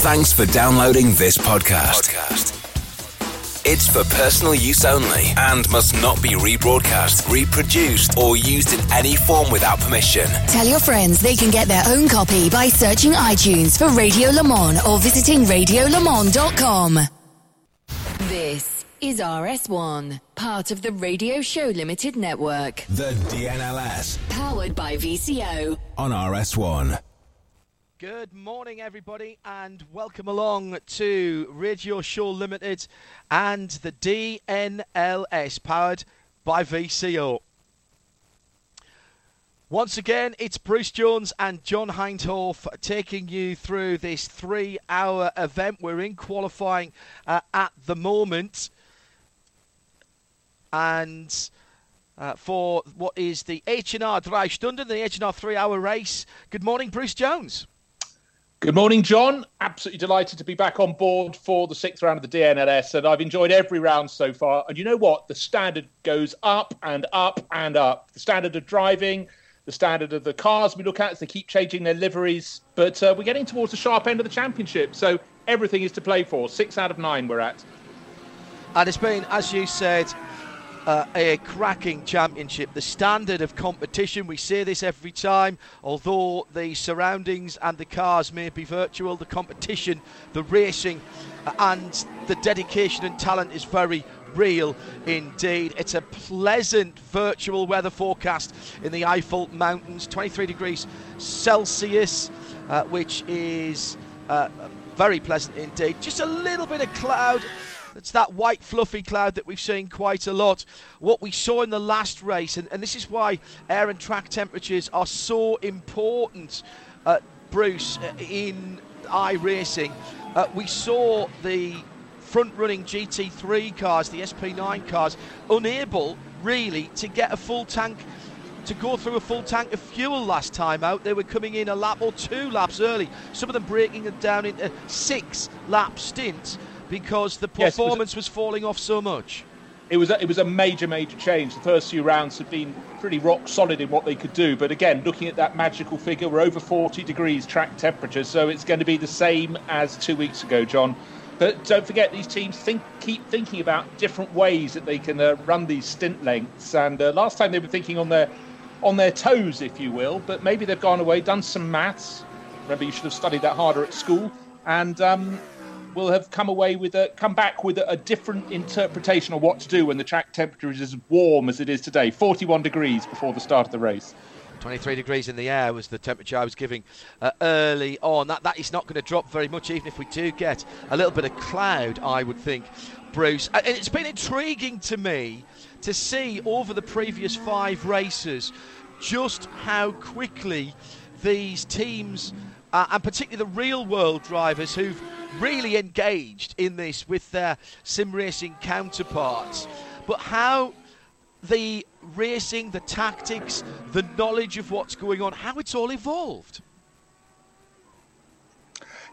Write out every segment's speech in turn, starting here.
Thanks for downloading this podcast. It's for personal use only and must not be rebroadcast, reproduced, or used in any form without permission. Tell your friends they can get their own copy by searching iTunes for Radio Le Mans or visiting radiolemans.com. This is RS1, part of the Radio Show Limited network. The DNLS Powered by VCO. on RS1. Good morning, everybody, and welcome along to Radio Show Limited and the DNLS powered by VCO. Once again, it's Bruce Jones and John Hindhaugh taking you through this three hour event. We're in qualifying uh, at the moment. And uh, for what is the H&R Drei Stunden, the H&R three hour race. Good morning, Bruce Jones. Good morning, John. Absolutely delighted to be back on board for the sixth round of the DNLS, and I've enjoyed every round so far. And you know what? The standard goes up and up and up. The standard of driving, the standard of the cars we look at as they keep changing their liveries. But uh, we're getting towards the sharp end of the championship, so everything is to play for. Six out of nine we're at. And it's been, as you said, uh, a cracking championship. The standard of competition, we say this every time, although the surroundings and the cars may be virtual, the competition, the racing, uh, and the dedication and talent is very real indeed. It's a pleasant virtual weather forecast in the Eifel Mountains, 23 degrees Celsius, uh, which is uh, very pleasant indeed. Just a little bit of cloud it's that white fluffy cloud that we've seen quite a lot. What we saw in the last race, and, and this is why air and track temperatures are so important, uh, Bruce, uh, in iRacing. Uh, we saw the front running GT3 cars, the SP9 cars, unable really to get a full tank to go through a full tank of fuel last time out. They were coming in a lap or two laps early, some of them breaking it down into six lap stints because the Yes, was- performance was falling off so much. It was a, it was a major major change. The first few rounds had been pretty rock solid in what they could do, but again, looking at that magical figure, we're over 40 degrees track temperature, so it's going to be the same as two weeks ago, John. But don't forget, these teams think keep thinking about different ways that they can uh, run these stint lengths. And uh, last time they were thinking on their on their toes, if you will. But maybe they've gone away, done some maths. Remember, you should have studied that harder at school, and um, will have come away with a come back with a, a different interpretation of what to do when the track temperature is as warm as it is today 41 degrees before the start of the race 23 degrees in the air was the temperature I was giving uh, early on. That that is not going to drop very much, even if we do get a little bit of cloud. I would think, Bruce. And it's been intriguing to me to see over the previous five races just how quickly these teams, uh, and particularly the real world drivers who've really engaged in this with their sim racing counterparts, but how the racing, the tactics, the knowledge of what's going on, how it's all evolved.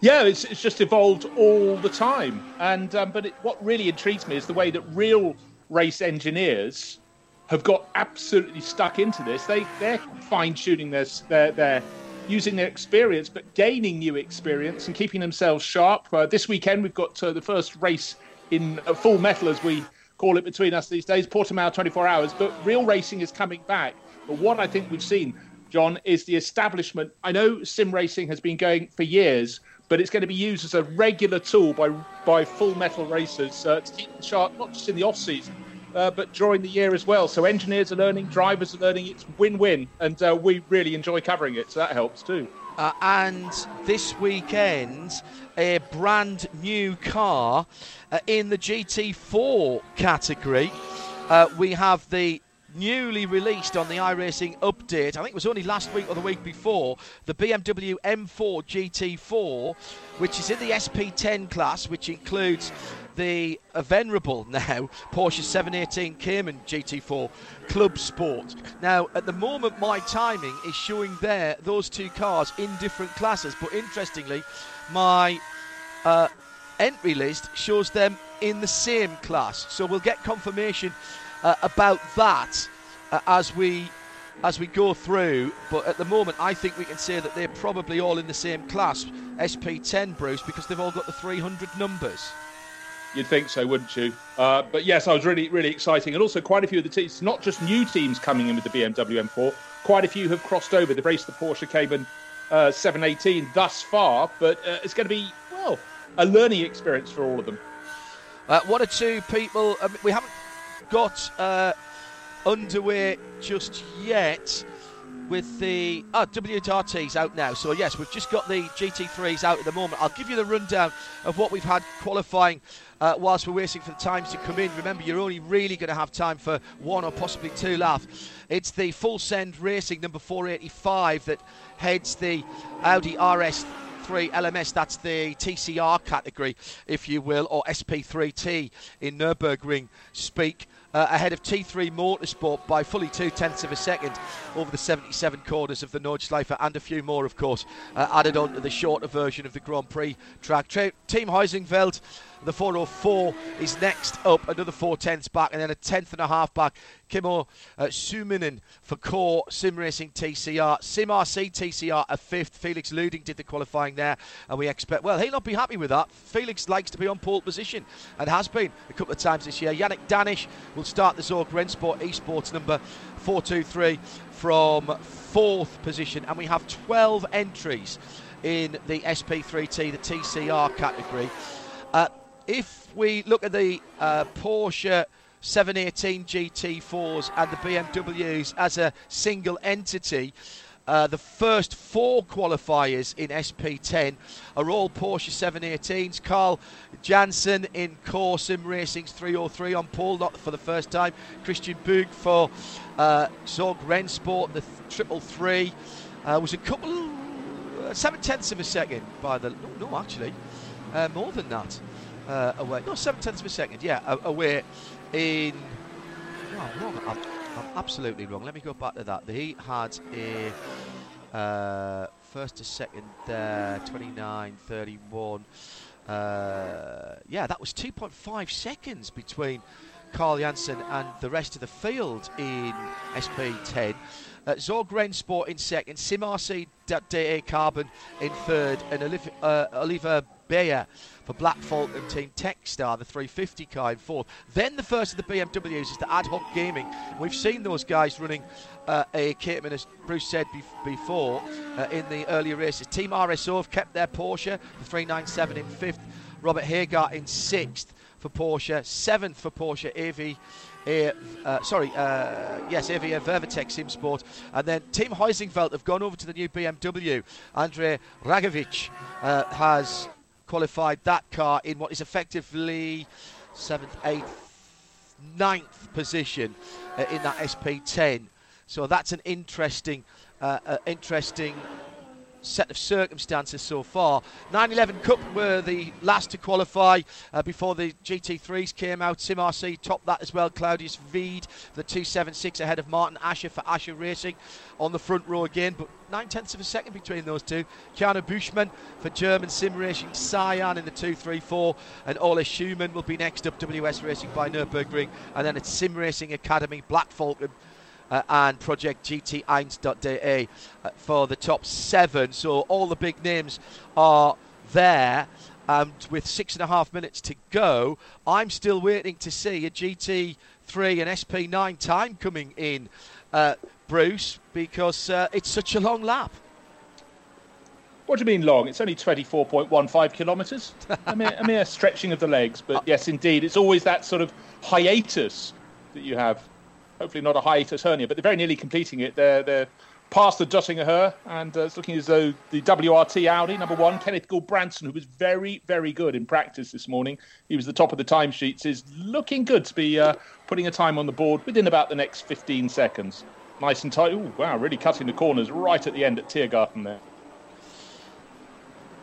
yeah it's, it's just evolved all the time. And um, but it, what really intrigues me is the way that real race engineers have got absolutely stuck into this. They they're fine-tuning their their, their using their experience but gaining new experience and keeping themselves sharp. Uh, this weekend we've got uh, the first race in uh, full metal as we call it between us these days portimao 24 hours. But real racing is coming back. But what i think we've seen john is the establishment. I know sim racing has been going for years but it's going to be used as a regular tool by by full metal racers uh, to keep them sharp not just in the off season uh, but during the year as well. So engineers are learning, drivers are learning. It's win-win, and uh, we really enjoy covering it. So that helps too. Uh, and this weekend, a brand new car uh, in the GT4 category. Uh, we have the newly released on the iRacing update. I think it was only last week or the week before. The BMW M4 GT4, which is in the SP10 class, which includes the venerable now Porsche 718 Cayman GT4 Club Sport. Now, at the moment, my timing is showing there those two cars in different classes, but interestingly, my uh, entry list shows them in the same class. So we'll get confirmation uh, about that uh, as we as we go through, but at the moment, I think we can say that they're probably all in the same class, SP10, Bruce, because they've all got the 300 numbers. You'd think so, wouldn't you? Uh, but yes, I was really, really exciting. And also, quite a few of the teams, not just new teams coming in with the BMW M4, quite a few have crossed over. They've raced the Porsche Cayman uh, 718 thus far, but uh, it's going to be, well, a learning experience for all of them. Uh, one or two people, um, we haven't got uh, underway just yet with the oh, WRTs out now. So yes, we've just got the GT3s out at the moment. I'll give you the rundown of what we've had qualifying uh, whilst we're waiting for the times to come in. Remember, you're only really going to have time for one or possibly two laps. It's the full send racing number 485 that heads the Audi RS 3 LMS, that's the TCR category, if you will, or SP3T in Nürburgring speak uh, ahead of T3 Motorsport by fully two tenths of a second over the 77 corners of the Nordschleife, and a few more, of course, uh, added on to the shorter version of the Grand Prix track. Tra- Team Heusinkveld the 404 is next up, another four tenths back, and then a tenth and a half back. Kimmo uh, Suminen for Core Sim Racing TCR. Sim RC TCR a fifth. Felix Luding did the qualifying there, and we expect, well, he'll not be happy with that. Felix likes to be on pole position and has been a couple of times this year. Yannick Danish will start the Zorg Rennsport Esports number 423 from fourth position, and we have 12 entries in the SP3T, the TCR category. Uh, if we look at the uh, Porsche 718 GT4s and the BMWs as a single entity, uh, the first four qualifiers in SP10 are all Porsche 718s. Carl Jansen in Core Racing's 303 on pole, not for the first time. Christian Bug for uh, Zorg Rennsport, the triple three. Uh, was a couple, uh, seven tenths of a second by the. No, actually, uh, more than that uh, away. No, seven tenths of a second. Yeah, away in. Wrong. I'm, I'm, absolutely wrong. Let me go back to that. He had a uh, first to second there, 29, 31. Uh, yeah, that was 2.5 seconds between Carl Janssen and the rest of the field in SP10. Uh, Zorg Rennsport in second, Simarc DA Carbon in third, and Oliver, uh, Oliver Bayer for Black Falcon Team Textar, the 350 car in fourth. Then the first of the BMWs is the Ad Hoc Gaming. We've seen those guys running uh, a Caterham, as Bruce said before, uh, in the earlier races. Team RSO have kept their Porsche, the 397 in fifth. Robert Hagar in sixth for Porsche, seventh for Porsche AV. Uh, sorry, uh, yes, Avia Vervatec Sim Sport. And then Team Heusinkveld have gone over to the new BMW. Andrei Ragovic uh, has qualified that car in what is effectively seventh, eighth, ninth position uh, in that SP10. So that's an interesting, uh, uh, interesting set of circumstances so far. 911 Cup were the last to qualify uh, before the GT3s came out. Sim RC topped that as well. Claudius Veed, the 276 ahead of Martin Asher for Asher Racing on the front row again, but nine tenths of a second between those two. Keanu Buschmann for German Sim Racing Cyan in the 234, and Ole Schumann will be next up. WS Racing by Nürburgring, and then it's Sim Racing Academy Black Falcon uh, and Project GT1.de uh, for the top seven. So all the big names are there. And with six and a half minutes to go, I'm still waiting to see a GT3 and SP9 time coming in, uh, Bruce, because uh, it's such a long lap. What do you mean long? It's only 24.15 kilometres. I mean, I mean, a stretching of the legs. But yes, indeed, it's always that sort of hiatus that you have hopefully not a hiatus hernia, but they're very nearly completing it. They're, they're past the Döttinger and uh, it's looking as though the WRT Audi, number one, Kenneth Gulbrandsen, who was very, very good in practice this morning, he was the top of the timesheets, is looking good to be uh, putting a time on the board within about the next 15 seconds. Nice and tight. Ooh, wow, really cutting the corners right at the end at Tiergarten there.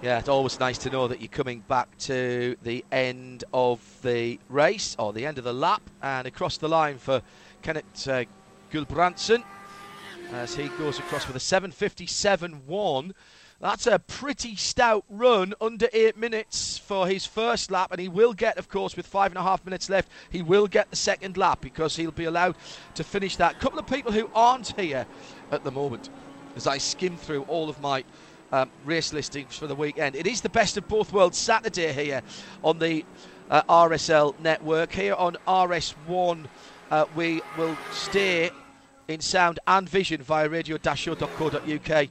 Yeah, it's always nice to know that you're coming back to the end of the race or the end of the lap and across the line for Kenneth uh, as he goes across with a 757.1 That's a pretty stout run, under eight minutes for his first lap, and he will get, of course, with five and a half minutes left, he will get the second lap because he'll be allowed to finish that. A couple of people who aren't here at the moment, as I skim through all of my um, race listings for the weekend. It is the best of both worlds Saturday here on the uh, RSL network. Here on RS1, uh, we will stay in sound and vision via radio-show.co.uk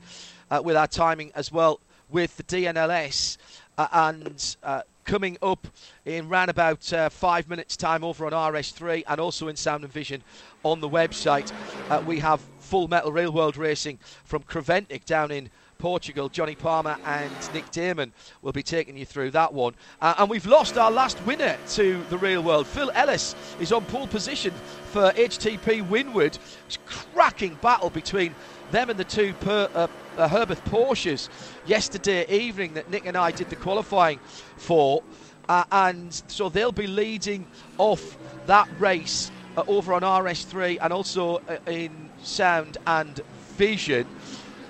uh, with our timing as well with the DNLS uh, and uh, coming up in round about uh, five minutes time over on RS3 and also in sound and vision on the website. Uh, we have full metal real world racing from Creventic down in Portugal. Johnny Palmer and Nick Damon will be taking you through that one. Uh, and we've lost our last winner to the real world. Phil Ellis is on pole position for HTP Winward. It's cracking battle between them and the two per, uh, uh, Herberth Porsches yesterday evening that Nick and I did the qualifying for. Uh, and so they'll be leading off that race uh, over on RS3 and also uh, in sound and vision.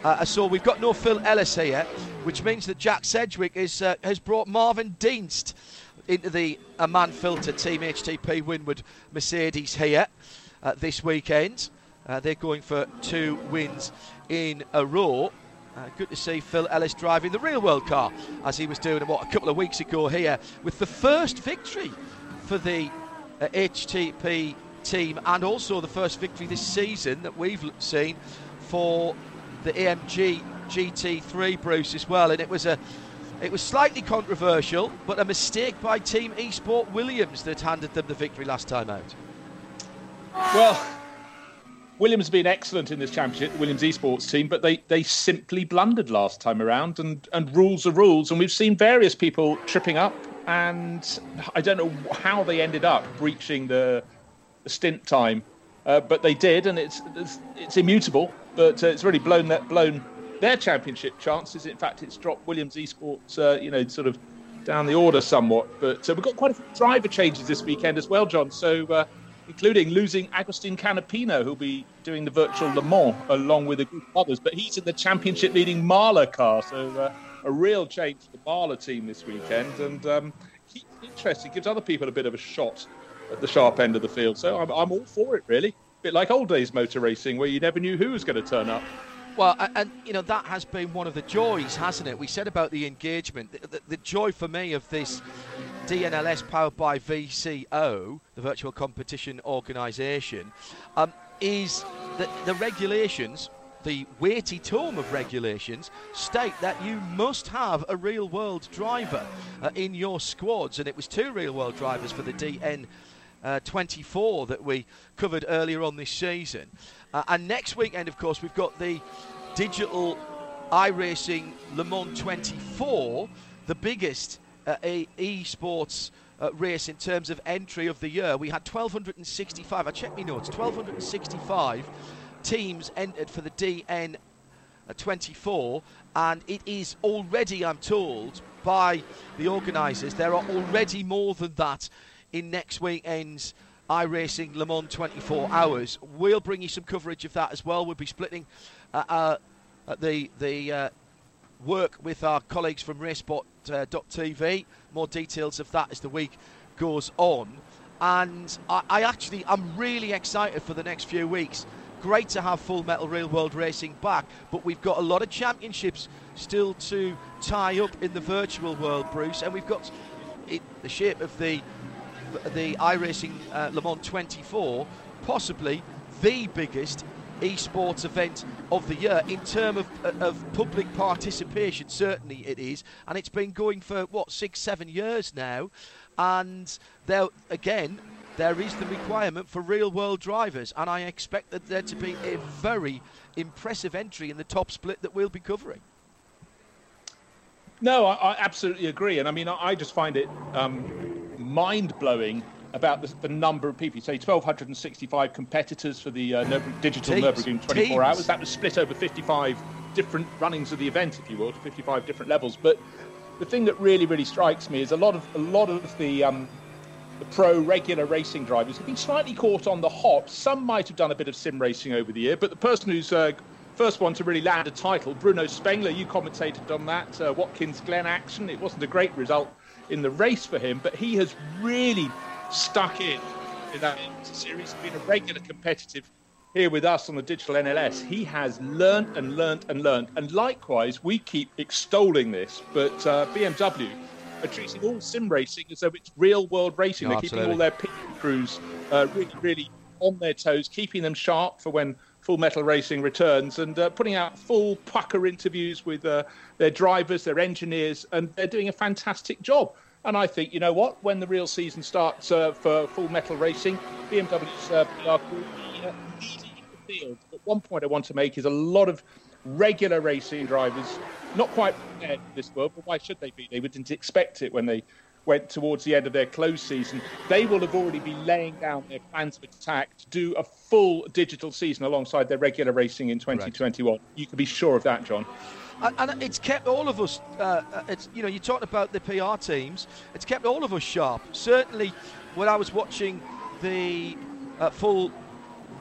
Uh, so we've got no Phil Ellis here, which means that Jack Sedgwick is, uh, has brought Marvin Dienst into the Aman Filter Team HTP Winward Mercedes here uh, this weekend. Uh, they're going for two wins in a row. Uh, good to see Phil Ellis driving the real world car as he was doing what a couple of weeks ago here with the first victory for the HTP uh, team and also the first victory this season that we've seen for the AMG GT3, Bruce, as well. And it was a it was slightly controversial, but a mistake by Team Esport Williams that handed them the victory last time out. Well, Williams have been excellent in this championship, the Williams Esports team, but they, they simply blundered last time around, and, and rules are rules. And we've seen various people tripping up, and I don't know how they ended up breaching the, the stint time, uh, but they did, and it's, it's, it's immutable but uh, it's really blown that blown their championship chances. In fact, it's dropped Williams Esports, uh, you know, sort of down the order somewhat. But uh, we've got quite a few driver changes this weekend as well, John. So, uh, including losing Agustin Canapino, who'll be doing the virtual Le Mans along with a group of others. But he's in the championship leading Marla car, so uh, a real change for the Marla team this weekend. And um, interesting, gives other people a bit of a shot at the sharp end of the field. So I'm, I'm all for it, really bit like old days motor racing, where you never knew who was going to turn up. Well, and you know that has been one of the joys, hasn't it? We said about the engagement. The, the, the, joy for me of this DNLS powered by VCO, the Virtual Competition Organisation, um, is that the regulations, the weighty tome of regulations, state that you must have a real-world driver uh, in your squads, and it was two real-world drivers for the DN uh, 24 that we covered earlier on this season. Uh, and next weekend, of course, we've got the digital iRacing Le Mans 24, the biggest uh, e-sports uh, race in terms of entry of the year. We had 1,265, I checked my notes, 1,265 teams entered for the DN uh, 24, and it is already, I'm told, by the organisers, there are already more than that in next weekend's iRacing Le Mans 24 Hours. We'll bring you some coverage of that as well. We'll be splitting uh, uh, the the uh, work with our colleagues from Racespot.tv. More details of that as the week goes on. And I, I actually, I'm really excited for the next few weeks. Great to have Full Metal Real World Racing back, but we've got a lot of championships still to tie up in the virtual world, Bruce, and we've got it, the shape of the the iRacing uh, Le Mans 24, possibly the biggest esports event of the year in terms of, uh, of public participation. Certainly it is, and it's been going for what six, seven years now, and there again. There is the requirement for real world drivers, and I expect that there to be a very impressive entry in the top split that we'll be covering. No, I, I absolutely agree, and I mean, I, I just find it um, mind blowing about the, the, number of people. You say 1,265 competitors for the uh, digital Teams. Nürburgring 24 Teams. hours. That was split over 55 different runnings of the event, if you will, to 55 different levels. But the thing that really, really strikes me is a lot of a lot of the um, the pro regular racing drivers have been slightly caught on the hop. Some might have done a bit of sim racing over the year, but the person who's uh, first one to really land a title. Bruno Spengler, you commentated on that. Uh, Watkins Glen action. It wasn't a great result in the race for him, but he has really stuck in in that series, been a regular competitive here with us on the digital NLS. He has learnt and learnt and learnt. And likewise, we keep extolling this, but uh, BMW are treating all sim racing as though it's real world racing. They're keeping all their pit crews uh, really, really on their toes, keeping them sharp for when Full Metal Racing returns, and uh, putting out full pucker interviews with uh, their drivers, their engineers, and they're doing a fantastic job. And I think, you know what, when the real season starts uh, for Full Metal Racing, BMW's uh, PR will be uh, leading the field. But one point I want to make is a lot of regular racing drivers, not quite prepared for this world, but why should they be? They didn't expect it when they went towards the end of their close season, they will have already been laying down their plans of attack to do a full digital season alongside their regular racing in 2021. Right. You can be sure of that, John. And, it's kept all of us. Uh, uh, it's you know you talked about the PR teams. It's kept all of us sharp. Certainly, when I was watching the uh, full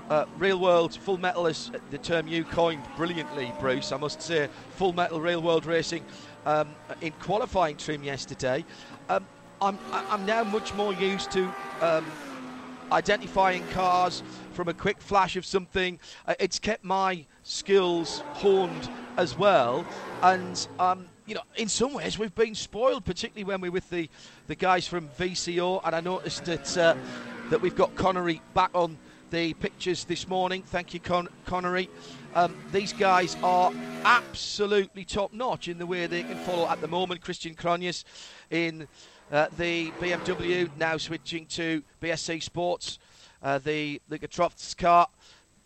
uh, real world full metal is the term you coined brilliantly, Bruce. I must say, full metal real world racing um, in qualifying trim yesterday. Um, I'm, I'm now much more used to um, identifying cars from a quick flash of something. Uh, it's kept my skills honed as well, and um, you know, in some ways we've been spoiled, particularly when we're with the, the guys from VCO. And I noticed that uh, that we've got Connery back on the pictures this morning. Thank you, Con- Connery. Um, these guys are absolutely top notch in the way they can follow at the moment. Christian Krognes in uh, the BMW, now switching to BSC Sports, uh, the the Gatrofts car.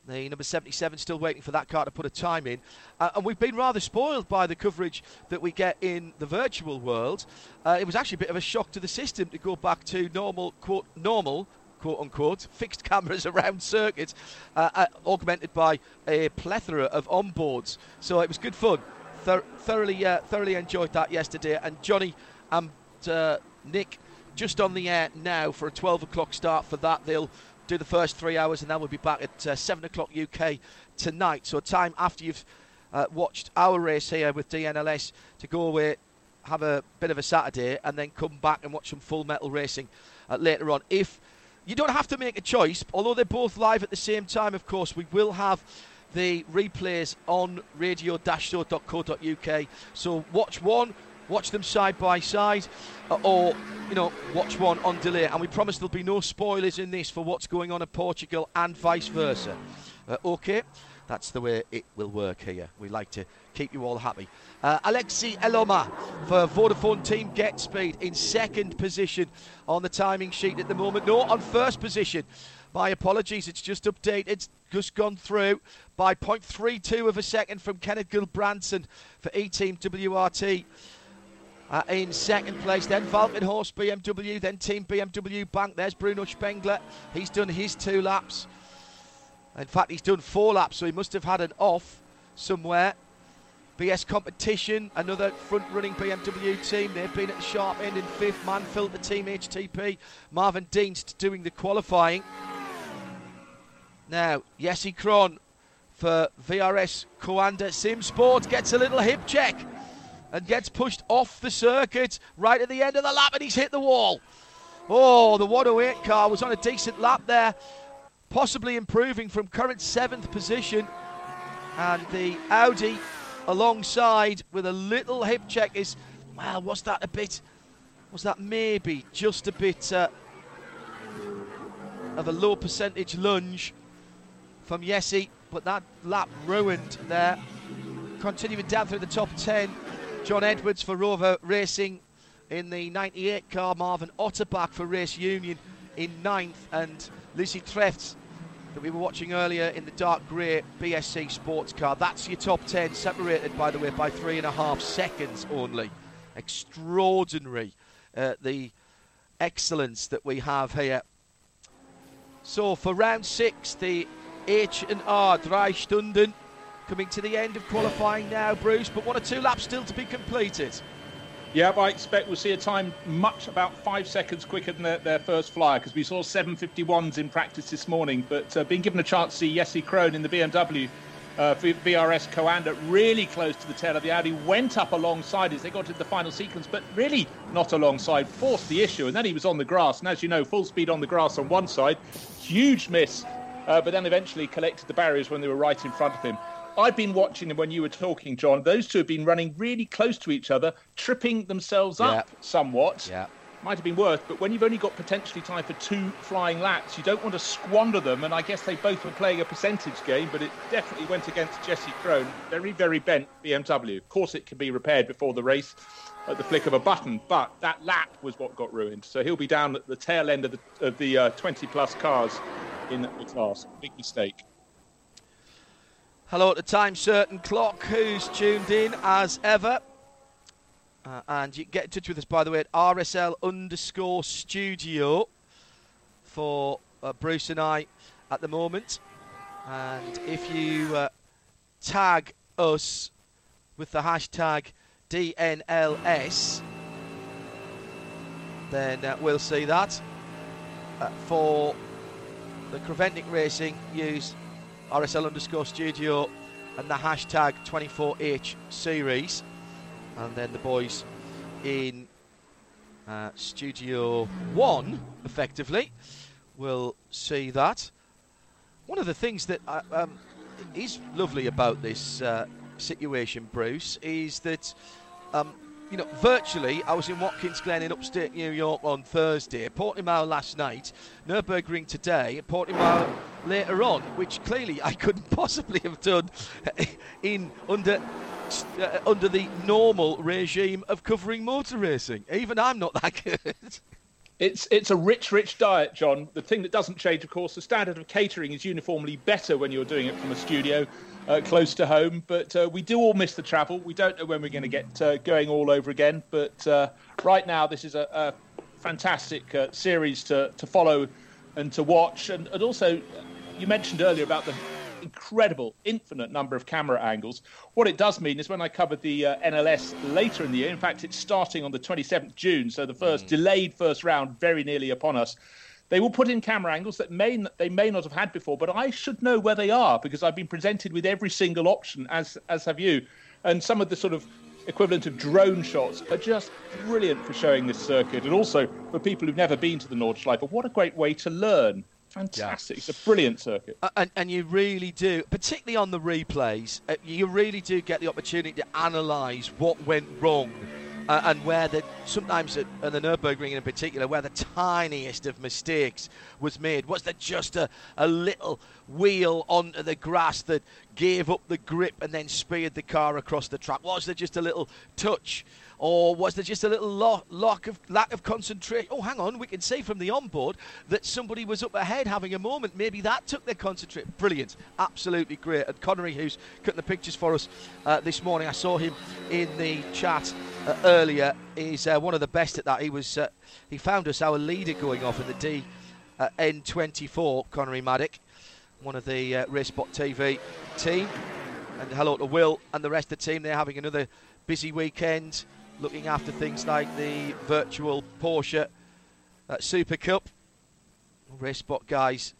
The number 77 still waiting for that car to put a time in. Uh, and we've been rather spoiled by the coverage that we get in the virtual world. Uh, it was actually a bit of a shock to the system to go back to normal, quote, normal, quote unquote, fixed cameras around circuits, uh, uh, augmented by a plethora of onboards. So it was good fun. Thor- thoroughly, uh, thoroughly enjoyed that yesterday. And Johnny and uh, Nick just on the air now for a 12 o'clock start for that. They'll do the first three hours, and then we'll be back at uh, 7 o'clock UK tonight. So time after you've uh, watched our race here with DNLS to go away, have a bit of a Saturday, and then come back and watch some Full Metal racing later on. If you don't have to make a choice, although they're both live at the same time, of course. We will have the replays on radio-show.co.uk. So watch one, watch them side by side, uh, or you know watch one on delay. And we promise there'll be no spoilers in this for what's going on in Portugal and vice versa. Uh, okay, that's the way it will work here. We like to keep you all happy. Uh, Aleksi Elomaa for Vodafone Team Get Speed in second position on the timing sheet at the moment. No, on first position. My apologies, it's just updated. It's just gone through by 0.32 of a second from Kenneth Gulbrandsen for E Team WRT. Uh, in second place, then Walkenhorst BMW, then Team BMW Bank. There's Bruno Spengler. He's done his two laps. In fact, he's done four laps, so he must have had an off somewhere. BS Competition, another front running BMW team. They've been at the sharp end in fifth. Manfield, the team HTP. Marvin Dienst doing the qualifying. Now, Jesse Krohn for VRS Coanda Sim Sport gets a little hip check and gets pushed off the circuit right at the end of the lap and he's hit the wall. Oh, the 108 car was on a decent lap there, possibly improving from current seventh position. And the Audi alongside with a little hip check is, well, was that a bit, was that maybe just a bit uh, of a low percentage lunge from Yessi, but that lap ruined there. Continuing down through the top 10, John Edwards for Rowe Racing in the 98 car, Marvin Otterbach for Race Union in ninth, and Lucy Trefts that we were watching earlier in the dark grey BSC sports car. That's your top 10, separated, by the way, by three and a half seconds only. Extraordinary, uh, the excellence that we have here. So for round six, the H and R Drei Stunden coming to the end of qualifying now, Bruce, but one or two laps still to be completed. Yeah, I expect we'll see a time much about five seconds quicker than their, their first flyer because we saw 751s in practice this morning. But uh, being given a chance to see Jesse Krohn in the BMW uh, VRS Coanda really close to the tail of the Audi, went up alongside as they got into the final sequence, but really not alongside, forced the issue, and then he was on the grass. And as you know, full speed on the grass on one side, huge miss, uh, but then eventually collected the barriers when they were right in front of him. I've been watching them when you were talking, John. Those two have been running really close to each other, tripping themselves Yeah. up somewhat. Yeah. Might have been worse, but when you've only got potentially time for two flying laps, you don't want to squander them. And I guess they both were playing a percentage game, but it definitely went against Jesse Krohn. Very, very bent BMW. Of course, it can be repaired before the race at the flick of a button, but that lap was what got ruined. So he'll be down at the tail end of the, of the uh, 20 plus cars in the class. Big mistake. Hello at the time certain clock who's tuned in as ever. Uh, and you get in touch with us, by the way, at RSL underscore studio for uh, Bruce and I at the moment. And if you uh, tag us with the hashtag DNLS, then uh, we'll see that. Uh, for the Creventic Racing, use RSL underscore studio and the hashtag 24H series. And then the boys in uh, Studio 1, effectively, will see that. One of the things that uh, um, is lovely about this uh, situation, Bruce, is that, um, you know, virtually I was in Watkins Glen in upstate New York on Thursday, Portimao last night, Nürburgring today, Portimao later on, which clearly I couldn't possibly have done in under uh, under the normal regime of covering motor racing. Even I'm not that good. It's it's a rich, rich diet, John. The thing that doesn't change, of course, the standard of catering is uniformly better when you're doing it from a studio uh, close to home. But uh, we do all miss the travel. We don't know when we're going to get uh, going all over again. But uh, right now, this is a, a fantastic uh, series to, to follow and to watch. And, and also, you mentioned earlier about the incredible, infinite number of camera angles. What it does mean is when I covered the uh, NLS later in the year, in fact, it's starting on the 27th June, so the first delayed first round very nearly upon us. They will put in camera angles that may they may not have had before, but I should know where they are because I've been presented with every single option, as as have you, and some of the sort of equivalent of drone shots are just brilliant for showing this circuit, and also for people who've never been to the Nordschleife. But what a great way to learn! Fantastic! It's a brilliant circuit. And, and you really do, particularly on the replays, uh, you really do get the opportunity to analyse what went wrong uh, and where the sometimes at, at the Nurburgring in particular, where the tiniest of mistakes was made. Was there just a, a little wheel onto the grass that gave up the grip and then speared the car across the track? Was there just a little touch? Or was there just a little lo- lock of lack of concentration? Oh, hang on, we can see from the onboard that somebody was up ahead having a moment. Maybe that took their concentration. Brilliant, absolutely great. And Connery, who's cutting the pictures for us uh, this morning, I saw him in the chat uh, earlier. Is uh, one of the best at that. He was uh, he found us our leader going off in the D uh, N24. Connery Maddock, one of the uh, Racespot TV team. And hello to Will and the rest of the team. They're having another busy weekend looking after things like the virtual Porsche uh, Super Cup. Race spot guys,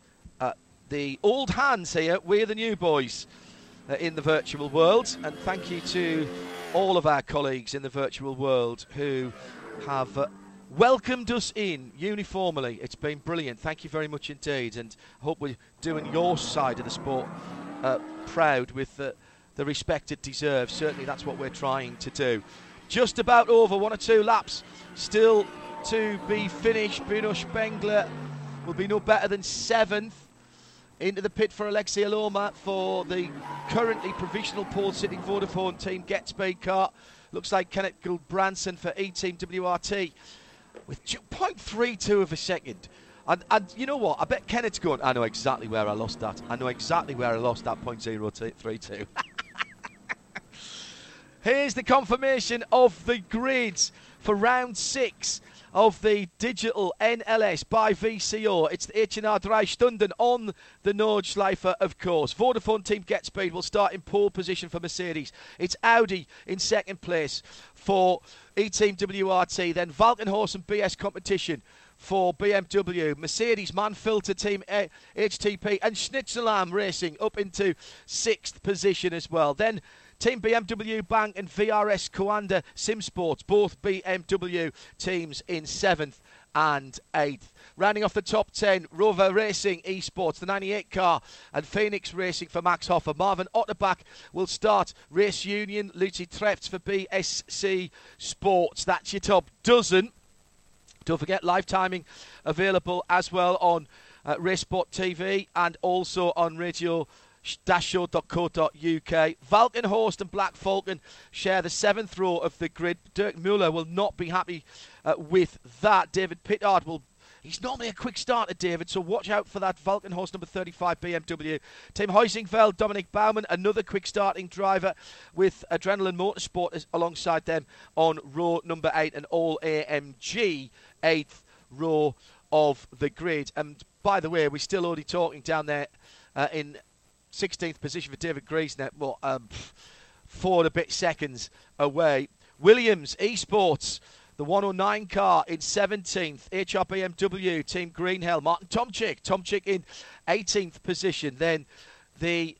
the old hands here. We're the new boys in the virtual world, and thank you to all of our colleagues in the virtual world who have uh, welcomed us in uniformly. It's been brilliant. Thank you very much indeed, and I hope we're doing your side of the sport uh, proud with the, the respect it deserves. Certainly, that's what we're trying to do just about over. One or two laps still to be finished. Bruno Spengler will be no better than seventh. Into the pit for Aleksi Elomaa for the currently provisional pole sitting Vodafone team Get Speed car. Looks like Kenneth Gulbrandsen for E Team WRT with 0.32 of a second. And, and you know what? I bet Kenneth's going, I know exactly where I lost that. I know exactly where I lost that 0.032. Here's the confirmation of the grids for round six of the digital NLS by VCO. It's the H&R Drei Stunden on the Nordschleife, of course. Vodafone Team Get Speed will start in pole position for Mercedes. It's Audi in second place for E-Team WRT. Then Walkenhorst and BS competition for BMW, Mercedes, Mann-Filter Team HTP, and Schnitzelalm Racing up into sixth position as well. Then Team BMW Bank and VRS Coanda Sim Sports, both BMW teams in seventh and eighth. Rounding off the top 10, Rowe Racing Esports, the 98 car, and Phoenix Racing for Max Hoffer. Marvin Otterbach will start Race Union, Lucy Trefts for BSC Sports. That's your top dozen. Don't forget live timing available as well on uh, Racespot TV and also on radio dashshow.co.uk. Walkenhorst and Black Falcon share the seventh row of the grid. Dirk Muller will not be happy uh, with that. David Pittard will He's normally a quick starter, David, so watch out for that Walkenhorst number 35 BMW. Team Heusinkveld, Dominic Baumann, another quick starting driver with Adrenaline Motorsport alongside them on row number 8 and all AMG, 8th row of the grid. And by the way, we're still only talking down there uh, in 16th position for David Griesner, well, um, four and a bit seconds away. Williams Esports, the 109 car in 17th. HRBMW Team Greenhill, Martin Tomczyk, Tomczyk in 18th position. Then the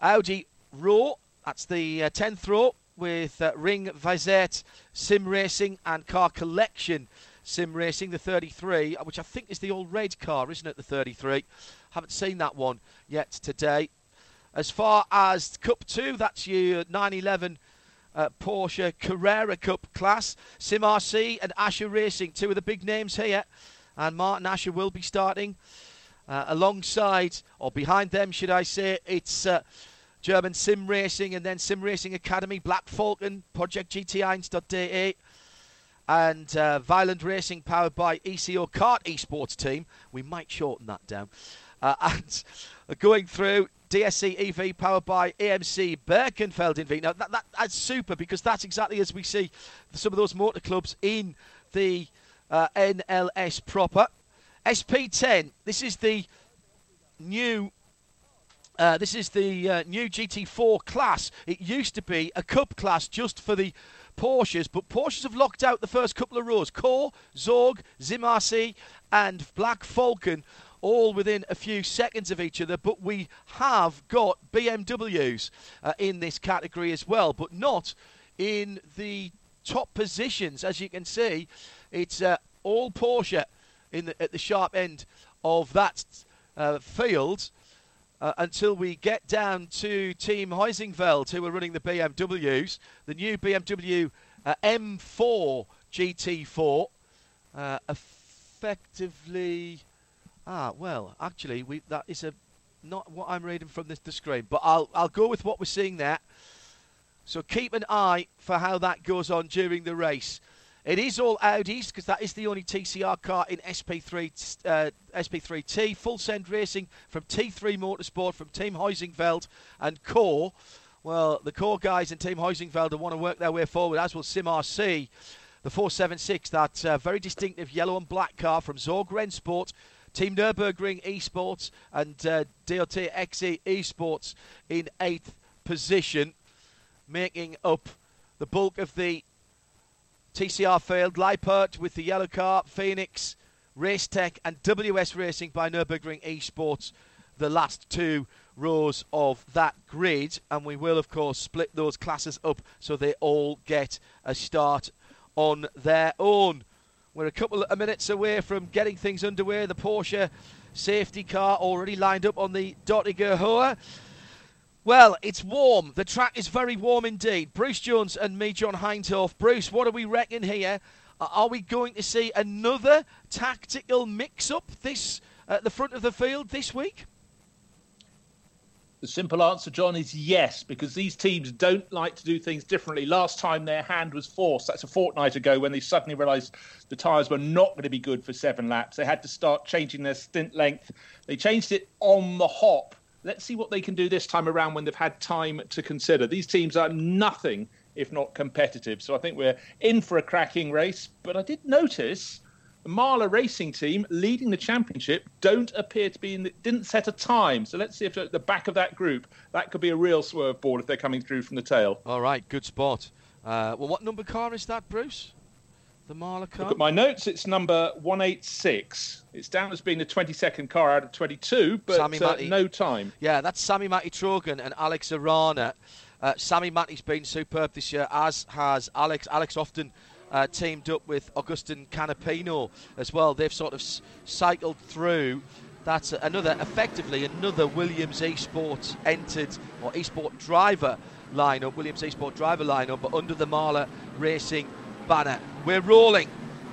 Audi Row, that's the uh, 10th row with uh, Ring Vizet Sim Racing and Car Collection Sim Racing, the 33, which I think is the old red car, isn't it? The 33. Haven't seen that one yet today. As far as Cup 2, that's your 911 uh, Porsche Carrera Cup class. Sim RC and Asher Racing, two of the big names here. And Martin Asher will be starting. Uh, alongside, or behind them, should I say, it's uh, German Sim Racing and then Sim Racing Academy, Black Falcon, Project GT1.de, and uh, Violent Racing powered by ECO Kart Esports Team. We might shorten that down. Uh, and going through DSC EV powered by EMC Birkenfeld in V. Now, that, that, that's super because that's exactly as we see some of those motor clubs in the uh, NLS proper. SP10, this is the new. Uh, this is the uh, new GT4 class. It used to be a cup class just for the Porsches, but Porsches have locked out the first couple of rows. Core, Zorg, Zim RC, and Black Falcon all within a few seconds of each other. But we have got BMWs uh, in this category as well, but not in the top positions. As you can see, it's uh, all Porsche in the, at the sharp end of that uh, field. Uh, until we get down to Team Heusinkveld, who are running the BMWs, the new BMW uh, M4 GT4, uh, effectively Ah, well, actually, we that is a not what I'm reading from this the screen, but I'll I'll go with what we're seeing there. So keep an eye for how that goes on during the race. It is all Audis because that is the only TCR car in SP3 uh, SP3T. Full send racing from T3 Motorsport from Team Heusinkveld and Core. Well, the Core guys and Team Heusinkveld want to work their way forward, as will SimRC. The 476, that uh, very distinctive yellow and black car from Zorg Rennsport Team Nürburgring Esports and uh, DOT XE Esports in eighth position, making up the bulk of the TCR field. Leipert with the yellow car, Phoenix, Race Tech, and WS Racing by Nürburgring Esports, the last two rows of that grid. And we will, of course, split those classes up so they all get a start on their own. We're a couple of minutes away from getting things underway. The Porsche safety car already lined up on the Dottinger Hohe. Well, it's warm. The track is very warm indeed. Bruce Jones and me, John Hindhaugh. Bruce, what do we reckon here? Are we going to see another tactical mix-up this at the front of the field this week? The simple answer, John, is yes, because these teams don't like to do things differently. Last time their hand was forced, that's a fortnight ago, when they suddenly realised the tyres were not going to be good for seven laps. They had to start changing their stint length. They changed it on the hop. Let's see what they can do this time around when they've had time to consider. These teams are nothing if not competitive. So I think we're in for a cracking race. But I did notice the Marla Racing team leading the championship don't appear to be in the, didn't set a time. So let's see if at the back of that group that could be a real swerve ball if they're coming through from the tail. All right, good spot. Uh, well, what number car is that, Bruce? The Marla car? Look at my notes. It's number 186. It's down as being the 22nd car out of 22, but uh, no time. Yeah, that's Sammy Matty Trogan and Alex Arana. Uh, Sammy Matty's been superb this year, as has Alex. Alex often uh, teamed up with Agustin Canapino as well. They've sort of s- cycled through. That's another, effectively, another Williams Esport entered or Esport driver lineup, Williams Esport driver lineup, but under the Marla Racing banner. We're rolling.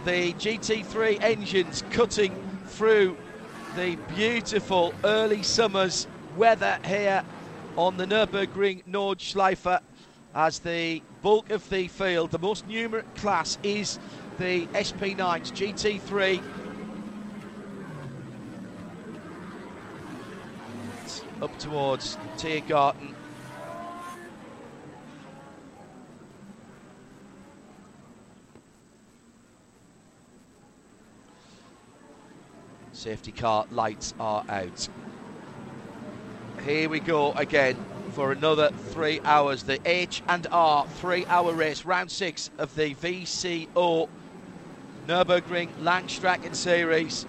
The GT3 engines cutting through the beautiful early summer's weather here on the Nürburgring Nordschleife as the bulk of the field, the most numeric class is the SP9s GT3. Up towards Tiergarten. Safety car lights are out. Here we go again for another three hours. The H and R three-hour race, round six of the VCO Nürburgring Langstrecke Series.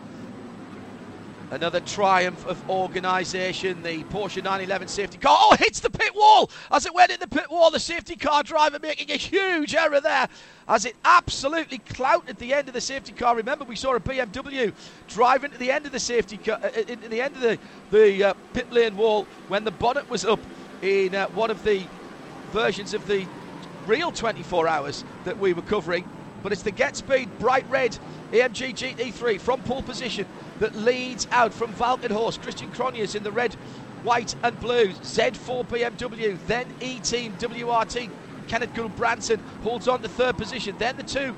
Another triumph of organisation. The Porsche 911 safety car. Oh, hits the pit wall as it went in the pit wall. The safety car driver making a huge error there as it absolutely clouted the end of the safety car. Remember, we saw a BMW driving to the end of the safety car, uh, in, the end of the the uh, pit lane wall when the bonnet was up in uh, one of the versions of the real 24 hours that we were covering. But it's the Get Speed bright red AMG GT3 from pole position that leads out from Walkenhorst. Christian Krognes in the red, white, and blue. Z4 BMW, then E-Team WRT. Kenneth Gulbrandsen holds on to third position. Then the two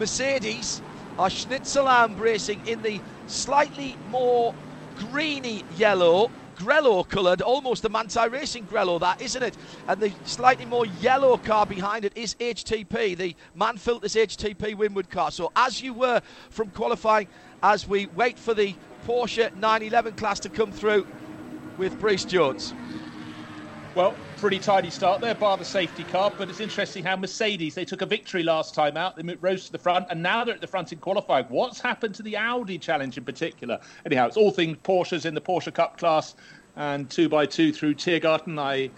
Mercedes are Schnitzelalm racing in the slightly more greeny yellow grello coloured, almost the Manthey Racing grello, that isn't it? And the slightly more yellow car behind it is HTP, the Mann-Filters HTP Winward car. So as you were from qualifying, as we wait for the Porsche 911 class to come through with Bruce Jones. Well, pretty tidy start there, bar the safety car. But it's interesting how Mercedes, they took a victory last time out. They rose to the front, and now they're at the front in qualifying. What's happened to the Audi challenge in particular? Anyhow, it's all things Porsches in the Porsche Cup class and two by two through Tiergarten. I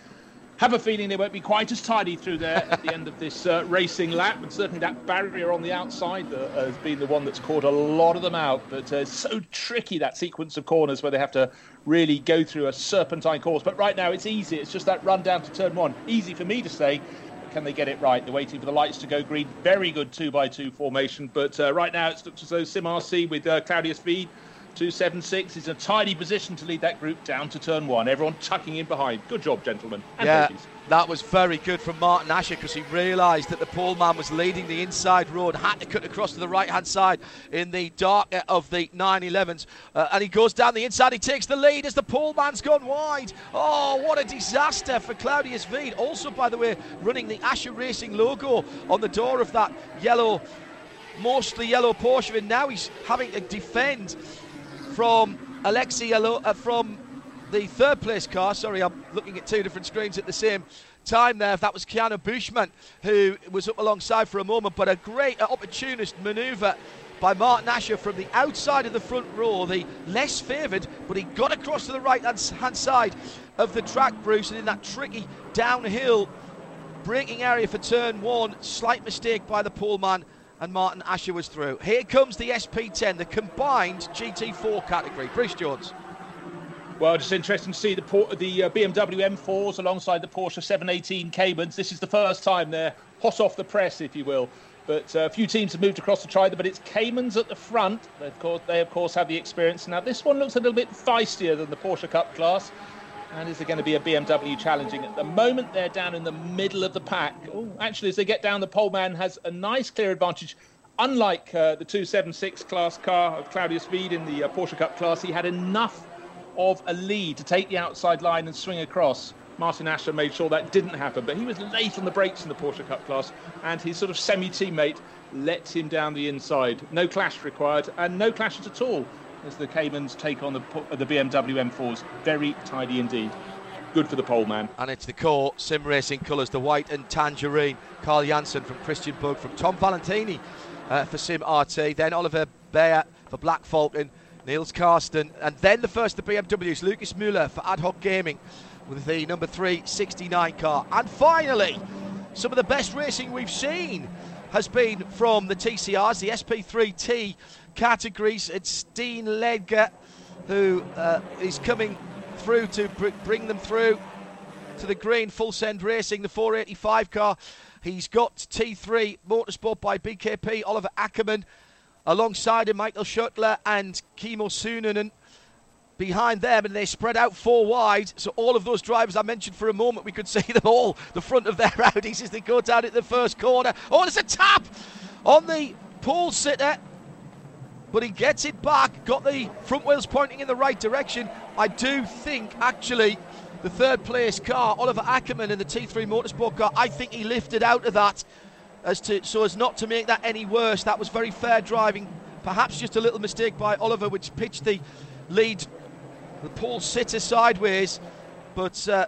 have a feeling they won't be quite as tidy through there at the end of this uh, racing lap. And certainly that barrier on the outside has been the one that's caught a lot of them out. But uh, it's so tricky, that sequence of corners where they have to really go through a serpentine course. But right now it's easy. It's just that run down to turn one. Easy for me to say. Can they get it right? They're waiting for the lights to go green. Very good two by two formation. But uh, right now it looks as though Sim RC with uh, Claudius Veed 276 is a tidy position to lead that group down to turn one. Everyone tucking in behind. Good job, gentlemen. yeah, ladies. That was very good from Martin Asher because he realised that the pole man was leading the inside road, had to cut across to the right hand side in the dark of the 911s. Uh, and he goes down the inside, he takes the lead as the pole man's gone wide. Oh, what a disaster for Claudius Veed. Also, by the way, running the Asher Racing logo on the door of that yellow mostly yellow Porsche, and now he's having to defend from Alexi uh, from the third place car. Sorry, I'm looking at two different screens at the same time there. That was Keanu Buschmann who was up alongside for a moment, but a great uh, opportunist manoeuvre by Martin Asher from the outside of the front row, the less favoured, but he got across to the right hand side of the track, Bruce, and in that tricky downhill braking area for turn one, slight mistake by the pole man and Martin Asher was through. Here comes the SP10, the combined GT4 category. Bruce Jones. Well, just interesting to see the, the uh, BMW M4s alongside the Porsche 718 Caymans. This is the first time they're hot off the press, if you will. But uh, a few teams have moved across to try them, but it's Caymans at the front. They of, course, they, of course, have the experience. Now, this one looks a little bit feistier than the Porsche Cup class. And is there going to be a BMW challenging? At the moment, they're down in the middle of the pack. Oh, actually, as they get down, the pole man has a nice clear advantage. Unlike uh, the 276 class car of Claudius Speed in the uh, Porsche Cup class, he had enough of a lead to take the outside line and swing across. Martin Asher made sure that didn't happen, but he was late on the brakes in the Porsche Cup class, and his sort of semi-teammate let him down the inside. No clash required, and no clashes at all as the Caymans take on the, the BMW M4s. Very tidy indeed. Good for the pole man. And it's the core sim racing colours, the white and tangerine. Carl Janssen from Christian Bug, from Tom Valentini uh, for Sim RT, then Oliver Beyer for Black Falcon, Niels Karsten, and then the first of the BMWs, Lucas Muller for Ad Hoc Gaming with the number 369 car. And finally, some of the best racing we've seen has been from the TCRs, the SP3T categories. It's Steen Ledger who uh, is coming through to br- bring them through to the green. Full Send Racing, the 485 car. He's got T3 Motorsport by BKP, Oliver Ackerman. Alongside him, Michael Schuttler and Kimo Sunanen behind them, and they spread out four wide. So all of those drivers I mentioned for a moment, we could see them all the front of their Audis as they go down at the first corner. Oh, there's a tap on the pole sitter, but he gets it back. Got the front wheels pointing in the right direction. I do think actually the third place car, Oliver Ackerman in the T3 Motorsport car, I think he lifted out of that as to so as not to make that any worse. That was very fair driving. Perhaps just a little mistake by Oliver, which pitched the lead the pole sitter sideways, but uh,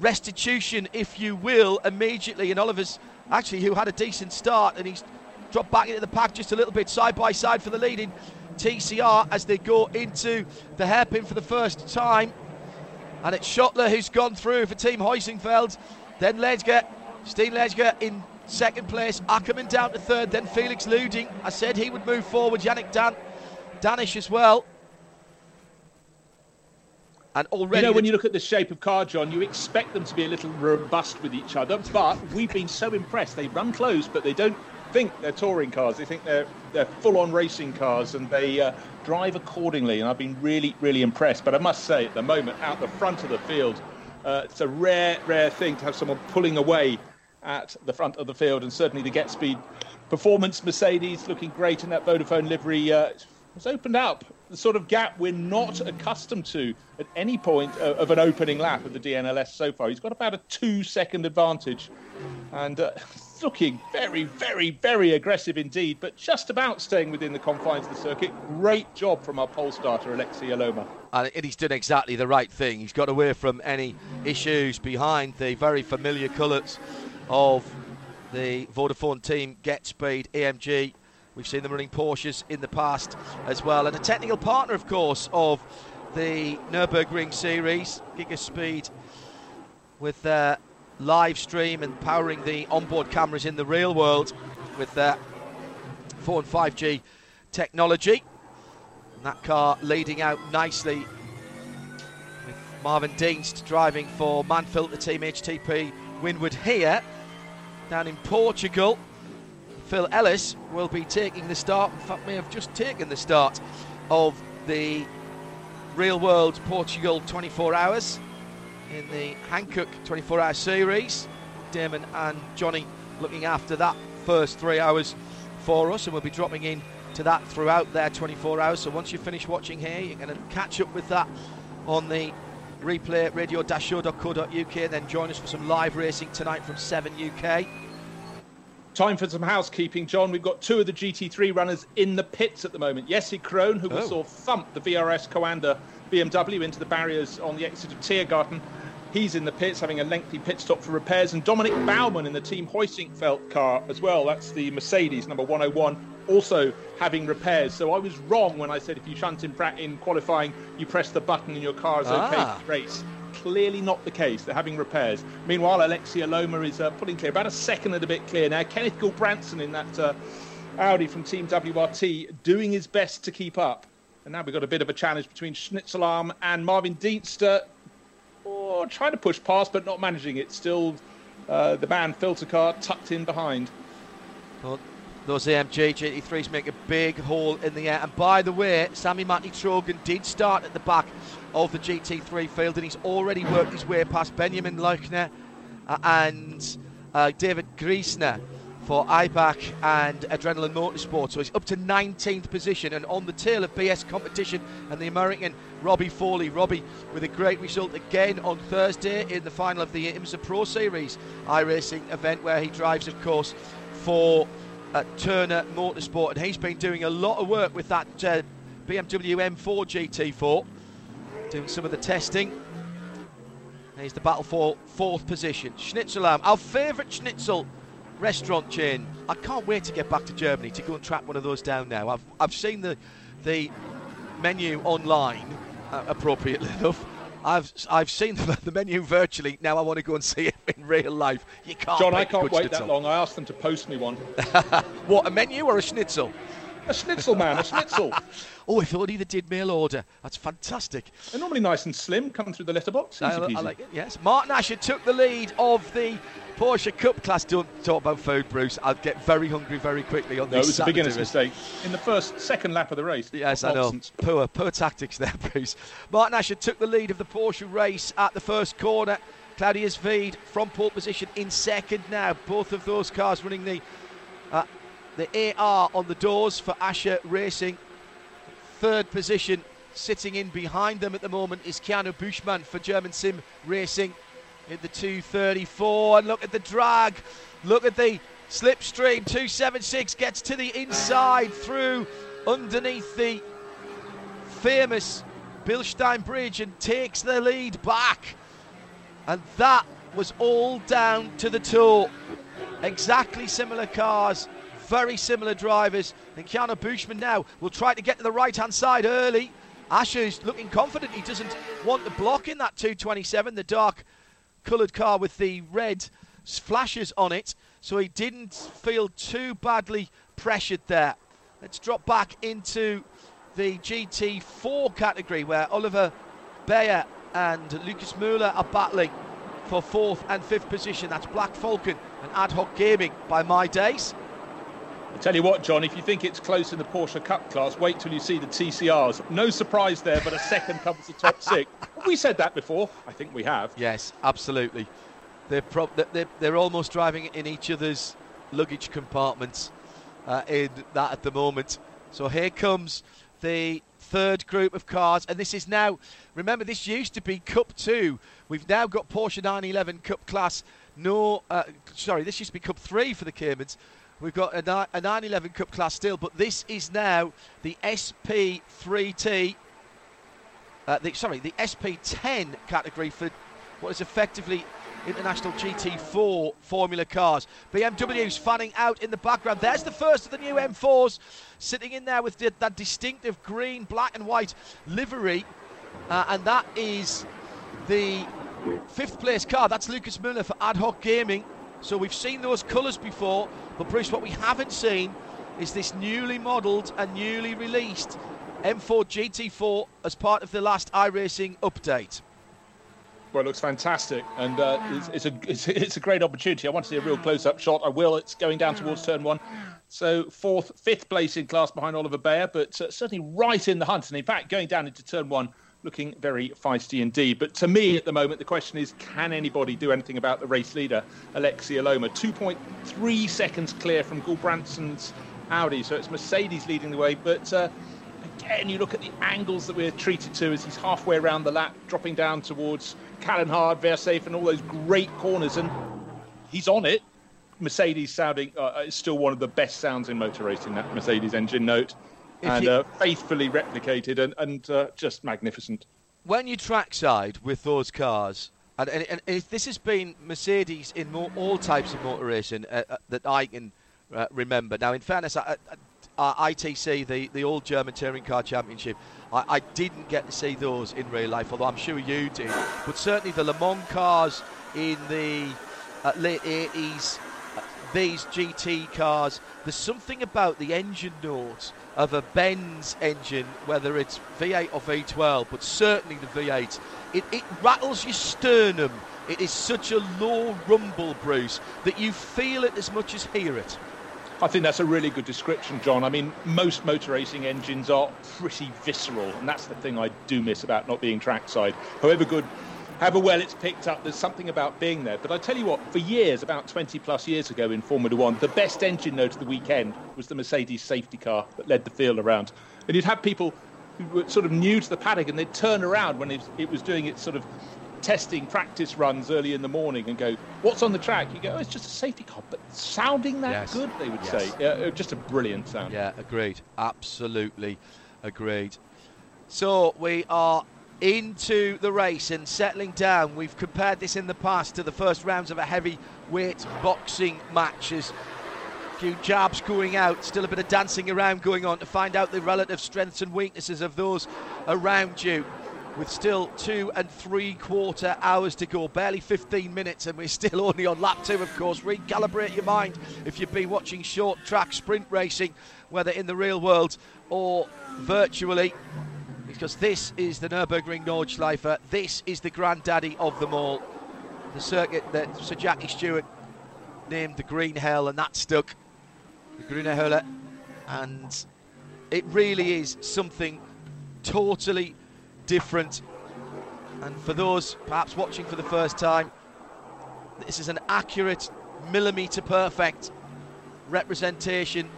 restitution, if you will, immediately. And Oliver's actually, who had a decent start, and he's dropped back into the pack just a little bit, side by side for the leading TCR as they go into the hairpin for the first time. And it's Schottler who's gone through for Team Heusinkveld. Then Ledger, Steen Ledger in second place. Ackerman down to third. Then Felix Luding. I said he would move forward. Yannick Dan, Danish as well. And already, you know, when you look at the shape of car, John, you expect them to be a little robust with each other. But we've been so impressed. They run close, but they don't think they're touring cars. They think they're they're full-on racing cars, and they uh, drive accordingly. And I've been really, really impressed. But I must say, at the moment, out the front of the field, uh, it's a rare, rare thing to have someone pulling away at the front of the field, and certainly the Get Speed performance Mercedes looking great in that Vodafone livery. Uh, has opened up the sort of gap we're not accustomed to at any point of an opening lap of the DNLS so far. He's got about a two second advantage and uh, looking very, very, very aggressive indeed, but just about staying within the confines of the circuit. Great job from our pole starter, Aleksi Elomaa. And he's done exactly the right thing. He's got away from any issues behind the very familiar colours of the Vodafone team, Get Speed, AMG. We've seen them running Porsches in the past as well. And a technical partner, of course, of the Nürburgring series, Gigaspeed, with their live stream and powering the onboard cameras in the real world with their 4 and 5G technology. And that car leading out nicely with Marvin Dienst driving for Mann-Filter Team HTP Winward here down in Portugal. Phil Ellis will be taking the start, in fact, may have just taken the start of the Real World Portugal 24 Hours in the Hankook 24 Hour Series. Damon and Johnny looking after that first three hours for us, and we'll be dropping in to that throughout their 24 hours. So once you finish watching here, you're going to catch up with that on the replay radio-show.co.uk, and then join us for some live racing tonight from 7 UK. Time for some housekeeping, John. We've got two of the GT3 runners in the pits at the moment. Jesse Krohn, who oh. we saw thump the VRS Coanda BMW into the barriers on the exit of Tiergarten. He's in the pits having a lengthy pit stop for repairs. And Dominic Baumann in the Team Heusinkveld car as well. That's the Mercedes number 101, also having repairs. So I was wrong when I said if you shunt in, in qualifying, you press the button and your car is okay ah. to race clearly not the case. They're having repairs. Meanwhile, Aleksi Elomaa is uh, pulling clear, about a second and a bit clear now. Kenneth Gulbrandsen in that uh, Audi from Team WRT doing his best to keep up. And now we've got a bit of a challenge between Schnitzelalm and Marvin Dienster. Trying to push past, but not managing it. Still, uh, the Mann-Filter car tucked in behind. Those AMG GT3s make a big hole in the air. And by the way, Sami-Matti Trogen did start at the back of the GT3 field, and he's already worked his way past Benjamin Leuchter uh, and uh, David Griesner for IBAC and Adrenaline Motorsport. So he's up to 19th position and on the tail of BS competition and the American Robbie Foley. Robbie with a great result again on Thursday in the final of the IMSA Pro Series iRacing event where he drives, of course, for uh, Turner Motorsport. And he's been doing a lot of work with that uh, BMW M4 GT4, doing some of the testing. He's the battle for fourth position. Schnitzelalm, our favourite schnitzel restaurant chain. I can't wait to get back to Germany to go and track one of those down now. I've, I've seen the the menu online, uh, appropriately enough. I've I've seen the, the, menu virtually. Now I want to go and see it in real life. You can't. John, I can't wait that long. I asked them to post me one. what a menu or a schnitzel? A schnitzel, man, a schnitzel. oh, if only they did mail order. That's fantastic. They're normally nice and slim, come through the letterbox. I, I like it, yes. Martin Asher took the lead of the Porsche Cup class. Don't talk about food, Bruce. I'll get very hungry very quickly on no, this. No, it was a beginner's mistake. In the first, second lap of the race. Yes, I know. Poor, poor tactics there, Bruce. Martin Asher took the lead of the Porsche race at the first corner. Claudius Veed from pole position in second now. Both of those cars running the uh, the AR on the doors for Asher Racing. Third position, sitting in behind them at the moment, is Keanu Buschmann for German Sim Racing in the 234. And look at the drag. Look at the slipstream. 276 gets to the inside through underneath the famous Bilstein Bridge and takes the lead back. And that was all down to the tow. Exactly similar cars very similar drivers. And Keanu Buschmann now will try to get to the right hand side early. Asher's looking confident. He doesn't want to block in that 227, the dark coloured car with the red flashes on it. So he didn't feel too badly pressured there. Let's drop back into the GT4 category where Oliver Bayer and Lucas Müller are battling for fourth and fifth position. That's Black Falcon and Ad Hoc Gaming by my days. I tell you what, John, if you think it's close in the Porsche Cup class, wait till you see the TCRs. No surprise there, but a second covers the top six. Have we said that before? I think we have. Yes, absolutely. They're, pro- they're, they're almost driving in each other's luggage compartments uh, in that at the moment. So here comes the third group of cars, and this is now. Remember, this used to be Cup Two. We've now got Porsche 911 Cup class. No, uh, sorry, this used to be Cup Three for the Caymans. We've got a, 911 Cup class still, but this is now the SP3T. Uh, the, sorry, the SP10 category for what is effectively international GT4 Formula cars. BMW's fanning out in the background. There's the first of the new M4s sitting in there with the, that distinctive green, black, and white livery, uh, and that is the fifth place car. That's Lucas Müller for Ad Hoc Gaming. So we've seen those colours before, but Bruce, what we haven't seen is this newly modelled and newly released M4 GT4 as part of the last iRacing update. Well, it looks fantastic, and uh, it's, it's, a it's, it's, a great opportunity. I want to see a real close-up shot. I will. It's going down towards turn one, so fourth, fifth place in class behind Oliver Beyer, but uh, certainly right in the hunt. And in fact, going down into turn one, looking very feisty indeed. But to me, at the moment, the question is can anybody do anything about the race leader, Aleksi Elomaa? 2.3 seconds clear from Gulbrandsen's Audi, so it's Mercedes leading the way. But uh, again, you look at the angles that we're treated to as he's halfway around the lap, dropping down towards Kallenhard, Wehrseifen, and all those great corners, and he's on it. Mercedes sounding uh, is still one of the best sounds in motor racing. That Mercedes engine note and you, uh, faithfully replicated and, and uh, just magnificent. When you trackside with those cars, and, and, and this has been Mercedes in more, all types of motor racing uh, uh that I can uh, remember. Now, in fairness, ITC, the, the All German Touring Car Championship, I, I, didn't get to see those in real life, although I'm sure you did. But certainly the Le Mans cars in the uh, late 80s, these GT cars, there's something about the engine notes of a Benz engine, whether it's V8 or V12, but certainly the V8. It, it rattles your sternum. It is such a low rumble, Bruce, that you feel it as much as hear it. I think that's a really good description, John. I mean, most motor racing engines are pretty visceral, and that's the thing I do miss about not being trackside. However good however well it's picked up, there's something about being there. But I tell you what, for years, about 20 plus years ago in Formula One, the best engine note of the weekend was the Mercedes safety car that led the field around. And you'd have people who were sort of new to the paddock and they'd turn around when it was doing its sort of testing practice runs early in the morning and go, "What's on the track?" You go, "Oh, it's just a safety car," but sounding that yes. good, they would yes. say, yeah, uh, just a brilliant sound. Yeah, agreed, absolutely agreed. So we are into the race and settling down. We've compared this in the past to the first rounds of a heavyweight boxing match. As a few jabs going out, still a bit of dancing around going on to find out the relative strengths and weaknesses of those around you with still two and three quarter hours to go, barely 15 minutes, and we're still only on lap two, of course. Recalibrate your mind if you've been watching short track sprint racing, whether in the real world or virtually, because this is the Nürburgring Nordschleife. This is the granddaddy of them all. The circuit that Sir Jackie Stewart named the Green Hell, and that stuck. The Grüne Hölle. And it really is something totally different. And for those perhaps watching for the first time, this is an accurate, millimetre perfect representation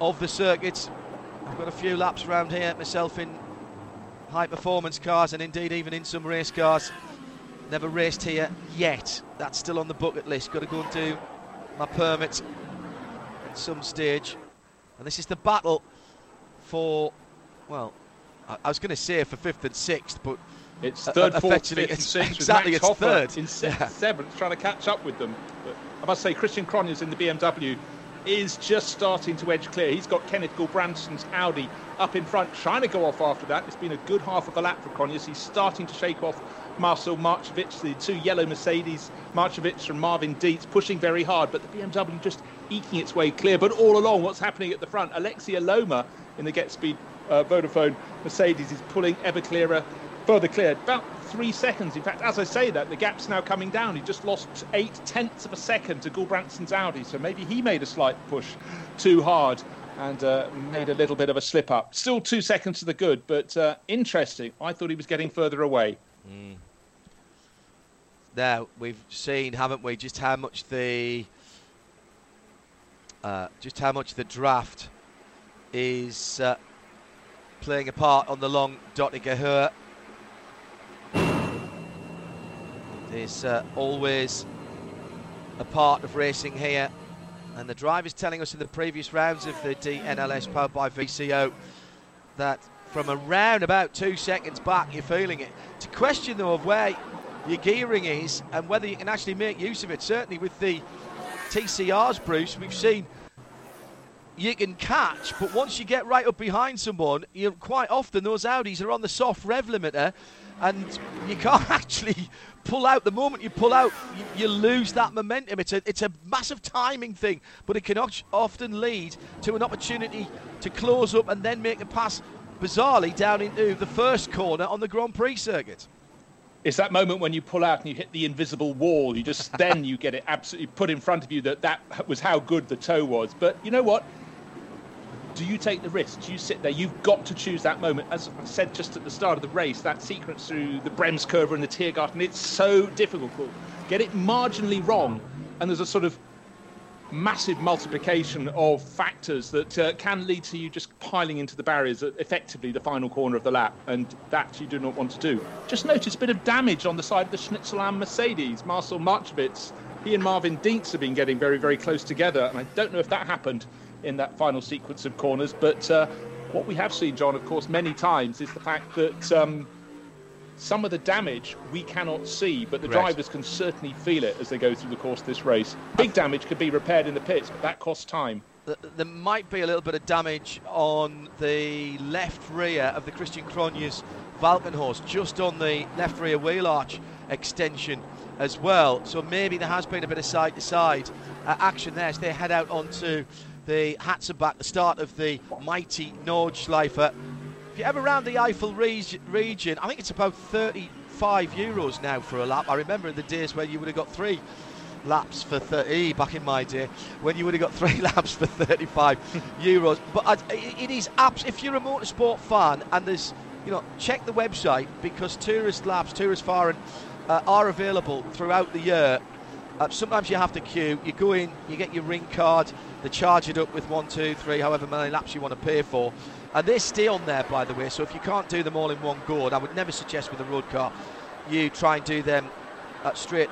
of the circuit. I've got a few laps around here myself in high performance cars and indeed even in some race cars. Never raced here yet. That's still on the bucket list. Got to go and do my permit at some stage. And this is the battle for, well, I, was going to say for fifth and sixth, but it's third, uh, fourth, fifth, and sixth. Exactly, it's third. In sixth, yeah. seventh, trying to catch up with them. But I must say, Christian Krognes in the BMW is just starting to edge clear. He's got Kenneth Gulbrandsen's Audi up in front, trying to go off after that. It's been a good half of a lap for Krognes. He's starting to shake off Marcel Marcevic, the two yellow Mercedes, Marcevic and Marvin Dienst pushing very hard, but the BMW just eking its way clear. But all along, what's happening at the front? Aleksi Elomaa in the Get Speed uh, Vodafone Mercedes is pulling ever clearer, further clear. About three seconds. In fact, as I say that, the gap's now coming down. He just lost eight tenths of a second to Gulbrandsen's Audi, so maybe he made a slight push too hard and uh, made a little bit of a slip up. Still two seconds to the good, but uh, interesting. I thought he was getting further away. Mm. Now we've seen, haven't we, just how much the uh, just how much the draft is uh, playing a part on the long Döttinger Höhe. There's uh, always a part of racing here, and the driver's telling us in the previous rounds of the DNLS powered by VCO that from around about two seconds back, you're feeling it. A question, though, of where your gearing is and whether you can actually make use of it. Certainly with the TCRs, Bruce, we've seen you can catch, but once you get right up behind someone, you quite often those Audis are on the soft rev limiter, and you can't actually pull out. The moment you pull out, you, you, lose that momentum. It's a it's a massive timing thing, but it can often lead to an opportunity to close up and then make a pass bizarrely down into the first corner on the Grand Prix circuit. It's that moment when you pull out and you hit the invisible wall. You just then you get it absolutely put in front of you that that was how good the toe was. But you know what? Do you take the risk? Do you sit there? You've got to choose that moment. As I said just at the start of the race, that sequence through the Bremskurve and the Tiergarten, it's so difficult. Get it marginally wrong, and there's a sort of massive multiplication of factors that uh, can lead to you just piling into the barriers at effectively the final corner of the lap, and that you do not want to do. Just notice a bit of damage on the side of the Schnitzelalm Mercedes. Marcel Marcevic, he and Marvin Dienst have been getting very, very close together, and I don't know if that happened in that final sequence of corners. But uh, what we have seen, John, of course, many times is the fact that um, some of the damage we cannot see, but the drivers can certainly feel it as they go through the course of this race. Big damage could be repaired in the pits, but that costs time. There might be a little bit of damage on the left rear of the Christian Krognes Walkenhorst, just on the left rear wheel arch extension as well. So maybe there has been a bit of side to side action there as they head out onto the Hatzenbach, the start of the mighty Nordschleife. If you're ever around the Eifel region, I think it's about 35 euros now for a lap. I remember in the days when you would have got three laps for 30 back in my day when you would have got three laps for 35 euros but it is apps if you're a motorsport fan and there's you know, check the website because tourist laps tourist foreign, uh, are available throughout the year. Uh, sometimes you have to queue. You go in, you get your ring card, they charge it up with one, two, three, however many laps you want to pay for. And they stay on there, by the way. So if you can't do them all in one go, and I would never suggest with a road car, you try and do them uh, straight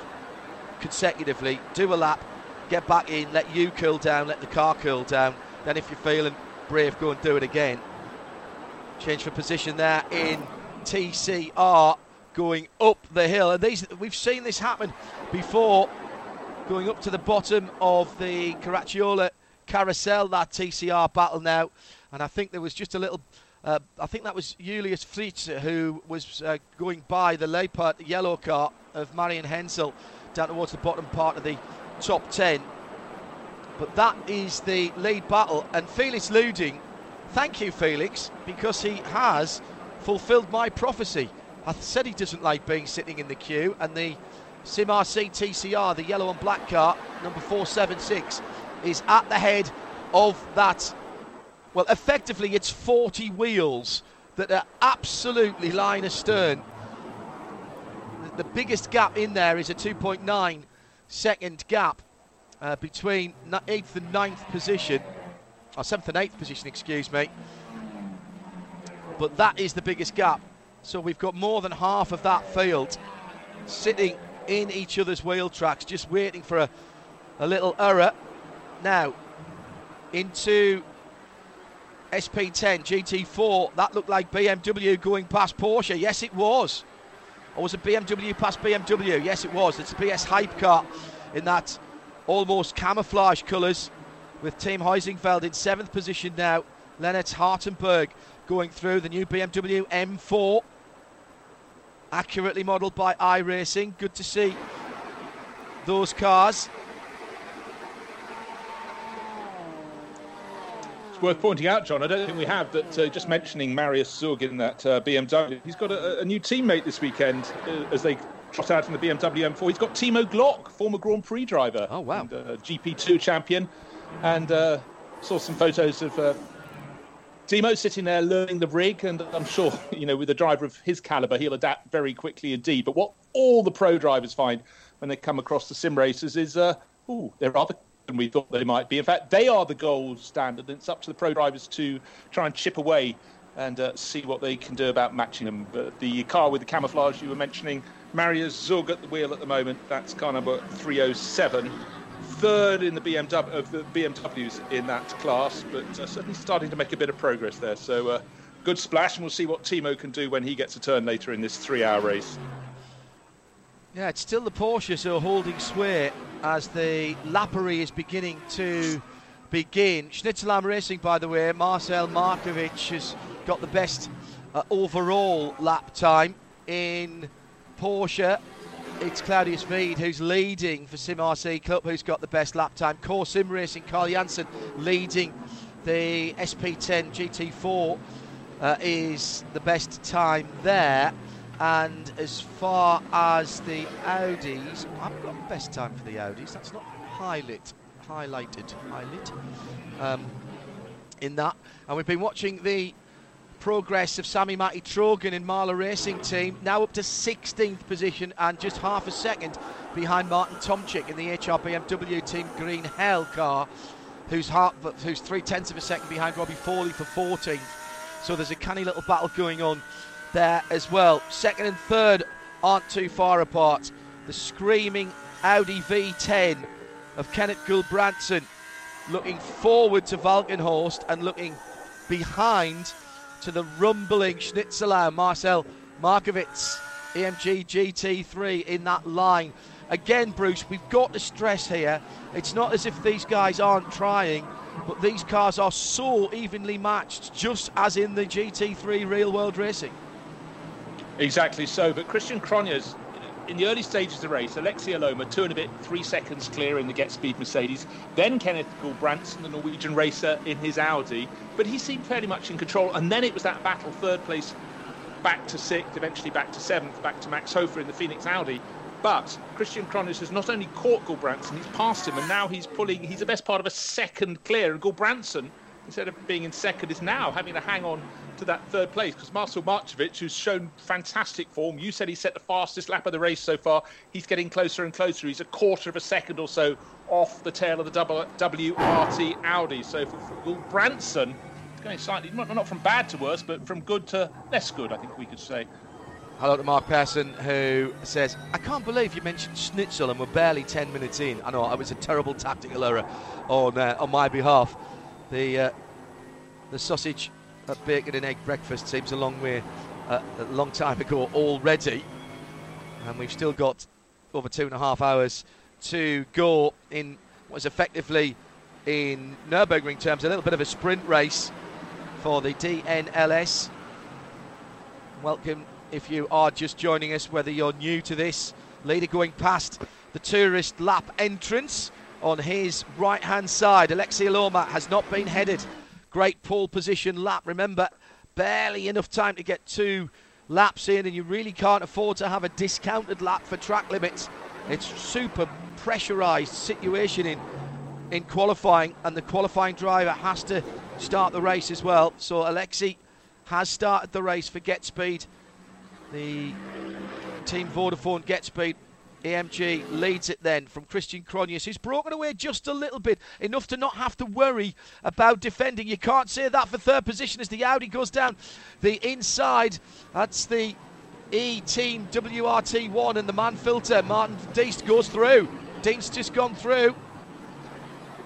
consecutively. Do a lap, get back in, let you cool down, let the car cool down. Then if you're feeling brave, go and do it again. Change for position there in TCR going up the hill. And these we've seen this happen before, going up to the bottom of the Caracciola carousel, that TCR battle now. And I think there was just a little. Uh, I think that was Julius Fritz who was uh, going by the Leopard yellow car of Marian Hensel down towards the bottom part of the top 10. But that is the lead battle. And Felix Luding, thank you, Felix, because he has fulfilled my prophecy. I said he doesn't like being sitting in the queue, and the Sim TCR, the yellow and black car, number 476, is at the head of that. Well, effectively, it's 40 wheels that are absolutely line astern. The biggest gap in there is a 2.9 second gap uh, between 8th and 9th position, or 7th and 8th position, excuse me. But that is the biggest gap. So we've got more than half of that field sitting in each other's wheel tracks, just waiting for a, a little error. Now, into SP10 GT4, that looked like BMW going past Porsche. Yes, it was. Or was it BMW past BMW? Yes, it was. It's a PS Hype car in that almost camouflage colours with Team Heusinkveld in seventh position now. Lennart Hartenberg going through the new BMW M4. Accurately modelled by iRacing. Good to see those cars. It's worth pointing out, John. I don't think we have that. Uh, just mentioning Marius Zug in that uh, BMW. He's got a, a, new teammate this weekend uh, as they trot out in the BMW M4. He's got Timo Glock, former Grand Prix driver. Oh wow! And, uh, GP2 champion, and uh, saw some photos of Timo sitting there learning the rig, and I'm sure you know with a driver of his caliber, he'll adapt very quickly indeed. But what all the pro drivers find when they come across the sim racers is, uh, ooh, they're rather than we thought they might be. In fact, they are the gold standard. And it's up to the pro drivers to try and chip away and uh, see what they can do about matching them. But the car with the camouflage you were mentioning, Marius Zug at the wheel at the moment. That's car number 307. Third in the BMW of the BMWs in that class, but uh, certainly starting to make a bit of progress there. So uh, good splash, and we'll see what Timo can do when he gets a turn later in this three-hour race. Yeah, it's still the Porsches who are holding sway as the lappery is beginning to begin. Schnitzelalm Racing, by the way, Marcel Markovic has got the best uh, overall lap time in Porsche. It's Claudius Veed who's leading for Sim RC Club, who's got the best lap time. Core Sim Racing, Carl Janssen leading the SP10 GT4 uh, is the best time there. And as far as the Audis, I've got the best time for the Audis. That's not highlight, highlighted, highlight um, in that. And we've been watching the progress of Sami-Matti Trogen in Mahle Racing Team, now up to 16th position and just half a second behind Martin Tomczyk in the HR BMW Team Green Hell car, who's, half, who's three tenths of a second behind Robbie Foley for 14th. So there's a canny little battle going on there as well. Second and third aren't too far apart. The screaming Audi V10 of Kenneth Gulbrandsen looking forward to Walkenhorst and looking behind to the rumbling Schnitzelalm Marcel Markovitz EMG GT3 in that line. Again, Bruce, we've got to stress here it's not as if these guys aren't trying, but these cars are so evenly matched, just as in the GT3 real world racing. Exactly so. But Christian Krognes, in the early stages of the race, Aleksi Elomaa, two and a bit, three seconds clear in the Get Speed Mercedes. Then Kenneth Gulbrandsen, the Norwegian racer, in his Audi. But he seemed fairly much in control. And then it was that battle, third place back to sixth, eventually back to seventh, back to Max Hofer in the Phoenix Audi. But Christian Krognes has not only caught Gulbrandsen, he's passed him, and now he's pulling, he's the best part of a second clear. And Gulbrandsen instead of being in second, is now having to hang on to that third place because Marcel Marcevic, who's shown fantastic form, you said he set the fastest lap of the race so far. He's getting closer and closer. He's a quarter of a second or so off the tail of the WRT Audi. So for, for Branson, it's going slightly not from bad to worse, but from good to less good, I think we could say. Hello to Mark Persson, who says, I can't believe you mentioned Schnitzel and we're barely 10 minutes in. I know, it was a terrible tactical error on, uh, on my behalf. The, uh, the sausage at bacon and egg breakfast seems a long way, uh, a long time ago already. And we've still got over two and a half hours to go in what is effectively, in Nürburgring terms, a little bit of a sprint race for the DNLS. Welcome if you are just joining us, whether you're new to this. Leader going past the tourist lap entrance on his right hand side. Aleksi Elomaa has not been headed. Great pole position lap. Remember, barely enough time to get two laps in, and you really can't afford to have a discounted lap for track limits. It's super pressurised situation in in qualifying, and the qualifying driver has to start the race as well. So Aleksi has started the race for Get Speed the Team Vodafone Get Speed AMG leads it then from Christian Krognes, who's broken away just a little bit, enough to not have to worry about defending. You can't say that for third position as the Audi goes down the inside. That's the E Team WRT1 and the man filter. Marvin Dienst goes through. Dienst just gone through.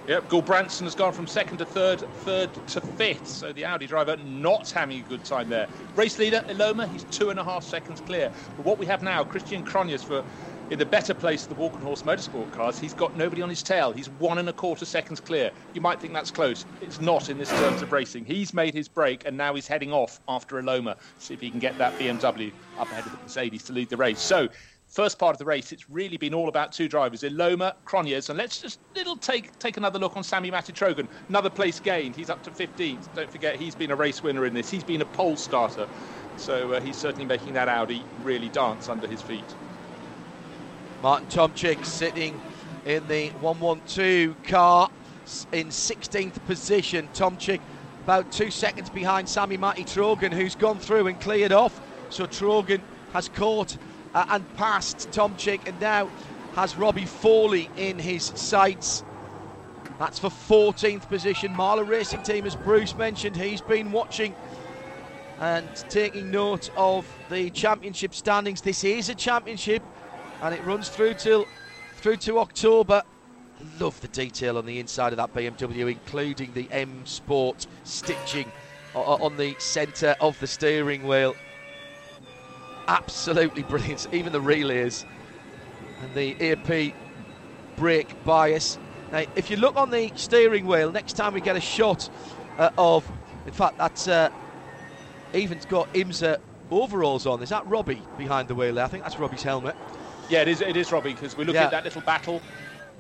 Yep, Gulbrandsen has gone from second to third, third to fifth. So the Audi driver not having a good time there. Race leader, Elomaa, he's two and a half seconds clear. But what we have now, Christian Cronjes for in the better place of the Walkenhorst Motorsport cars, he's got nobody on his tail. He's one and a quarter seconds clear. You might think that's close. It's not in this terms of racing. He's made his break and now he's heading off after Elomaa. See if he can get that BMW up ahead of the Mercedes to lead the race. So first part of the race, it's really been all about two drivers, Elomaa, Krognes, and let's just little take take another look on Sami-Matti Trogen. Another place gained. He's up to 15th. Don't forget, he's been a race winner in this. He's been a pole starter, so uh, he's certainly making that Audi really dance under his feet. Martin Tomczyk sitting in the 112 car in 16th position. Tomczyk about two seconds behind Sami-Matti Trogen, who's gone through and cleared off. So Trogen has caught uh, and passed Tomczyk and now has Robbie Foley in his sights. That's for 14th position. Mahle Racing Team, as Bruce mentioned, he's been watching and taking note of the championship standings. This is a championship and it runs through till through to October. Love the detail on the inside of that BMW, including the M Sport stitching on the centre of the steering wheel absolutely brilliant. Even the relays and the EAP brake bias. Now, if you look on the steering wheel, next time we get a shot uh, of, in fact, that's uh, even got IMSA overalls on. Is that Robbie behind the wheel there? I think that's Robbie's helmet. Yeah, it is. It is Robbie because we look yeah. at that little battle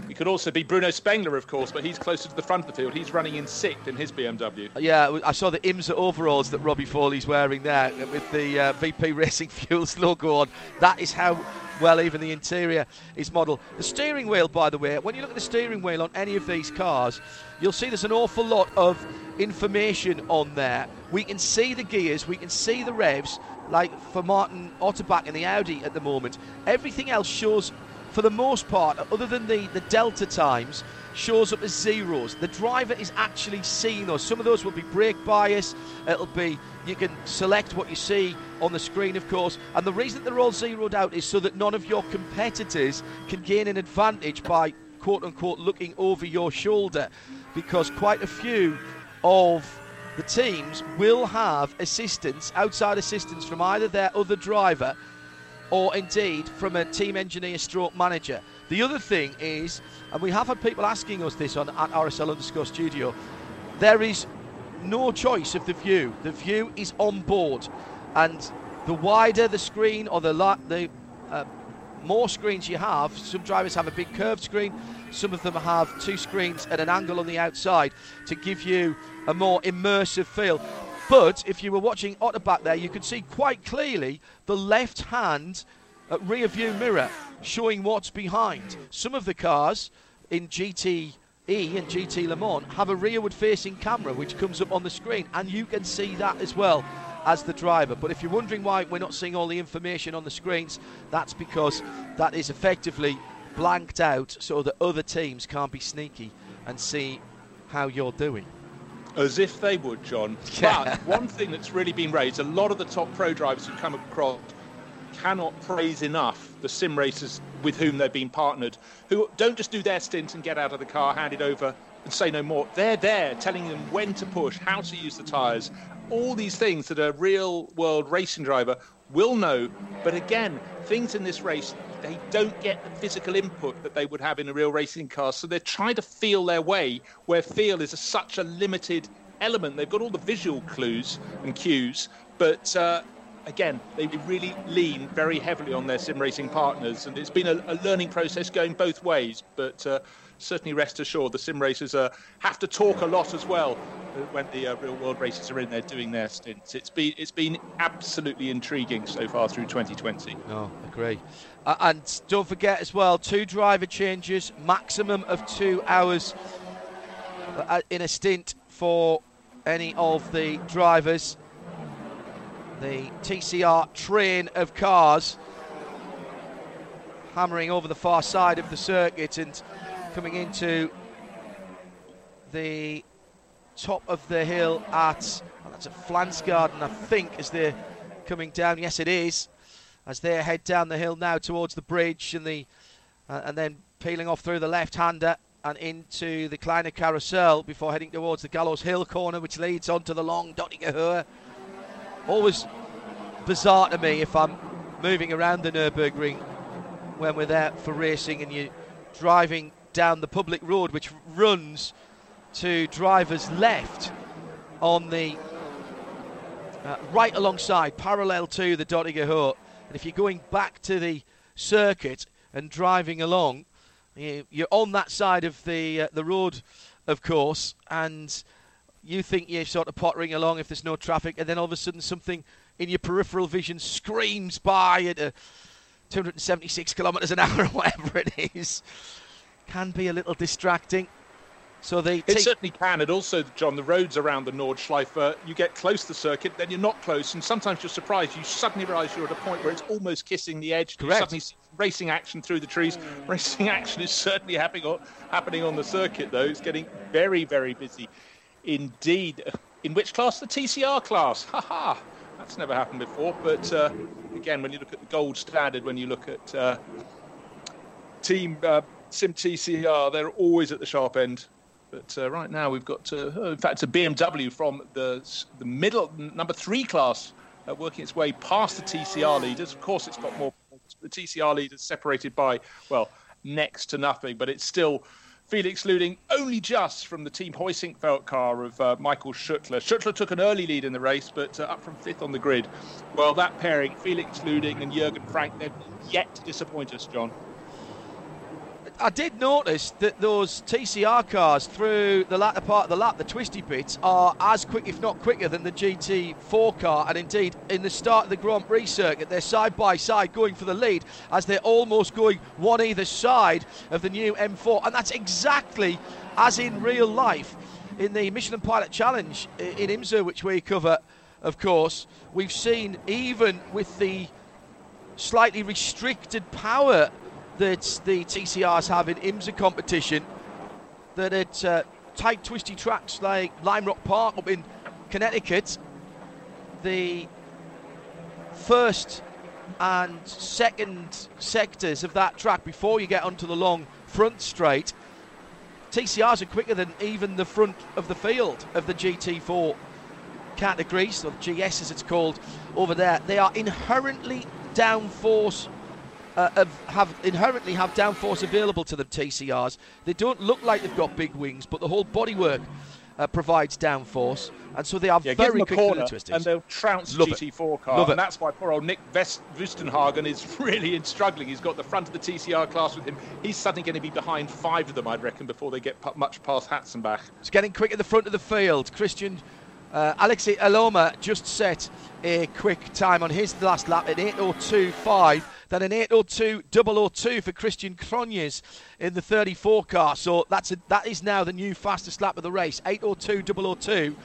it could also be Bruno Spengler, of course, but he's closer to the front of the field. He's running in sixth in his BMW. Yeah, I saw the IMSA overalls that Robbie Foley's wearing there with the uh, VP Racing Fuels logo on. That is how well even the interior is modelled. The steering wheel, by the way, when you look at the steering wheel on any of these cars, you'll see there's an awful lot of information on there. We can see the gears, we can see the revs, like for Martin Otterbach in the Audi at the moment. Everything else shows for the most part, other than the, the delta times, shows up as zeros. The driver is actually seeing those. Some of those will be brake bias. It'll be you can select what you see on the screen, of course. And the reason they're all zeroed out is so that none of your competitors can gain an advantage by quote unquote looking over your shoulder, because quite a few of the teams will have assistance, outside assistance from either their other driver or indeed from a team engineer stroke manager. The other thing is, and we have had people asking us this on at RSL underscore studio, there is no choice of the view. The view is on board, and the wider the screen or the the uh, more screens you have, some drivers have a big curved screen, some of them have two screens at an angle on the outside to give you a more immersive feel. But if you were watching Otterbach there, you could see quite clearly the left hand uh, rear view mirror showing what's behind. Some of the cars in GT E and GT Le Mans have a rearward facing camera which comes up on the screen, and you can see that as well as the driver. But if you're wondering why we're not seeing all the information on the screens, that's because that is effectively blanked out so that other teams can't be sneaky and see how you're doing. As if they would, John. Yeah. But one thing that's really been raised, a lot of the top pro drivers who come across cannot praise enough the sim racers with whom they've been partnered, who don't just do their stint and get out of the car, hand it over, and say no more. They're there telling them when to push, how to use the tyres, all these things that a real world racing driver will know. But again, things in this race, they don't get the physical input that they would have in a real racing car. So they're trying to feel their way where feel is a, such a limited element. They've got all the visual clues and cues, but uh, again, they really lean very heavily on their sim racing partners, and it's been a, a learning process going both ways. But uh, certainly, rest assured, the sim racers uh, have to talk a lot as well uh, when the uh, real world racers are in there doing their stints. It's been it's been absolutely intriguing so far through 2020. No, agree. Uh, and don't forget as well, two driver changes, maximum of two hours uh, in a stint for any of the drivers the TCR train of cars hammering over the far side of the circuit and coming into the top of the hill at well, that's at Pflanzgarten, I think, as they're coming down. Yes, it is, as they head down the hill now towards the bridge and the uh, and then peeling off through the left-hander and into the Kleiner Carousel before heading towards the Gallows Hill corner, which leads onto the long Döttinger always bizarre to me if I'm moving around the Nürburgring when we're there for racing and you're driving down the public road which runs to drivers left on the uh, right alongside, parallel to the Döttinger Höhe. And if you're going back to the circuit and driving along, you, you're on that side of the uh, the road, of course, and you think you're sort of pottering along if there's no traffic, and then all of a sudden something in your peripheral vision screams by at uh, 276 kilometres an hour or whatever it is. Can be a little distracting. So they it certainly can. And also, John, the roads around the Nordschleife, you get close to the circuit, then you're not close, and sometimes you're surprised. You suddenly realise you're at a point where it's almost kissing the edge. Correct. You suddenly see racing action through the trees. Racing action is certainly happening on, happening on the circuit, though. It's getting very, very busy indeed. In which class? The TCR class. Ha ha. That's never happened before. But uh, again, when you look at the gold standard, when you look at uh, Team uh, Sim TCR, they're always at the sharp end. But uh, right now, we've got, uh, in fact, a BMW from the the middle number three class uh, working its way past the TCR leaders. Of course, it's got more. points. The TCR leaders separated by well next to nothing, but it's still Felix Luding only just from the Team Heusinkveld car of uh, Michael Schuttler. Schuttler took an early lead in the race, but uh, up from fifth on the grid. Well, that pairing, Felix Luding and Jürgen Frank, they've yet to disappoint us, John. I did notice that those TCR cars through the latter part of the lap, the twisty bits, are as quick, if not quicker, than the GT4 car. And indeed, in the start of the Grand Prix circuit, they're side by side going for the lead as they're almost going one either side of the new M4. And that's exactly as in real life in the Michelin Pilot Challenge in IMSA, which we cover, of course. We've seen, even with the slightly restricted power that the TCRs have in IMSA competition that at uh, tight, twisty tracks like Lime Rock Park up in Connecticut, the first and second sectors of that track before you get onto the long front straight, TCRs are quicker than even the front of the field of the GT4 categories, or GS as it's called over there. They are inherently downforce uh, have inherently have downforce available to them. TCRs. They don't look like they've got big wings, but the whole bodywork uh, provides downforce, and so they are yeah, very quick corner, the and they'll trounce Love GT4 it. car, Love and it. that's why poor old Nick Vest- Wustenhagen is really in struggling. He's got the front of the TCR class with him. He's suddenly going to be behind five of them, I'd reckon, before they get much past Hatzenbach. It's getting quick at the front of the field. Christian Uh, Aleksi Elomaa just set a quick time on his last lap at 8.02.5, then an 8.02.002 for Christian Krognes in the 34 car. So that's a, that is now the new fastest lap of the race, 8.02.002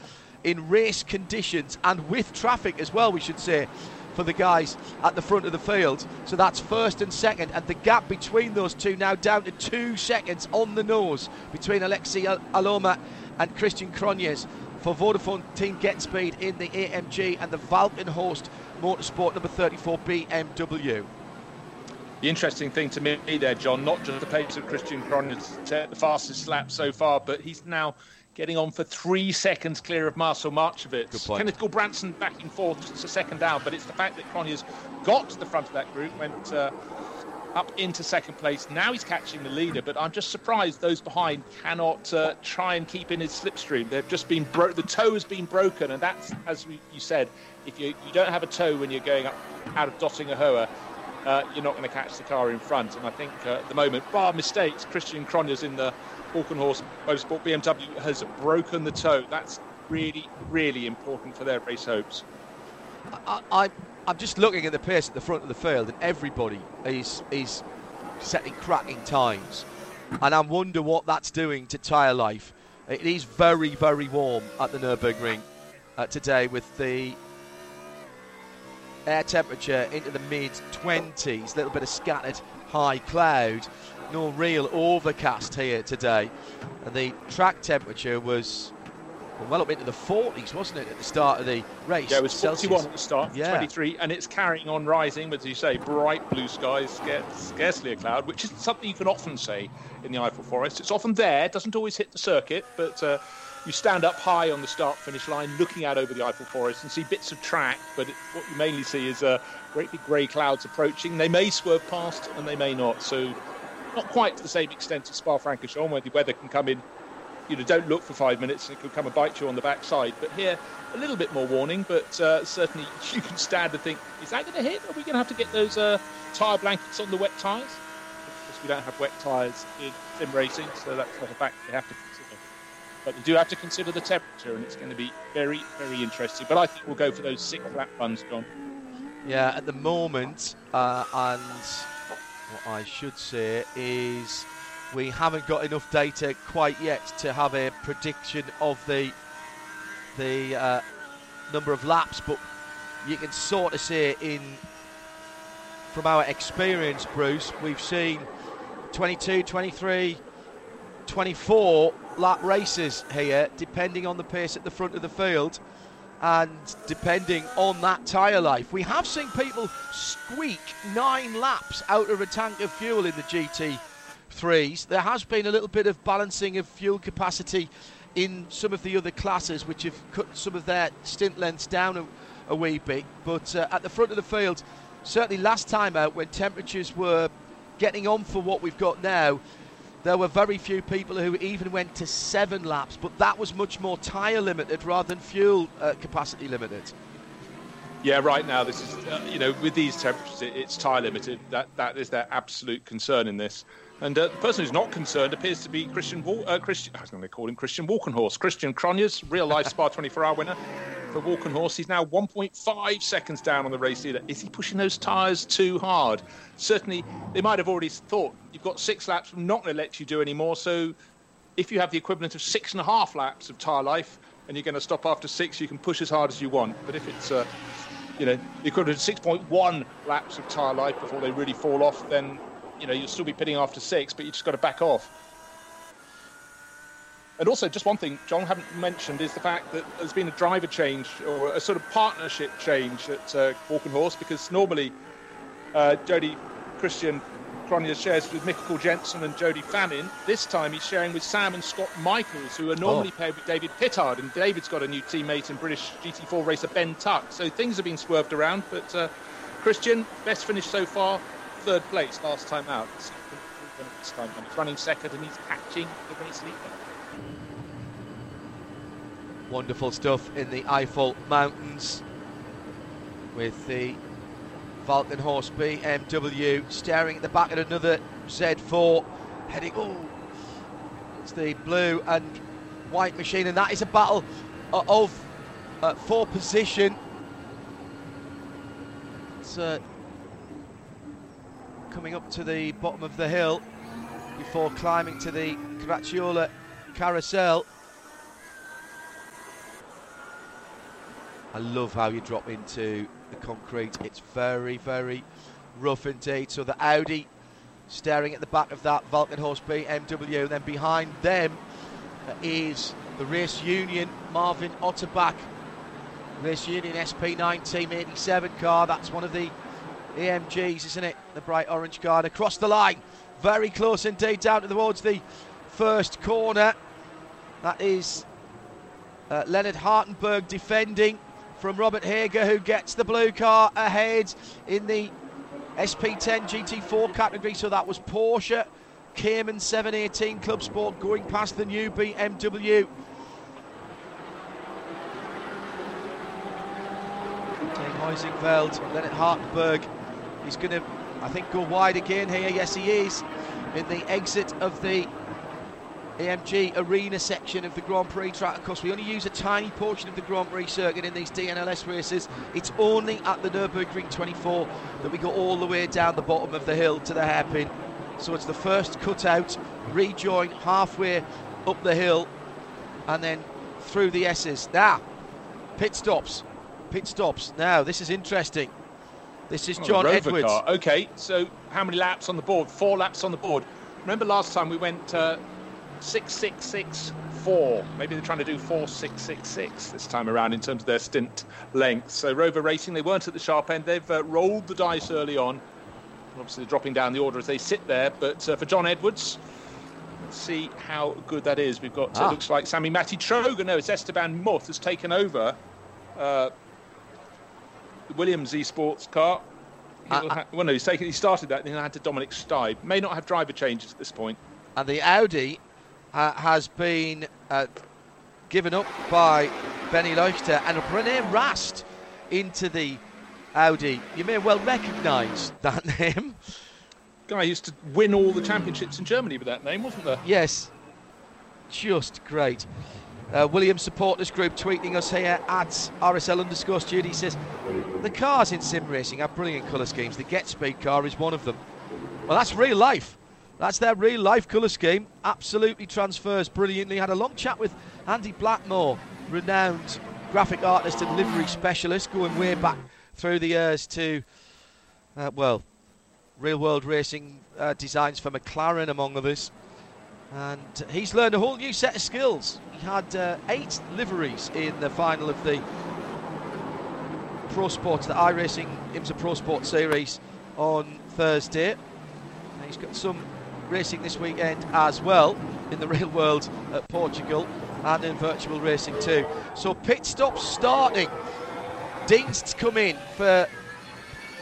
in race conditions and with traffic as well, we should say for the guys at the front of the field. So that's first and second, and the gap between those two now down to two seconds on the nose between Aleksi Elomaa and Christian Krognes for Vodafone Team Get Speed in the AMG and the Walkenhorst Motorsport number 34 BMW. The interesting thing to me there, John, not just the pace of Christian Krognes, the fastest lap so far, but he's now getting on for three seconds clear of Marcel Marchewicz. Kenneth Gulbrandsen back and forth, it's a second down, but it's the fact that Krognes got to the front of that group, went uh, up into second place. Now he's catching the leader, but I'm just surprised those behind cannot uh, try and keep in his slipstream. They've just been broke. The toe has been broken, and that's as we, you said. If you, you don't have a toe when you're going up out of Döttinger uh, you're not going to catch the car in front. And I think uh, at the moment, bar mistakes, Christian Krognes in the Walkenhorst Motorsport BMW has broken the toe. That's really, really important for their race hopes. I, I'm just looking at the pace at the front of the field, and everybody is is setting cracking times, and I wonder what that's doing to tyre life. It is very, very warm at the Nurburgring uh, today, with the air temperature into the mid 20s, a little bit of scattered high cloud no real overcast here today. And the track temperature was well up into the 40s, wasn't it, at the start of the race? Yeah, it was 41 at the start, yeah. 23, and it's carrying on rising, but as you say, bright blue skies, scarcely a cloud, which is something you can often say in the Eifel Forest. It's often there, doesn't always hit the circuit, but uh, you stand up high on the start finish line looking out over the Eifel Forest and see bits of track, but it, what you mainly see is uh, great big grey clouds approaching. They may swerve past and they may not, so not quite to the same extent as Spa-Francorchamps, where the weather can come in. You know, don't look for five minutes and it could come and bite you on the backside. But here, a little bit more warning, but uh, certainly you can stand and think, is that going to hit? Are we going to have to get those uh, tyre blankets on the wet tyres? Because we don't have wet tyres in sim racing, so that's not a fact they have to consider. But you do have to consider the temperature, and it's going to be very, very interesting. But I think we'll go for those six lap runs, John. Yeah, at the moment, uh, and what I should say is we haven't got enough data quite yet to have a prediction of the the uh, number of laps, but you can sort of say in from our experience, Bruce, we've seen 22, 23, 24 lap races here, depending on the pace at the front of the field and depending on that tyre life. We have seen people squeak nine laps out of a tank of fuel in the GT3s. There has been a little bit of balancing of fuel capacity in some of the other classes, which have cut some of their stint lengths down a, a wee bit. But uh, at the front of the field, certainly last time out, when temperatures were getting on for what we've got now, there were very few people who even went to seven laps, but that was much more tyre limited rather than fuel uh, capacity limited. Yeah, right now this is uh, you know with these temperatures it, it's tyre limited. That that is their absolute concern in this. And uh, the person who's not concerned appears to be Christian. Uh, Christian I was going to call him Christian Walkenhorst. Christian Krognes, real life Spa 24-hour winner for Walkenhorst. He's now 1.5 seconds down on the race leader. Is he pushing those tyres too hard? Certainly, they might have already thought you've got six laps. I'm not going to let you do any more. So, if you have the equivalent of six and a half laps of tyre life, and you're going to stop after six, you can push as hard as you want. But if it's uh, you know the equivalent of 6.1 laps of tyre life before they really fall off, then you know you'll still be pitting after six, but you just got to back off. And also, just one thing John haven't mentioned is the fact that there's been a driver change or a sort of partnership change at uh, Walkenhorst because normally uh, Jody Christian Krognes shares with Michael Jensen and Jody Fannin. This time he's sharing with Sam and Scott Michaels, who are normally oh. paired with David Pittard. And David's got a new teammate in British GT4 racer Ben Tuck. So things have been swerved around. But uh, Christian, best finish so far, third place last time out. This time he's running second and he's catching the race leader. Wonderful stuff in the Eifel Mountains with the Walkenhorst BMW staring at the back of another Z4 heading, oh, it's the blue and white machine and that is a battle of uh, for position. It's uh, coming up to the bottom of the hill before climbing to the Caracciola carousel. I love how you drop into the concrete. It's very, very rough indeed. So the Audi staring at the back of that Walkenhorst BMW. Then behind them is the Race Union Marvin Otterbach. Race Union SP1987 car. That's one of the AMGs, isn't it? The bright orange car. And across the line. Very close indeed down towards the first corner. That is uh, Leonard Hartenberg defending from Robert Hager, who gets the blue car ahead in the SP10 GT4 category. So that was Porsche Cayman 718 Club Sport going past the new BMW. Heusinkveld, Leonard Hartenberg, he's going to, I think, go wide again here. Yes, he is in the exit of the AMG Arena section of the Grand Prix track. Of course, we only use a tiny portion of the Grand Prix circuit in these DNLS races. It's only at the Nürburgring 24 that we go all the way down the bottom of the hill to the hairpin. So it's the first cutout, rejoin halfway up the hill, and then through the S's. Now, pit stops. Pit stops. Now, this is interesting. This is John oh, Edwards. Car. Okay, so how many laps on the board? Four laps on the board. Remember last time we went uh, 6664. Maybe they're trying to do 4666 this time around in terms of their stint length. So Rowe Racing, they weren't at the sharp end. They've uh, rolled the dice early on. Obviously, they're dropping down the order as they sit there. But uh, for John Edwards, let's see how good that is. We've got, uh, ah. looks like Sami-Matti Trogen. No, it's Esteban Muth has taken over uh, Williams Esports car. Uh, ha- well, no, he's taken. He started that, then had to Dominic Steib. May not have driver changes at this point. And the Audi uh, has been uh, given up by Benny Leuchter and René Rast into the Audi. You may well recognise that name. Guy used to win all the championships in Germany with that name, wasn't there? Yes. Just great. Uh, Williams supporters group tweeting us here at RSL underscore studio says the cars in sim racing have brilliant colour schemes. The Get Speed car is one of them. Well, that's real life. That's their real life colour scheme. Absolutely transfers brilliantly. Had a long chat with Andy Blackmore, renowned graphic artist and livery specialist, going way back through the years to, uh, well, real world racing uh, designs for McLaren, among others. And he's learned a whole new set of skills. Had uh, eight liveries in the final of the Pro Sports, the iRacing IMSA Pro Sport Series on Thursday. And he's got some racing this weekend as well in the real world at Portugal and in virtual racing too. So pit stops starting. Dienst come in for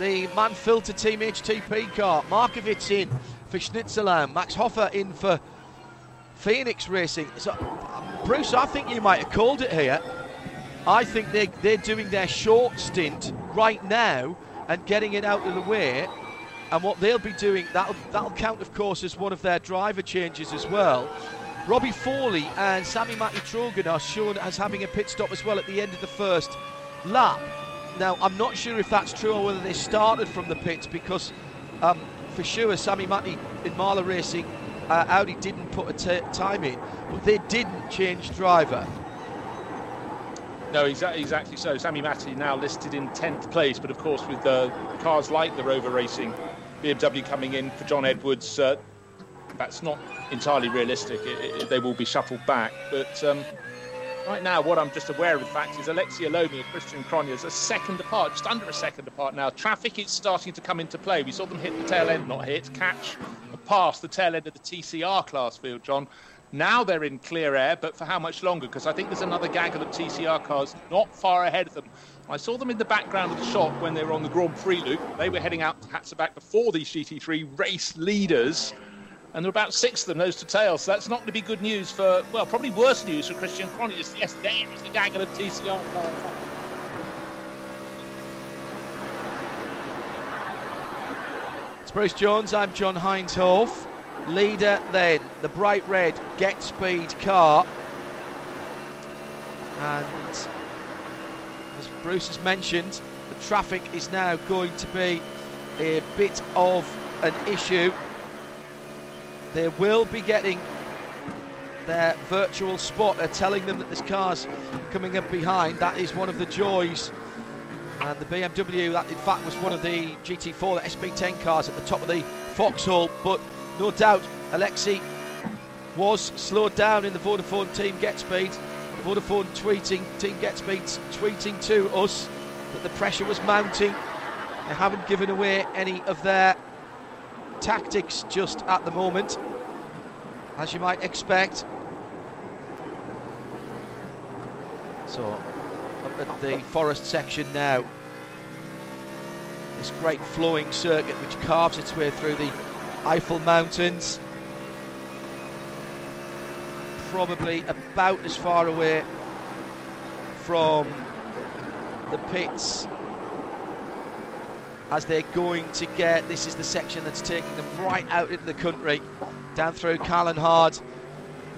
the Mann-Filter Team HTP car. Markovic in for Schnitzelalm. Max Hoffer in for Phoenix Racing. So, Bruce, I think you might have called it here. I think they, they're doing their short stint right now and getting it out of the way and what they'll be doing, that'll, that'll count, of course, as one of their driver changes as well. Robbie Foley and Sami-Matti Trogen are shown as having a pit stop as well at the end of the first lap. Now, I'm not sure if that's true or whether they started from the pits because, um, for sure, Sami-Matti in Mahle Racing, uh, Audi didn't put a time in, but they didn't change driver. No, exactly, exactly so. Sami-Matti now listed in 10th place, but of course, with uh, cars like the Rowe Racing BMW coming in for John Edwards, uh, that's not entirely realistic. It, it, they will be shuffled back. But um, right now, what I'm just aware of the fact is Aleksi Elomaa and Christian Krognes a second apart, just under a second apart now. Traffic is starting to come into play. We saw them hit the tail end, not hit, catch, pass the tail end of the TCR class field, John. Now they're in clear air, but for how much longer? Because I think there's another gaggle of TCR cars not far ahead of them. I saw them in the background of the shot when they were on the Grand Prix loop. They were heading out to Hatzenbach before these GT3 race leaders. And there were about six of them, nose to tail. So that's not going to be good news for, well, probably worse news for Christian Krognes. Yes, there is the gaggle of TCR cars. Bruce Jones. I'm John Hindhaugh. Leader then, the bright red Get Speed car. And as Bruce has mentioned, the traffic is now going to be a bit of an issue. They will be getting their virtual spotter telling them that this cars coming up behind. That is one of the joys. And the BMW, that in fact was one of the GT4, the SP10 cars at the top of the foxhole. But no doubt, Aleksi was slowed down in the Vodafone team get speed. Vodafone tweeting, team get speed tweeting to us that the pressure was mounting. They haven't given away any of their tactics just at the moment, as you might expect. So, at the forest section now. This great flowing circuit which carves its way through the Eifel Mountains. Probably about as far away from the pits as they're going to get. This is the section that's taking them right out into the country, down through Kallenhard.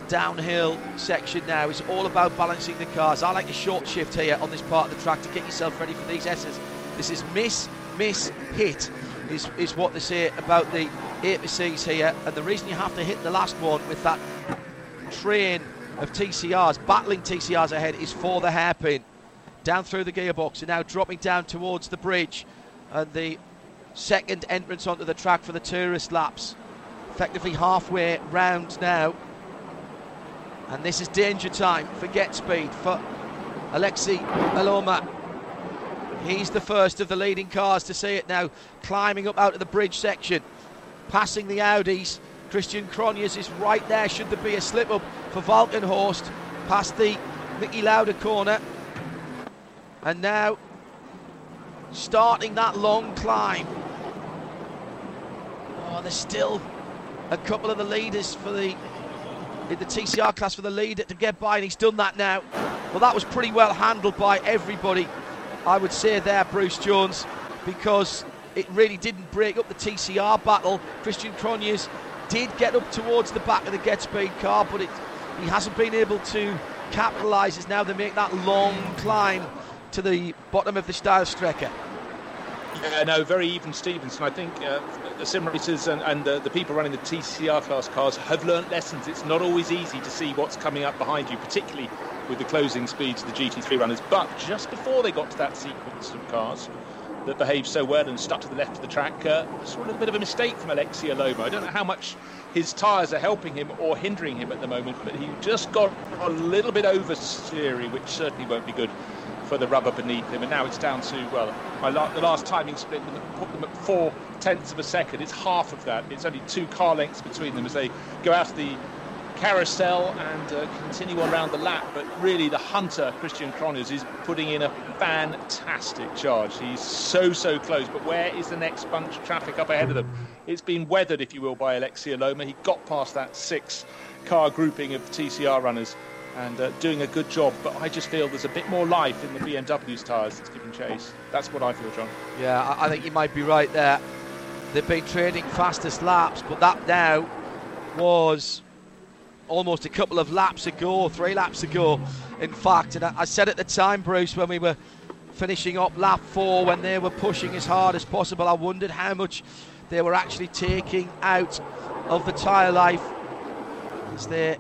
Downhill section now. It's all about balancing the cars. I like the short shift here on this part of the track to get yourself ready for these S's. This is miss, miss, hit, is, is what they say about the APCs here. And the reason you have to hit the last one with that train of TCRs, battling TCRs ahead, is for the hairpin. Down through the gearbox and now dropping down towards the bridge and the second entrance onto the track for the tourist laps. Effectively halfway round now. And this is danger time for Get Speed for Aleksi Elomaa. He's the first of the leading cars to see it now, climbing up out of the bridge section, passing the Audis. Christian Krognes is right there, should there be a slip up for Walkenhorst, past the Niki Lauda corner. And now starting that long climb. Oh, there's still a couple of the leaders for the in the TCR class for the lead to get by, and he's done that now. Well, that was pretty well handled by everybody, I would say there, Bruce Jones, because it really didn't break up the TCR battle. Christian Krognes did get up towards the back of the Get Speed car, but it, he hasn't been able to capitalise as now they make that long climb to the bottom of the Steilstrecke. Yeah, no, very even Stevenson. I think uh, the sim racers and, and uh, the people running the TCR class cars have learnt lessons. It's not always easy to see what's coming up behind you, particularly with the closing speeds of the GT3 runners. But just before they got to that sequence of cars that behaved so well and stuck to the left of the track, uh, saw a little bit of a mistake from Aleksi Elomaa. I don't know how much his tyres are helping him or hindering him at the moment, but he just got a little bit oversteering, which certainly won't be good for the rubber beneath him. And now it's down to, well, la- the last timing split put them at four tenths of a second. It's half of that. It's only two car lengths between them as they go out of the carousel and uh, continue on around the lap. But really, the hunter, Christian Krognes, is putting in a fantastic charge. He's so, so close. But where is the next bunch of traffic up ahead of them? It's been weathered, if you will, by Aleksi Elomaa. He got past that six car grouping of TCR runners and uh, doing a good job. But I just feel there's a bit more life in the BMW's tyres that's giving chase. That's what I feel, John. Yeah, I, I think you might be right there. They've been trading fastest laps, but that now was almost a couple of laps ago, three laps ago, in fact. And I, I said at the time, Bruce, when we were finishing up lap four, when they were pushing as hard as possible, I wondered how much they were actually taking out of the tyre life as they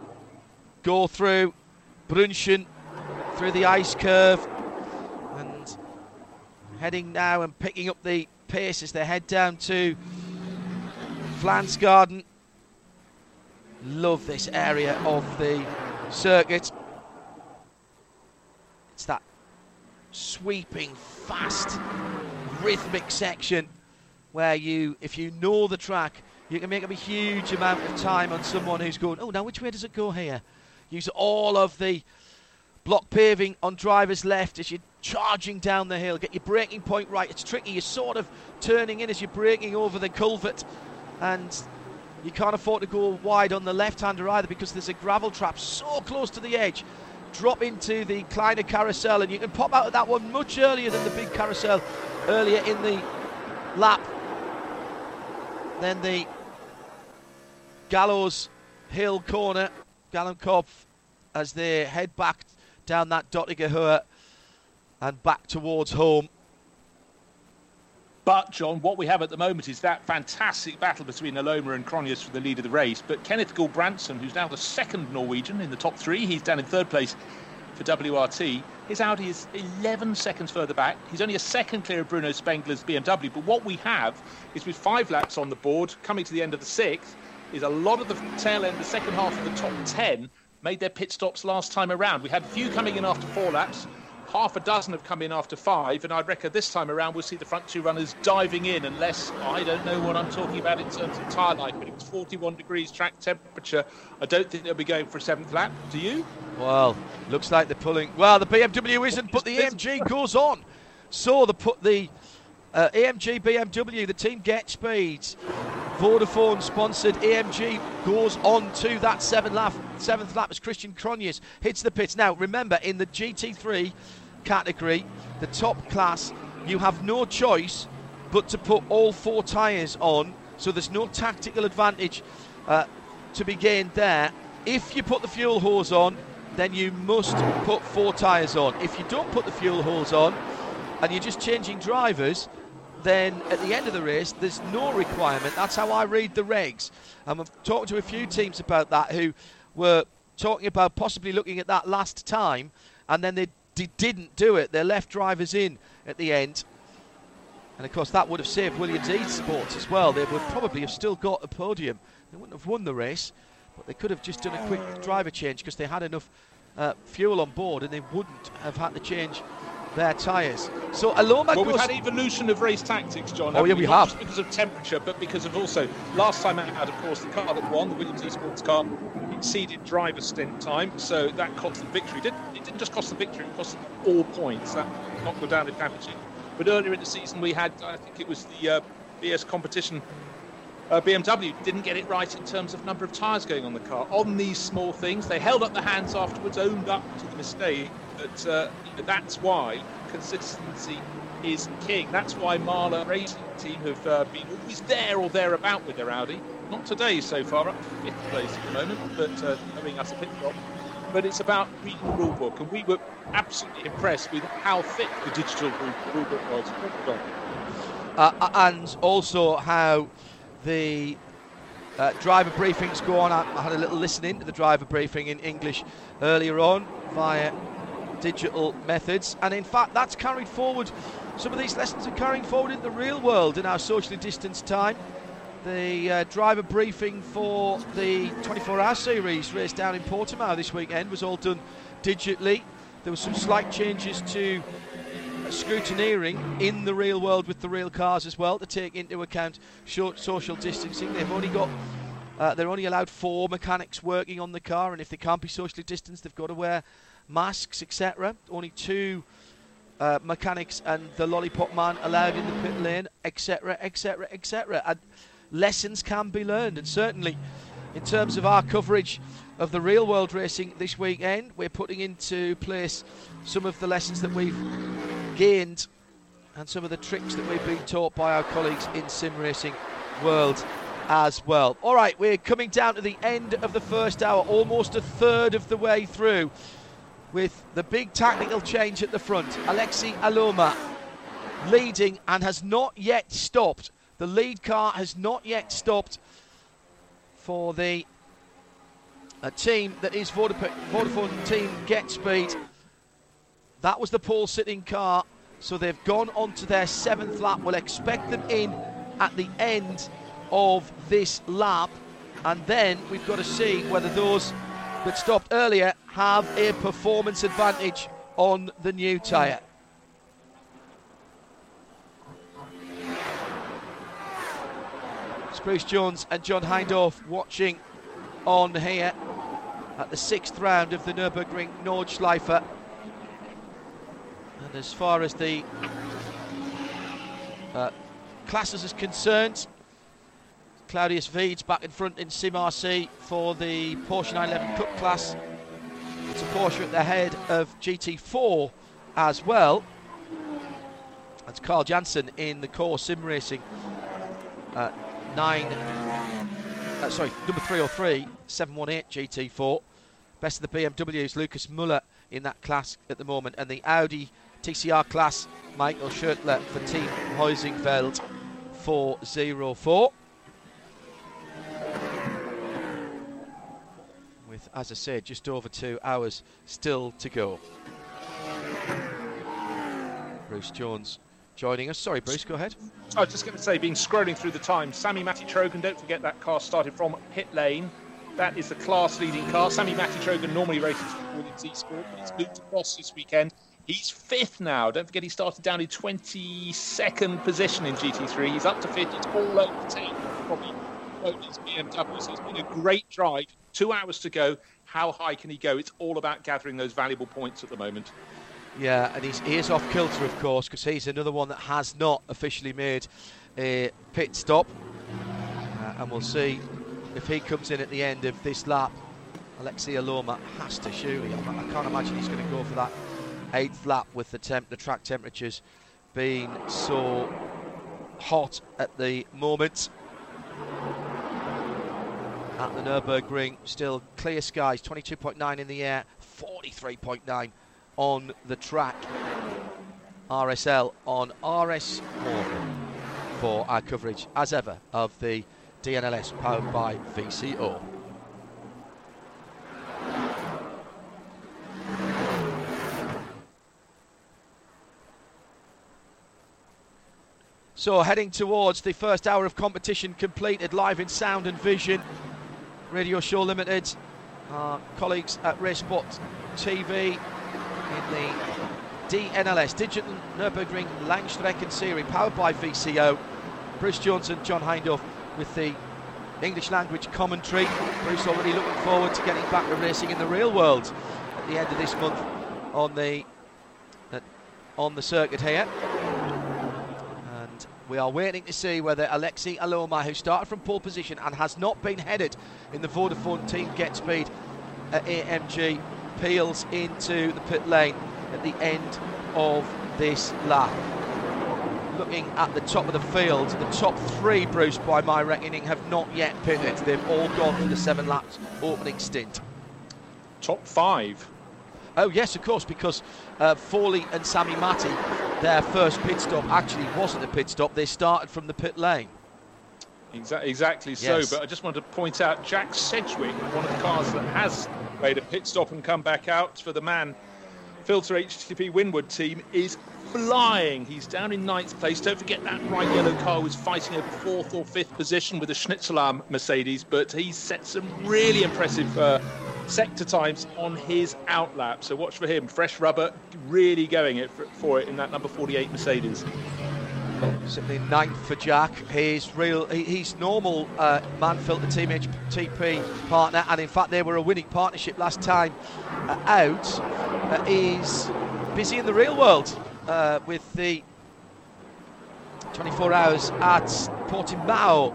go through Brünnchen through the ice curve and heading now and picking up the pace as they head down to Pflanzgarten. Love this area of the circuit. It's that sweeping, fast, rhythmic section where you, if you know the track, you can make up a huge amount of time on someone who's going, oh, now which way does it go here? Use all of the block paving on driver's left as you're charging down the hill. Get your braking point right. It's tricky. You're sort of turning in as you're braking over the culvert, and you can't afford to go wide on the left-hander either because there's a gravel trap so close to the edge. Drop into the Kleiner carousel, and you can pop out of that one much earlier than the big carousel earlier in the lap. Then the Gallows Hill corner, Galgenkopf, as they head back down that Döttinger and back towards home. But, John, what we have at the moment is that fantastic battle between Elomaa and Krognes for the lead of the race. But Kenneth Gulbrandsen, who's now the second Norwegian in the top three, he's down in third place for WRT. His Audi is 11 seconds further back. He's only a second clear of Bruno Spengler's BMW. But what we have is with five laps on the board, coming to the end of the sixth, is a lot of the tail end, the second half of the top 10, made their pit stops last time around. We had a few coming in after four laps half a dozen have come in after five, and I reckon this time around we'll see the front two runners diving in, unless I don't know what I'm talking about in terms of tyre life, but it was 41 degrees track temperature. I don't think they'll be going for a seventh lap. Do you? Well, looks like they're pulling. Well, the BMW isn't, but the AMG goes on. So the put the uh, AMG BMW, the team Get Speeds, Vodafone sponsored AMG goes on to that seventh lap, seventh lap as Christian Krognes hits the pits. Now, remember, in the GT3 category, the top class, you have no choice but to put all four tyres on, so there's no tactical advantage uh, to be gained there. If you put the fuel hose on, then you must put four tyres on. If you don't put the fuel hose on and you're just changing drivers, then at the end of the race, there's no requirement. That's how I read the regs. And I've talked to a few teams about that who were talking about possibly looking at that last time, and then they d- didn't do it. They left drivers in at the end. And of course, that would have saved Williams Esports as well. They would probably have still got a podium. They wouldn't have won the race, but they could have just done a quick driver change because they had enough uh, fuel on board and they wouldn't have had to change their tyres. So Elomaa well, goes... we've had evolution of race tactics, John. Oh, yeah, we Not have. Just because of temperature, but because of also last time out, of course, the car that won, the Williams Esports car, exceeded driver stint time, so that cost them victory. It didn't, it didn't just cost them victory; it cost them all points. That knocked them down in championship. But earlier in the season, we had, I think it was the uh, BS competition. Uh, BMW didn't get it right in terms of number of tyres going on the car. On these small things, they held up their hands afterwards, owned up to the mistake. But uh, that's why consistency is king. That's why Mahle Racing Team have uh, been always there or thereabout with their Audi. Not today so far, up to fifth place at the moment, but uh, owing us a pit stop. But it's about reading the rule book, and we were absolutely impressed with how thick the digital rule book was. uh, and also how the uh, driver briefings go on. I, I had a little listening to the driver briefing in English earlier on via digital methods, and in fact, that's carried forward. Some of these lessons are carrying forward in the real world in our socially distanced time. The uh, driver briefing for the 24 hour series race down in Portimao this weekend was all done digitally. There were some slight changes to scrutineering in the real world with the real cars as well to take into account short social distancing. They've only got uh, they're only allowed four mechanics working on the car, and if they can't be socially distanced, they've got to wear masks, etc. Only two uh, mechanics and the lollipop man allowed in the pit lane, etc., etc., etc. And lessons can be learned, and certainly in terms of our coverage of the real world racing this weekend, we're putting into place some of the lessons that we've gained and some of the tricks that we've been taught by our colleagues in sim racing world as well. All right, we're coming down to the end of the first hour, almost a third of the way through, with the big tactical change at the front. Aleksi Elomaa leading and has not yet stopped. The lead car has not yet stopped for the uh, team that is Vodafone, Vodafone team Get Speed. That was the pole sitting car, so they've gone on to their seventh lap. We'll expect them in at the end of this lap, and then we've got to see whether those that stopped earlier have a performance advantage on the new tyre. Bruce Jones and John Hindhaugh watching on here at the sixth round of the Nürburgring Nordschleife. And as far as the uh, classes is concerned, Claudius Veeds back in front in Sim RC for the Porsche 911 Cup class. It's a Porsche at the head of GT4 as well. That's Carl Jansen in the core sim racing. Uh, nine, uh, sorry, number 303, 718 GT4. Best of the BMWs, Lucas Muller in that class at the moment, and the Audi TCR class, Michael Schurtler for Team Heusinkveld 404. As I said, just over two hours still to go. Bruce Jones joining us. Sorry, Bruce, go ahead. I was just going to say, being scrolling through the time, Sami-Matti Trogen, don't forget that car started from pit lane. That is the class leading car. Sami-Matti Trogen normally races for Williams Esport, but he's moved across this weekend. He's fifth now. Don't forget he started down in 22nd position in GT3. He's up to fifth. It's all over the team. Probably his BMW. So it's been a great drive. Two hours to go. How high can he go? It's all about gathering those valuable points at the moment. Yeah, and he's, he is off kilter, of course, because he's another one that has not officially made a pit stop. Uh, and we'll see if he comes in at the end of this lap. Aleksi Elomaa has to surely. I can't imagine he's going to go for that eighth lap with the temp, the track temperatures being so hot at the moment. At the Nürburgring, still clear skies, 22.9 in the air, 43.9 on the track. RSL on RS1 for our coverage, as ever, of the DNLS powered by VCO. So heading towards the first hour of competition completed live in sound and vision. Radio Show Limited, our colleagues at Racespot TV in the DNLS, Digital Nürburgring Langstrecken Series, powered by VCO. Bruce Johnson, John Hindhaugh with the English language commentary. Bruce already looking forward to getting back to racing in the real world at the end of this month on the uh, on the circuit here. We are waiting to see whether Aleksi Elomaa, who started from pole position and has not been headed in the Vodafone team get speed uh, at AMG, peels into the pit lane at the end of this lap. Looking at the top of the field, the top three, Bruce, by my reckoning, have not yet pitted. They've all gone for the seven laps opening stint. Top five. Oh yes, of course, because uh, Foley and Sami-Matti, their first pit stop actually wasn't a pit stop. They started from the pit lane. Exactly, exactly so. But I just wanted to point out Jack Sedgwick, one of the cars that has made a pit stop and come back out for the man Filter HTP Winward team is flying. He's down in ninth place. Don't forget that bright yellow car was fighting over fourth or fifth position with the Schnitzelalm Mercedes, but he's set some really impressive uh, sector times on his outlap. So watch for him. Fresh rubber, really going it for, for it in that number 48 Mercedes. Simply ninth for Jack. His real, he- he's normal uh, Mann-Filter team HTP partner, and in fact they were a winning partnership last time uh, out. Uh, busy in the real world uh, with the 24 hours at Portimao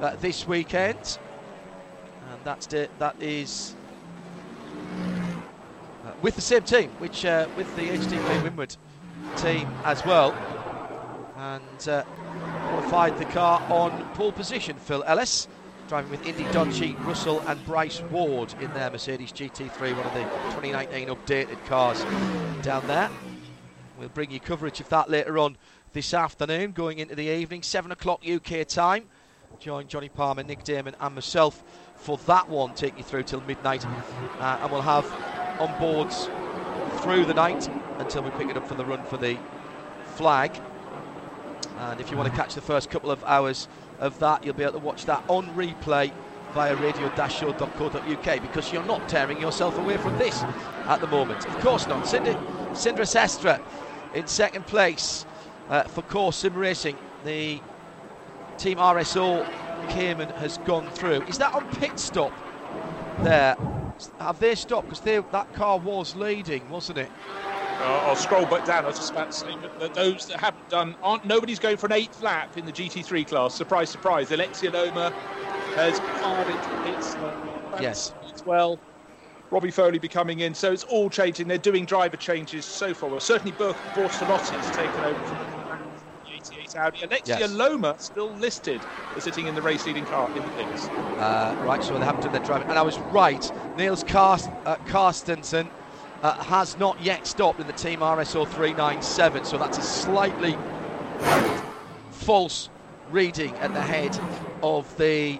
uh, this weekend, and that's the, that is uh, with the same team, which uh, with the HTP Winward team as well and uh, qualified the car on pole position. Phil Ellis driving with Indy Dodgy, Russell and Bryce Ward in their Mercedes GT3, one of the 2019 updated cars down there. We'll bring you coverage of that later on this afternoon, going into the evening, 7 o'clock UK time. Join Johnny Palmer, Nick Damon, and myself for that one, take you through till midnight. Uh, and we'll have on boards through the night until we pick it up for the run for the flag. And if you want to catch the first couple of hours of that, you'll be able to watch that on replay via radio-show.co.uk because you're not tearing yourself away from this at the moment. Of course not. Cinder, Sindra Sestra in second place uh, for Core Sim Racing. The Team RSO Cayman has gone through. Is that on pit stop there? Have they stopped? Because that car was leading, wasn't it? Uh, I'll scroll back down. I was just about to say, that those that haven't done, aren't nobody's going for an eighth lap in the GT3 class. Surprise, surprise. Aleksi Elomaa has fired into pits. uh, Yes. well. Robbie Foley be coming in, so it's all changing. They're doing driver changes so far. Well, certainly has taken over from the 88 Audi. Aleksi Yes. Elomaa still listed as sitting in the race leading car in the pits. Uh, right, so they haven't done their driving. And I was right. Niels Karst, uh, Karstensen uh, has not yet stopped in the Team RSO 397, so that's a slightly false reading at the head of the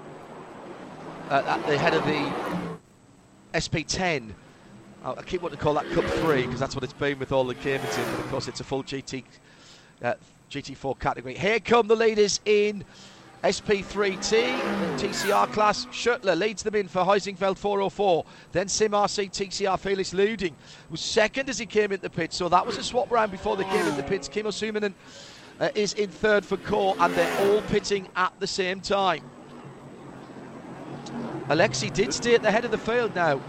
uh, at the head of the SP10. I keep wanting to call that Cup 3 because that's what it's been with all the Caymans in, but of course it's a full GT uh, GT4 category. Here come the leaders in SP3T, the TCR class. Schuttler leads them in for Heusinkveld 404. Then Sim RC TCR Felix Luding was second as he came into the pits. So that was a swap round before they came into the pits. Kimmo Suominen uh, is in third for Core, and they're all pitting at the same time. Aleksi did stay at the head of the field now.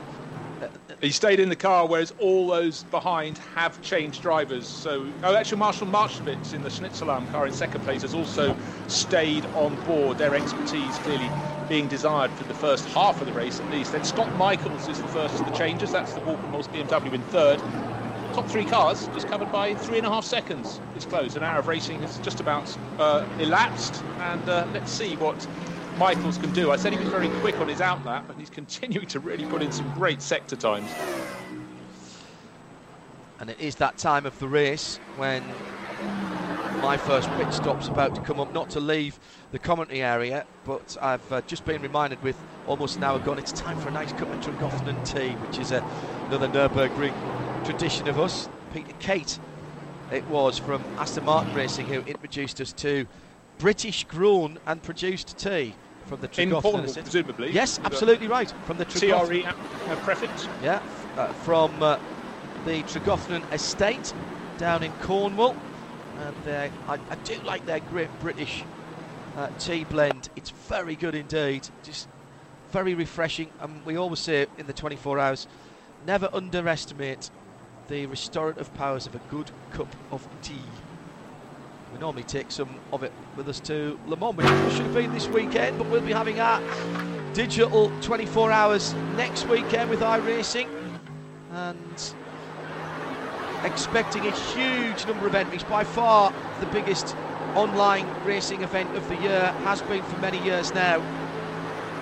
He stayed in the car, whereas all those behind have changed drivers. So, oh, actually, Marshall Marchwitz in the Schnitzelalm car in second place has also stayed on board. Their expertise clearly being desired for the first half of the race, at least. Then Scott Michaels is the first of the changes. That's the Walkenhorst BMW in third. Top three cars just covered by three and a half seconds. It's close. An hour of racing has just about uh, elapsed, and uh, let's see what Michaels can do. I said he was very quick on his outlap, but he's continuing to really put in some great sector times. And it is that time of the race when my first pit stop's about to come up, not to leave the commentary area, but I've uh, just been reminded with almost an hour gone, it's time for a nice cup of Tregothnan tea, which is uh, another Nürburgring tradition of us. Peter Kate, it was from Aston Martin Racing who introduced us to British grown and produced tea from the Cornwall, presumably. Yes, absolutely right. From the TRE uh, prefix. Yeah, uh, from uh, the Tregothnan estate down in Cornwall. And I, I, do like their great British uh, tea blend. It's very good indeed. Just very refreshing. And we always say in the 24 hours, never underestimate the restorative powers of a good cup of tea. We normally take some of it with us to Le Mans, which should have been this weekend, but we'll be having our digital 24 hours next weekend with iRacing and expecting a huge number of entries. By far the biggest online racing event of the year, has been for many years now.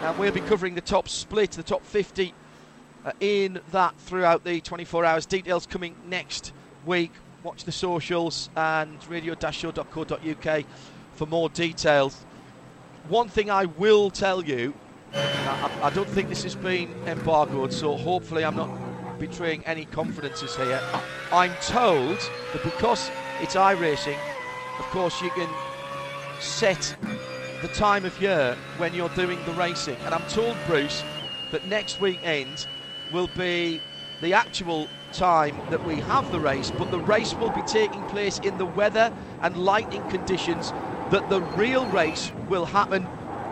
And we'll be covering the top split, the top 50 uh, in that throughout the 24 hours. Details coming next week watch the socials and radio-show.co.uk for more details. One thing I will tell you, I, I, don't think this has been embargoed, so hopefully I'm not betraying any confidences here. I'm told that because it's iRacing, of course you can set the time of year when you're doing the racing. And I'm told, Bruce, that next weekend will be the actual time that we have the race, but the race will be taking place in the weather and lightning conditions that the real race will happen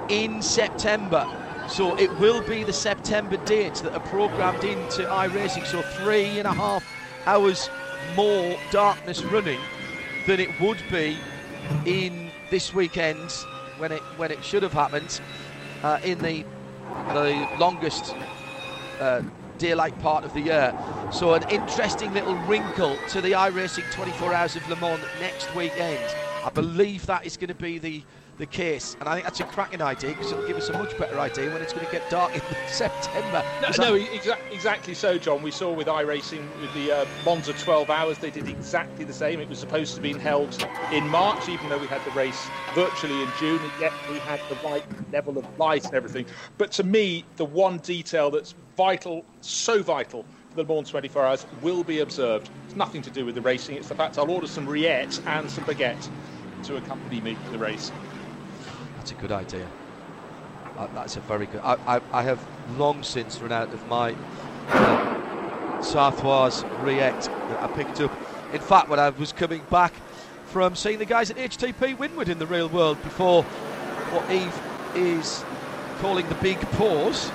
in September. So it will be the September dates that are programmed into iRacing. So three and a half hours more darkness running than it would be in this weekend when it when it should have happened uh, in the the longest uh, daylight part of the year. So an interesting little wrinkle to the iRacing 24 Hours of Le Mans next weekend. I believe that is going to be the the case, and I think that's a cracking idea because it'll give us a much better idea when it's going to get dark in September. No, no exa- exactly so, John. We saw with iRacing with the uh, Monza 12 hours, they did exactly the same. It was supposed to be held in March, even though we had the race virtually in June, and yet we had the right level of light and everything. But to me, the one detail that's vital, so vital for the Le Mans 24 hours, will be observed. It's nothing to do with the racing. It's the fact I'll order some rillettes and some baguette to accompany me to the race. That's a good idea. Uh, that's a very good. I, I, I, have long since run out of my uh, Sarthoise Rillette that I picked up. In fact, when I was coming back from seeing the guys at HTP Winward in the real world before what Eve is calling the big pause.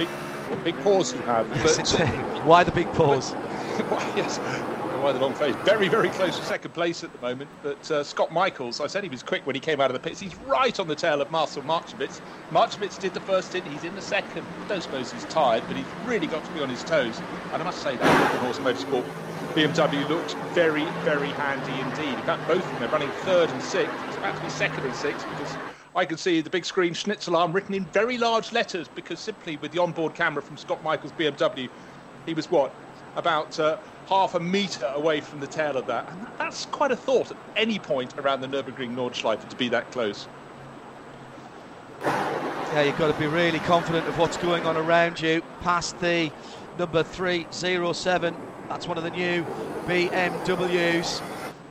Big, big pause you have. But, why the big pause? yes, why the long face. Very, very close to second place at the moment. But uh, Scott Michaels, I said he was quick when he came out of the pits. He's right on the tail of Marcel Marchewicz. Marchewicz did the first stint. He's in the second. I don't suppose he's tired, but he's really got to be on his toes. And I must say that Horse Motorsport BMW looks very, very handy indeed. In fact, both of them are running third and sixth. It's about to be second and sixth because I can see the big screen Schnitzelalm written in very large letters because simply with the onboard camera from Scott Michaels BMW, he was what about uh, half a metre away from the tail of that. And that's quite a thought at any point around the Nürburgring Nordschleife to be that close. Yeah, you've got to be really confident of what's going on around you. Past the number 307, that's one of the new BMWs,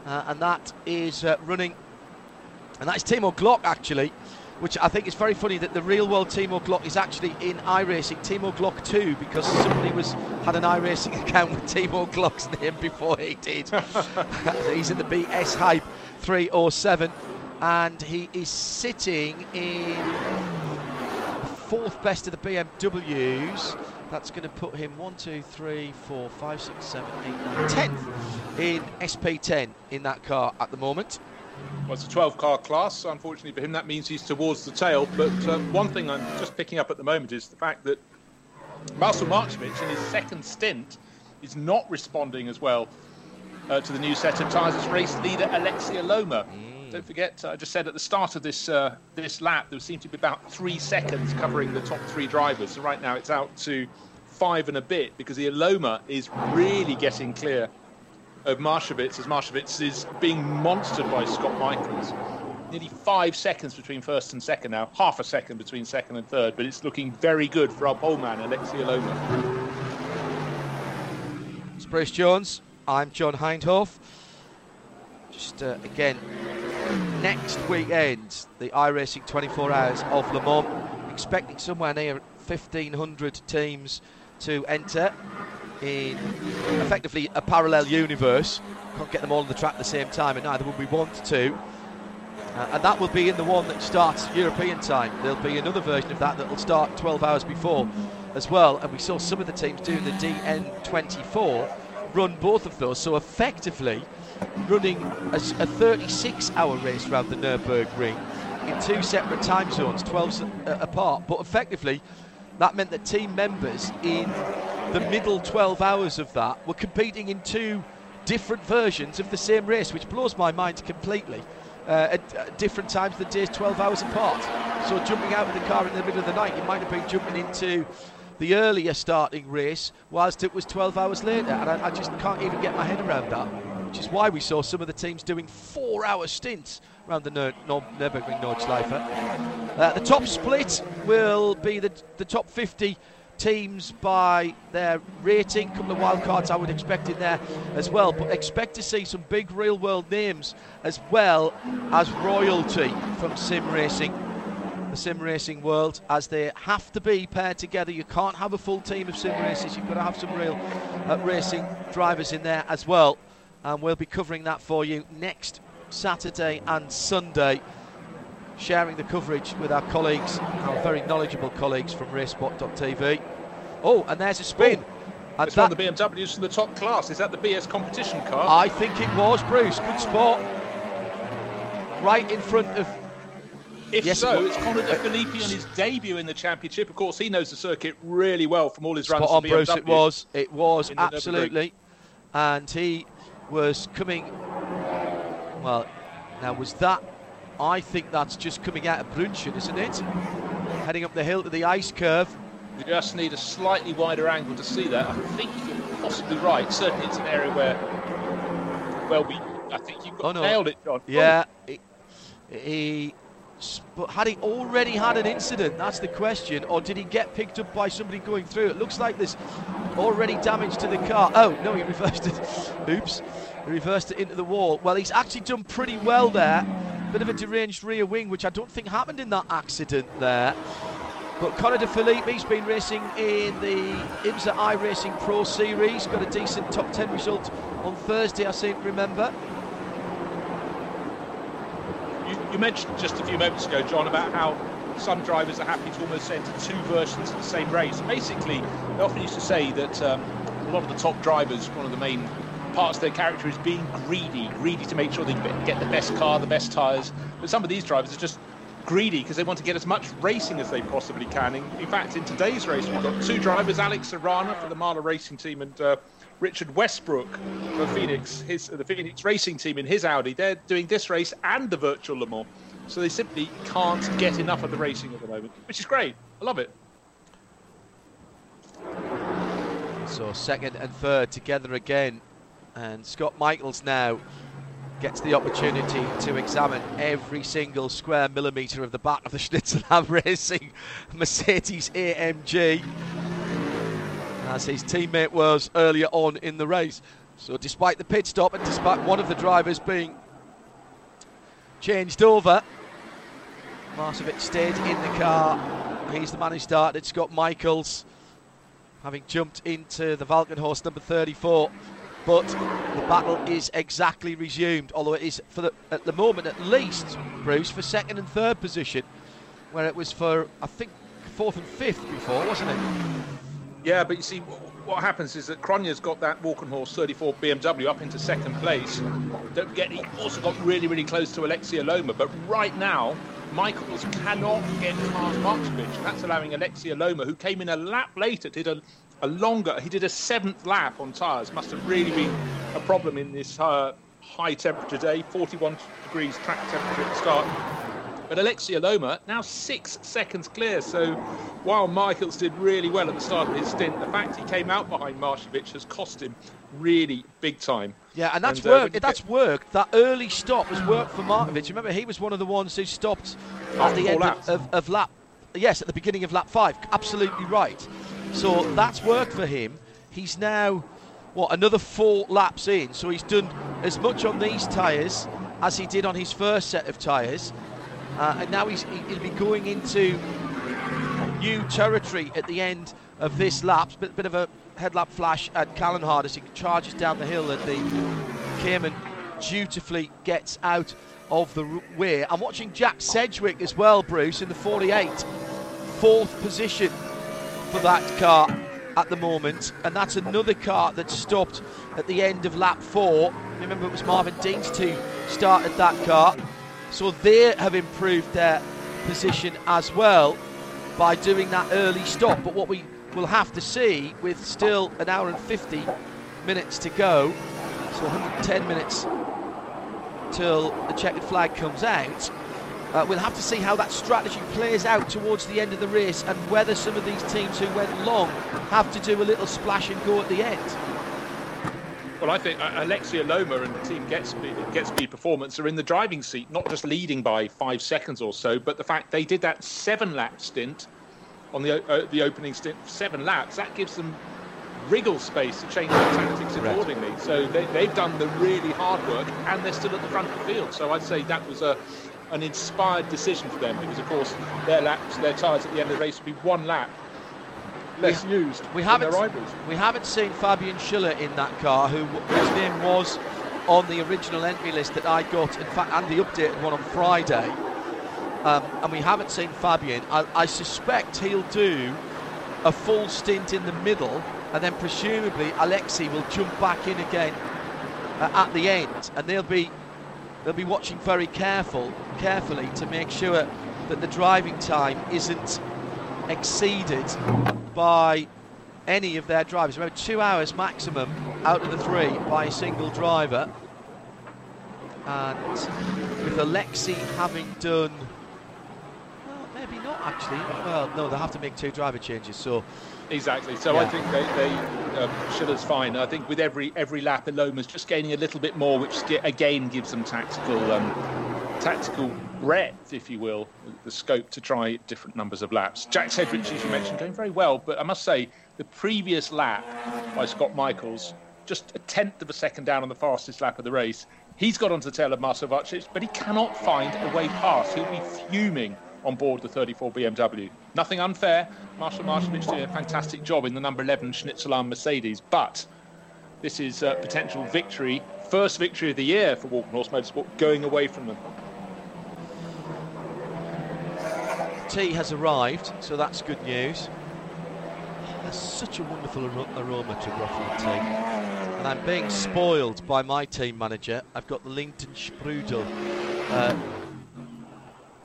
uh, and that is uh, running, and that is Timo Glock actually which I think is very funny that the real world Timo Glock is actually in iRacing, Timo Glock 2, because somebody was had an iRacing account with Timo Glock's name before he did. He's in the BS Hype 307, and he is sitting in fourth best of the BMWs. That's going to put him 1, 2, 3, 4, 5, 6, 7, 8, 9, 10th in SP10 in that car at the moment. Well, it's a 12 car class. Unfortunately for him, that means he's towards the tail. But um, one thing I'm just picking up at the moment is the fact that Marcel Marchewicz, in his second stint, is not responding as well uh, to the new set of tyres as race leader Aleksi Elomaa. Mm. Don't forget, uh, I just said at the start of this uh, this lap, there seemed to be about three seconds covering the top three drivers. So right now it's out to five and a bit because the Elomaa is really getting clear of Marchewicz as Marchewicz is being monstered by Scott Michaels. Nearly five seconds between first and second now, half a second between second and third, but it's looking very good for our pole man, Aleksi Elomaa. It's Bruce Jones. I'm John Hindhaugh. Just uh, again, next weekend, the iRacing 24 Hours of Le Mans, expecting somewhere near 1,500 teams to enter in effectively a parallel universe. Can't get them all on the track at the same time, and neither would we want to. Uh, and that will be in the one that starts European time. There'll be another version of that that will start 12 hours before as well. And we saw some of the teams doing the DN24 run both of those. So effectively, running a, a 36 hour race around the Nürburgring in two separate time zones, 12 uh, apart. But effectively, that meant that team members in the middle 12 hours of that were competing in two different versions of the same race, which blows my mind completely. Uh, at, at, different times the day, 12 hours apart. So jumping out of the car in the middle of the night, you might have been jumping into the earlier starting race whilst it was 12 hours later. And I, I just can't even get my head around that, which is why we saw some of the teams doing four hour stints around the Nür- Nürburgring Nordschleife. Uh, the top split will be the, the top 50 teams by their rating. A couple of wild cards I would expect in there as well. But expect to see some big real world names as well as royalty from sim racing. The sim racing world, as they have to be paired together. You can't have a full team of sim racers, you've got to have some real uh, racing drivers in there as well. And we'll be covering that for you next Saturday and Sunday sharing the coverage with our colleagues, our very knowledgeable colleagues from racespot.tv. Oh, and there's a spin. Oh, it's one of the BMWs from the top class. Is that the BS competition car? I think it was, Bruce. Good spot. Right in front of. If yes, so, it's Connor De Phillippi on his debut in the championship. Of course, he knows the circuit really well from all his runs. Spot on, Bruce. It was. It was absolutely, and he was coming. Well, now was that I think that's just coming out of Brünnchen, isn't it? Heading up the hill to the ice curve. You just need a slightly wider angle to see that. I think you're possibly right. Certainly, it's an area where, well, we. I think you oh, no. nailed it, John. Yeah, oh. he. But had he already had an incident? That's the question. Or did he get picked up by somebody going through? It looks like there's already damage to the car. Oh no, he reversed it. Oops, he reversed it into the wall. Well, he's actually done pretty well there. Bit of a deranged rear wing, which I don't think happened in that accident there. But Connor De Phillippi's been racing in the IMSA iRacing Pro Series. Got a decent top 10 result on Thursday, I seem to remember. You, you, mentioned just a few moments ago, John, about how some drivers are happy to almost enter two versions of the same race. Basically, they often used to say that um, a lot of the top drivers, one of the main parts of their character is being greedy, greedy to make sure they get the best car, the best tyres. But some of these drivers are just greedy because they want to get as much racing as they possibly can. In, in fact, in today's race, we've got two drivers, Alex Arana for the Mahle Racing Team and uh, Richard Westbrook for Phoenix, his, the Phoenix Racing Team in his Audi. They're doing this race and the virtual Le Mans. So they simply can't get enough of the racing at the moment, which is great. I love it. So second and third together again. And Scott Michaels now gets the opportunity to examine every single square millimetre of the back of the Schnitzelalm Racing Mercedes AMG as his teammate was earlier on in the race. So despite the pit stop and despite one of the drivers being changed over, Marchewicz stayed in the car. He's the man who started, Scott Michaels, having jumped into the Walkenhorst number 34 but the battle is exactly resumed. Although it is for the at the moment at least, Bruce, for second and third position, where it was for I think fourth and fifth before, wasn't it? Yeah, but you see, what happens is that Krognes's got that Walkenhorst 34 BMW up into second place. Don't forget, he also got really, really close to Aleksi Elomaa. But right now, Michaels cannot get past Marchewicz. That's allowing Aleksi Elomaa, who came in a lap later, did a a longer. He did a seventh lap on tyres. Must have really been a problem in this uh, high temperature day, 41 degrees track temperature at the start. But Aleksi Elomaa now six seconds clear. So while Michaels did really well at the start of his stint, the fact he came out behind Marchewicz has cost him really big time. Yeah, and that's and, worked. Uh, that's worked. That early stop has worked for Marchewicz. Remember, he was one of the ones who stopped at the end of, of, of lap. Yes, at the beginning of lap five. Absolutely right. So that's worked for him. He's now, what, another four laps in. So he's done as much on these tyres as he did on his first set of tyres. Uh, and now he's, he'll be going into new territory at the end of this lap. Bit, bit of a headlamp flash at Kallenhard as he charges down the hill and the Cayman dutifully gets out of the way. I'm watching Jack Sedgwick as well, Bruce, in the 48, fourth position for that car at the moment, and that's another car that stopped at the end of lap four. Remember, it was Marvin Dienst who started that car, so they have improved their position as well by doing that early stop. But what we will have to see, with still an hour and 50 minutes to go, so 110 minutes till the checkered flag comes out uh, we'll have to see how that strategy plays out towards the end of the race and whether some of these teams who went long have to do a little splash and go at the end. Well, I think uh, Aleksi Elomaa and the team Get Speed, Get Speed Performance are in the driving seat, not just leading by five seconds or so, but the fact they did that seven lap stint on the uh, the opening stint, seven laps, that gives them wriggle space to change their tactics accordingly. Right. So they, they've done the really hard work and they're still at the front of the field. So I'd say that was a an inspired decision for them because, of course, their laps, their tyres at the end of the race would be one lap less we, used we haven't, We haven't seen Fabian Schiller in that car, who whose name was on the original entry list that I got, in fact, and the updated one on Friday. Um, and we haven't seen Fabian. I, I suspect he'll do a full stint in the middle, and then presumably Aleksi will jump back in again uh, at the end, and they'll be they'll be watching very careful, carefully to make sure that the driving time isn't exceeded by any of their drivers. Remember, two hours maximum out of the three by a single driver. And with Aleksi having done, not actually. Well, no, they'll have to make two driver changes. So Exactly. So yeah. I think they, they um, Schiller's fine. I think with every every lap, Elomaa's just gaining a little bit more, which again gives them tactical um, tactical breadth, if you will, the scope to try different numbers of laps. Jack Sedgwick, as you mentioned, going very well, but I must say the previous lap by Scott Michaels, just a tenth of a second down on the fastest lap of the race. He's got onto the tail of Marcel but he cannot find a way past. He'll be fuming on board the 34 BMW. Nothing unfair. Marcel Marchewicz did a fantastic job in the number 11 Schnitzelalm Mercedes, but this is a potential victory, first victory of the year for Walkenhorst Motorsport, going away from them. Tea has arrived, so that's good news. There's such a wonderful aroma to Groffman tea. And I'm being spoiled by my team manager. I've got the Linton Sprudel uh,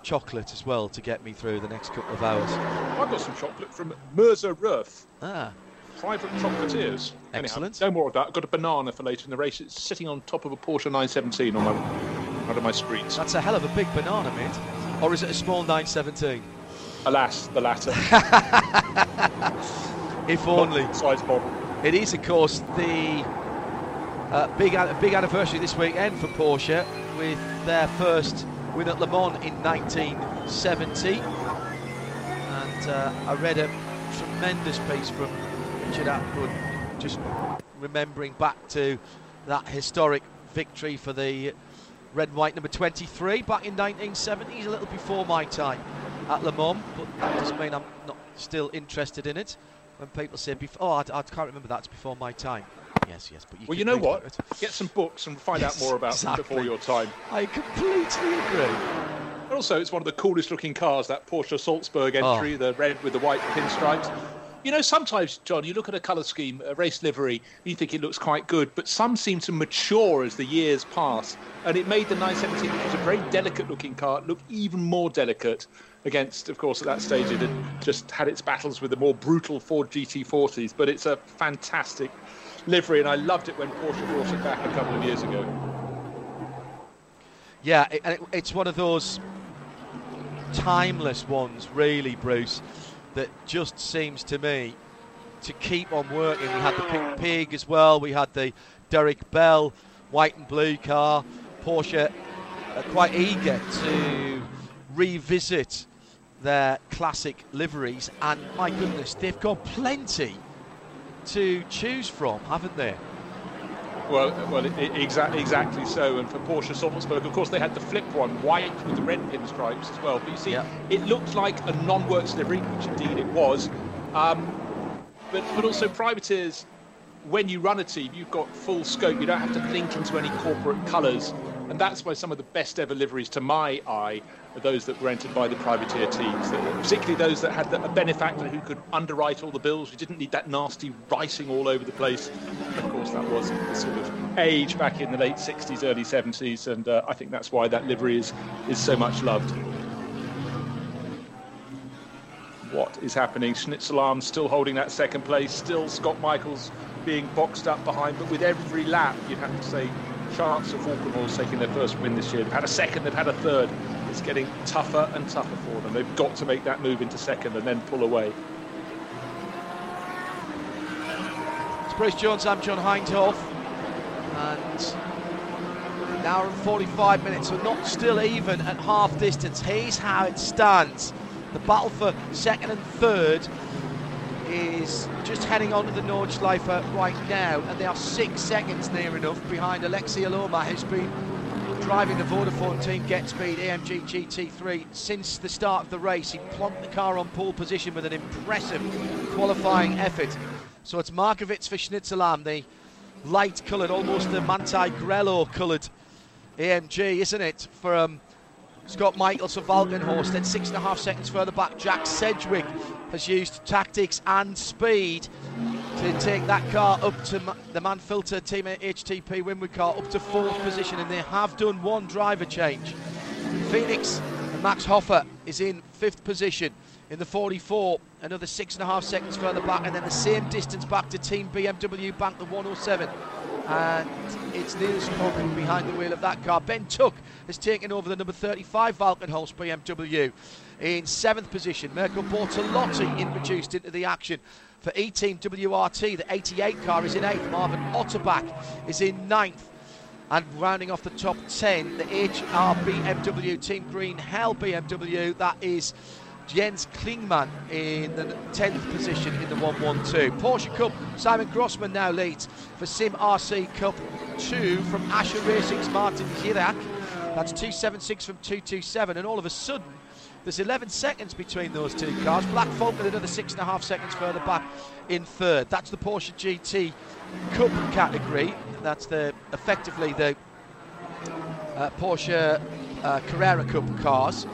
chocolate as well to get me through the next couple of hours. I've got some chocolate from Mirza Ruth. Ah. Private chocolatiers. Excellent. Anyhow, no more of that. I've got a banana for later in the race. It's sitting on top of a Porsche 917 on my one of my screens. That's a hell of a big banana, mate. Or is it a small 917? Alas, the latter. if only. Size bottle. it is, of course, the uh, big big anniversary this weekend for Porsche with their first win at Le Mans in 1970. And uh, I read a tremendous piece from Richard Attwood, just remembering back to that historic victory for the red and white number 23 back in 1970s, a little before my time at Le Mans, but that doesn't mean I'm not still interested in it. When people say, before, oh, I, I can't remember that's before my time. Yes, yes, but you well, you know what? Get some books and find yes, out more about exactly. them before your time. I completely agree. Also, it's one of the coolest looking cars, that Porsche Salzburg oh. entry, oh. the red with the white pinstripes. You know, sometimes, John, you look at a colour scheme, a race livery, you think it looks quite good, but some seem to mature as the years pass. And it made the 917, which was a very delicate looking car, look even more delicate against, of course, at that stage it had just had its battles with the more brutal Ford GT40s. But it's a fantastic livery, and I loved it when Porsche brought it back a couple of years ago. Yeah, it, it, it's one of those timeless ones, really, Bruce that just seems to me to keep on working. We had the Pink Pig as well. We had the Derek Bell white and blue car. Porsche are quite eager to revisit their classic liveries, and my goodness, they've got plenty to choose from, haven't they? Well, well, exactly, exactly so. And for Porsche Salzburg, of course, they had the flip one, white with the red pinstripes as well. But you see, yeah. it looked like a non-works livery, which indeed it was. Um, but but also privateers, when you run a team, you've got full scope. You don't have to think into any corporate colours, and that's why some of the best ever liveries, to my eye, those that were entered by the privateer teams, particularly those that had a benefactor who could underwrite all the bills, who didn't need that nasty writing all over the place. Of course, that was the sort of age back in the late 60s, early 70s, and uh, I think that's why that livery is, is so much loved. What is happening? Schnitzelalm still holding that second place, still Scott Michaels being boxed up behind, but with every lap, you'd have to say chance of Walkenhorst taking their first win this year. They've had a second, they've had a third it's getting tougher and tougher for them. They've got to make that move into second and then pull away. It's Bruce Jones, I'm John Hindhaugh. And an hour and 45 minutes, so not still even at half distance. Here's how it stands. The battle for second and third is just heading on to the Nordschleife right now, and they are six seconds near enough behind Aleksi Elomaa, who's been driving the Vodafone team Get Speed AMG GT3 since the start of the race. He plonked the car on pole position with an impressive qualifying effort. So it's Marchewicz for Schnitzelalm, the light coloured, almost the Manthey Grello coloured AMG, isn't it? For um, Scott Michaels of Walkenhorst. Then six and a half seconds further back, Jack Sedgwick has used tactics and speed to take that car up to the Mann-Filter Team HTP Winward car up to fourth position, and they have done one driver change. Phoenix and Max Hofer is in fifth position in the 44, another six and a half seconds further back, and then the same distance back to Team BMW Bank, the 107 and it's Niels Hogan behind the wheel of that car. Ben Tuck has taken over the number 35 Walkenhorst BMW in seventh position. Mirko Bortolotti introduced into the action for E-Team WRT. The 88 car is in eighth. Marvin Otterbach is in ninth. And rounding off the top 10, the HR BMW Team Green Hell BMW, that is Jens Klingmann in the 10th position in the 1-1-2. Porsche Cup, Simon Grossman now leads for Sim RC Cup 2 from Asher Racing's Martin Kirak. That's 276 from 227, and all of a sudden, there's 11 seconds between those two cars. Black Falcon another six and a half seconds further back in third. That's the Porsche GT Cup category. That's the effectively the uh, Porsche uh, Carrera Cup cars.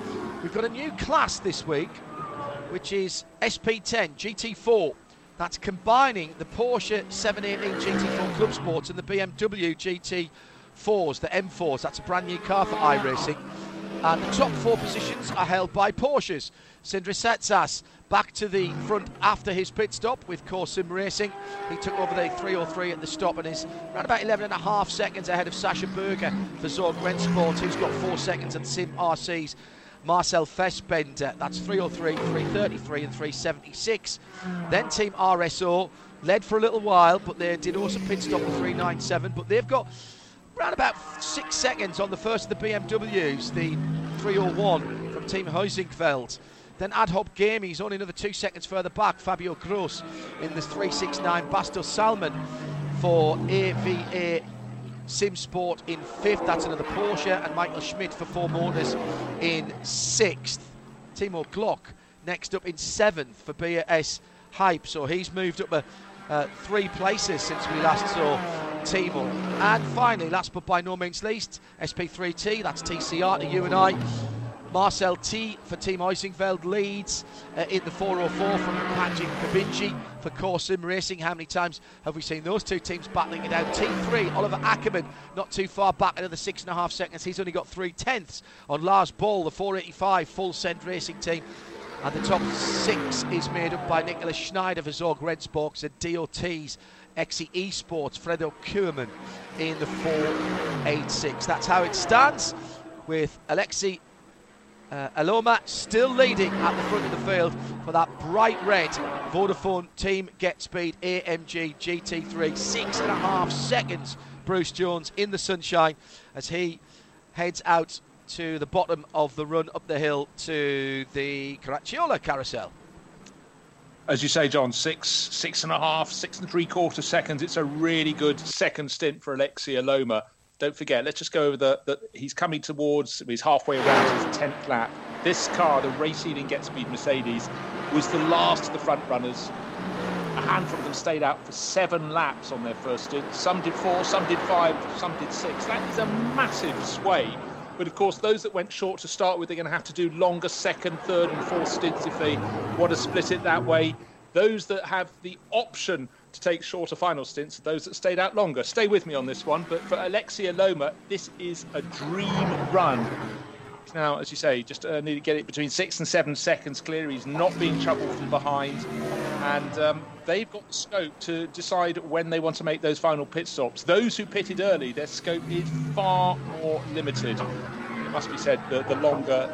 We've got a new class this week, which is SP10 GT4. That's combining the Porsche 718 GT4 Club Sports and the BMW GT4s, the M4s. That's a brand new car for iRacing. And the top four positions are held by Porsches. Sindri Setsas back to the front after his pit stop with Corsim Racing. He took over the 303 at the stop and is around about 11 and a half seconds ahead of Sasha Burger for Zorg Rennsport, who's got four seconds and Sim RC's Marcel Fassbender. That's 303, 333, and 376. Then Team RSO led for a little while, but they did also pit stop the 397. But they've got around about six seconds on the first of the BMWs, the 301 from Team Heusinkveld. Then Ad Hoc Game, he's only another two seconds further back. Fabio Gross in the 369. Bastos Salmon for AVA Simsport in fifth. That's another Porsche. And Michael Schmidt for Four Motors in sixth. Timo Glock next up in seventh for BS Hype. So he's moved up a, uh, three places since we last saw Timo. And finally, last but by no means least, SP3T. That's TCR to you and I. Marcel T for Team Heusinkveld leads uh, in the 404 from Patrick Kabinji for Corsim Racing. How many times have we seen those two teams battling it out? T3, Oliver Ackerman, not too far back, another six and a half seconds. He's only got three tenths on Lars Ball, the 485 full send racing team. And the top six is made up by Nicholas Schneider for Zorg Rennsport and DOT's XE Esports, Fredo Kuhlmann in the 486. That's how it stands with Aleksi uh, Elomaa still leading at the front of the field for that bright red Vodafone Team Get Speed AMG GT3. Six and a half seconds, Bruce Jones in the sunshine as he heads out to the bottom of the run up the hill to the Caracciola carousel. As you say, John, six, six and a half, six and three quarter seconds. It's a really good second stint for Aleksi Elomaa don't forget, let's just go over the, he's coming towards, he's halfway around his 10th lap. This car, the race leading Get Speed Mercedes, was the last of the front runners. A handful of them stayed out for seven laps on their first stint. Some did four, some did five, some did six. That is a massive sway. But of course, those that went short to start with, they're going to have to do longer second, third, and fourth stints if they want to split it that way. Those that have the option to take shorter final stints, those that stayed out longer. Stay with me on this one, but for Aleksi Elomaa, this is a dream run. Now, as you say, just uh, need to get it between six and seven seconds clear. He's not being troubled from behind, and um, they've got the scope to decide when they want to make those final pit stops. Those who pitted early, their scope is far more limited. It must be said that the longer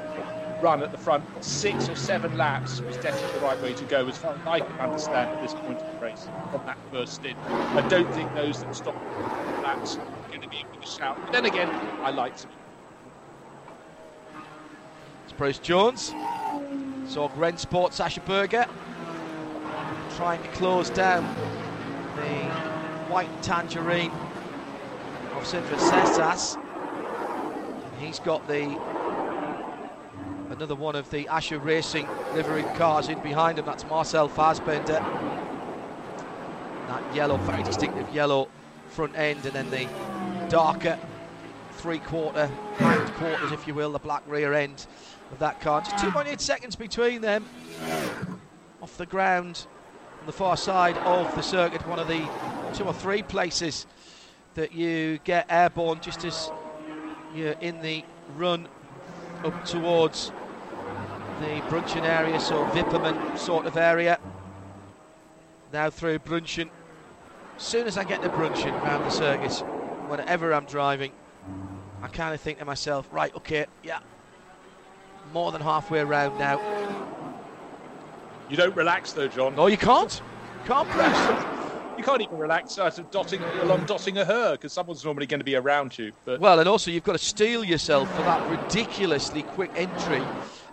run at the front, six or seven laps was definitely the right way to go, as far as I can understand at this point of the race from that first stint. I don't think those that stopped laps are going to be able to shout. But then again, I like to. It's Bruce Jones. so Zorg Rennsport Sasha Berger trying to close down the white tangerine of Sindra Cesas. He's got the another one of the Asher Racing livery cars in behind him. That's Marcel Fassbender. That yellow, very distinctive yellow front end, and then the darker three-quarter quarters, if you will, the black rear end of that car. Just 2.8 seconds between them. Off the ground on the far side of the circuit, one of the two or three places that you get airborne just as you're in the run up towards the Brünnchen area, so Wippermann sort of area. Now through Brünnchen. As soon as I get to Brünnchen around the circus, whenever I'm driving, I kind of think to myself, right, okay, yeah, more than halfway around now. You don't relax though, John. No, you can't. Can't, Bruce. You can't even relax uh, out of dotting along Döttinger Höhe because someone's normally going to be around you. But well, and also you've got to steel yourself for that ridiculously quick entry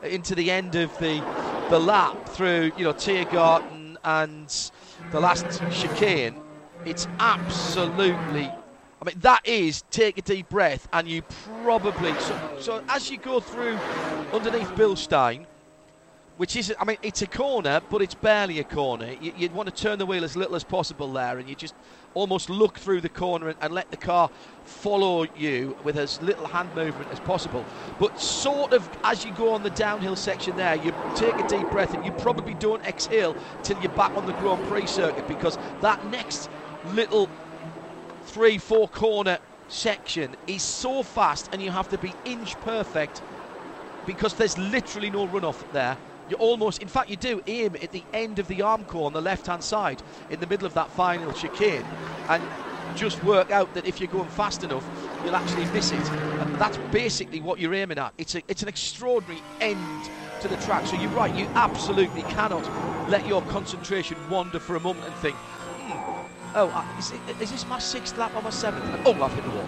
into the end of the the lap through you know Tiergarten and the last chicane. It's absolutely. I mean, that is take a deep breath, and you probably so, so as you go through underneath Bilstein, which is, I mean, it's a corner, but it's barely a corner. You, would want to turn the wheel as little as possible there, and you just almost look through the corner and, and, let the car follow you with as little hand movement as possible. But sort of as you go on the downhill section there, you take a deep breath and you probably don't exhale till you're back on the Grand Prix circuit because that next little three, four corner section is so fast and you have to be inch perfect because there's literally no runoff there you almost, in fact, you do aim at the end of the Armco on the left hand side in the middle of that final chicane and just work out that if you're going fast enough, you'll actually miss it. And that's basically what you're aiming at. It's, a, it's an extraordinary end to the track. So you're right, you absolutely cannot let your concentration wander for a moment and think, hmm, Oh, uh, is, it, is this my sixth lap or my seventh? Oh, I've hit the wall.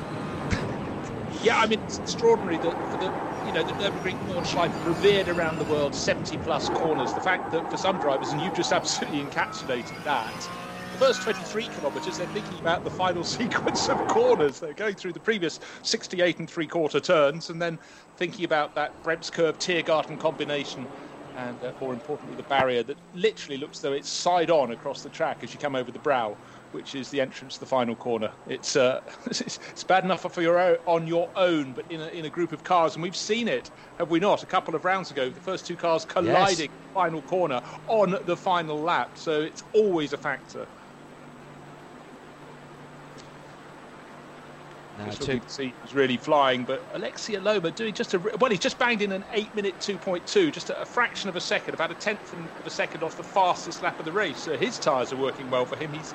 Yeah, I mean it's extraordinary that for the you know the Nürburgring Nordschleife revered around the world 70 plus corners. The fact that for some drivers, and you've just absolutely encapsulated that, the first 23 kilometres they're thinking about the final sequence of corners. They're going through the previous 68 and three quarter turns, and then thinking about that Bremskurve Tiergarten combination. And uh, more importantly, the barrier that literally looks though it's side on across the track as you come over the brow which is the entrance to the final corner. It's uh, it's bad enough for your own, on your own, but in a, in a group of cars, and we've seen it, have we not? A couple of rounds ago, the first two cars colliding yes. final corner on the final lap. So it's always a factor. No, two. see was really flying, but Aleksi Elomaa doing just a well, he's just banged in an eight-minute 2.2, just a, a, fraction of a second, about a tenth of a second off the fastest lap of the race. So his tyres are working well for him. He's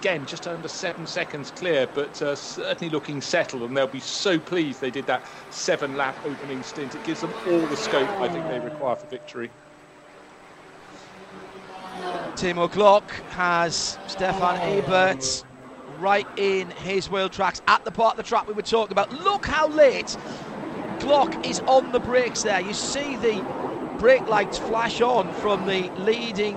again just under seven seconds clear, but uh, certainly looking settled, and they'll be so pleased they did that seven lap opening stint. It gives them all the scope I think they require for victory. Timo Glock has Stefan Ebert right in his wheel tracks at the part of the track we were talking about. Look how late Glock is on the brakes there. You see the brake lights flash on from the leading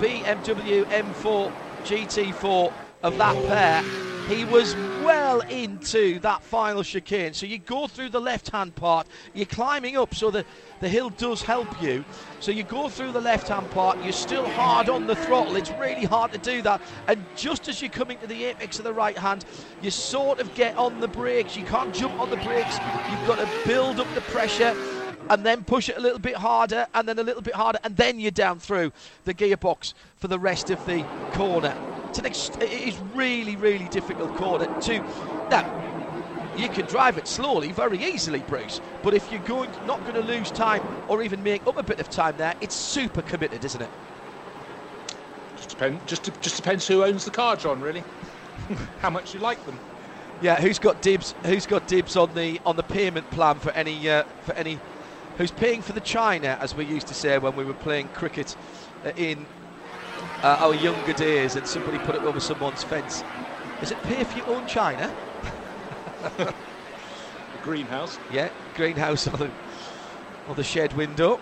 BMW M4 GT4 of that pair, he was well into that final chicane. So you go through the left hand part, you're climbing up, so the, the hill does help you. So you go through the left hand part, you're still hard on the throttle, it's really hard to do that. And just as you're coming to the apex of the right hand, you sort of get on the brakes. You can't jump on the brakes, you've got to build up the pressure and then push it a little bit harder and then a little bit harder and then you're down through the gearbox for the rest of the corner. It's an ex- it is really, really difficult corner to. Now, you can drive it slowly very easily, Bruce. But if you're going not going to lose time or even make up a bit of time there, it's super committed, isn't it? Just depends. Just just depends who owns the car, John. Really, how much you like them. Yeah, who's got dibs? Who's got dibs on the on the payment plan for any uh, for any? Who's paying for the china, as we used to say when we were playing cricket uh, in uh, our younger days and somebody put it over someone's fence. Is it pay for your own china? the greenhouse. Yeah, greenhouse on the, on the shed window.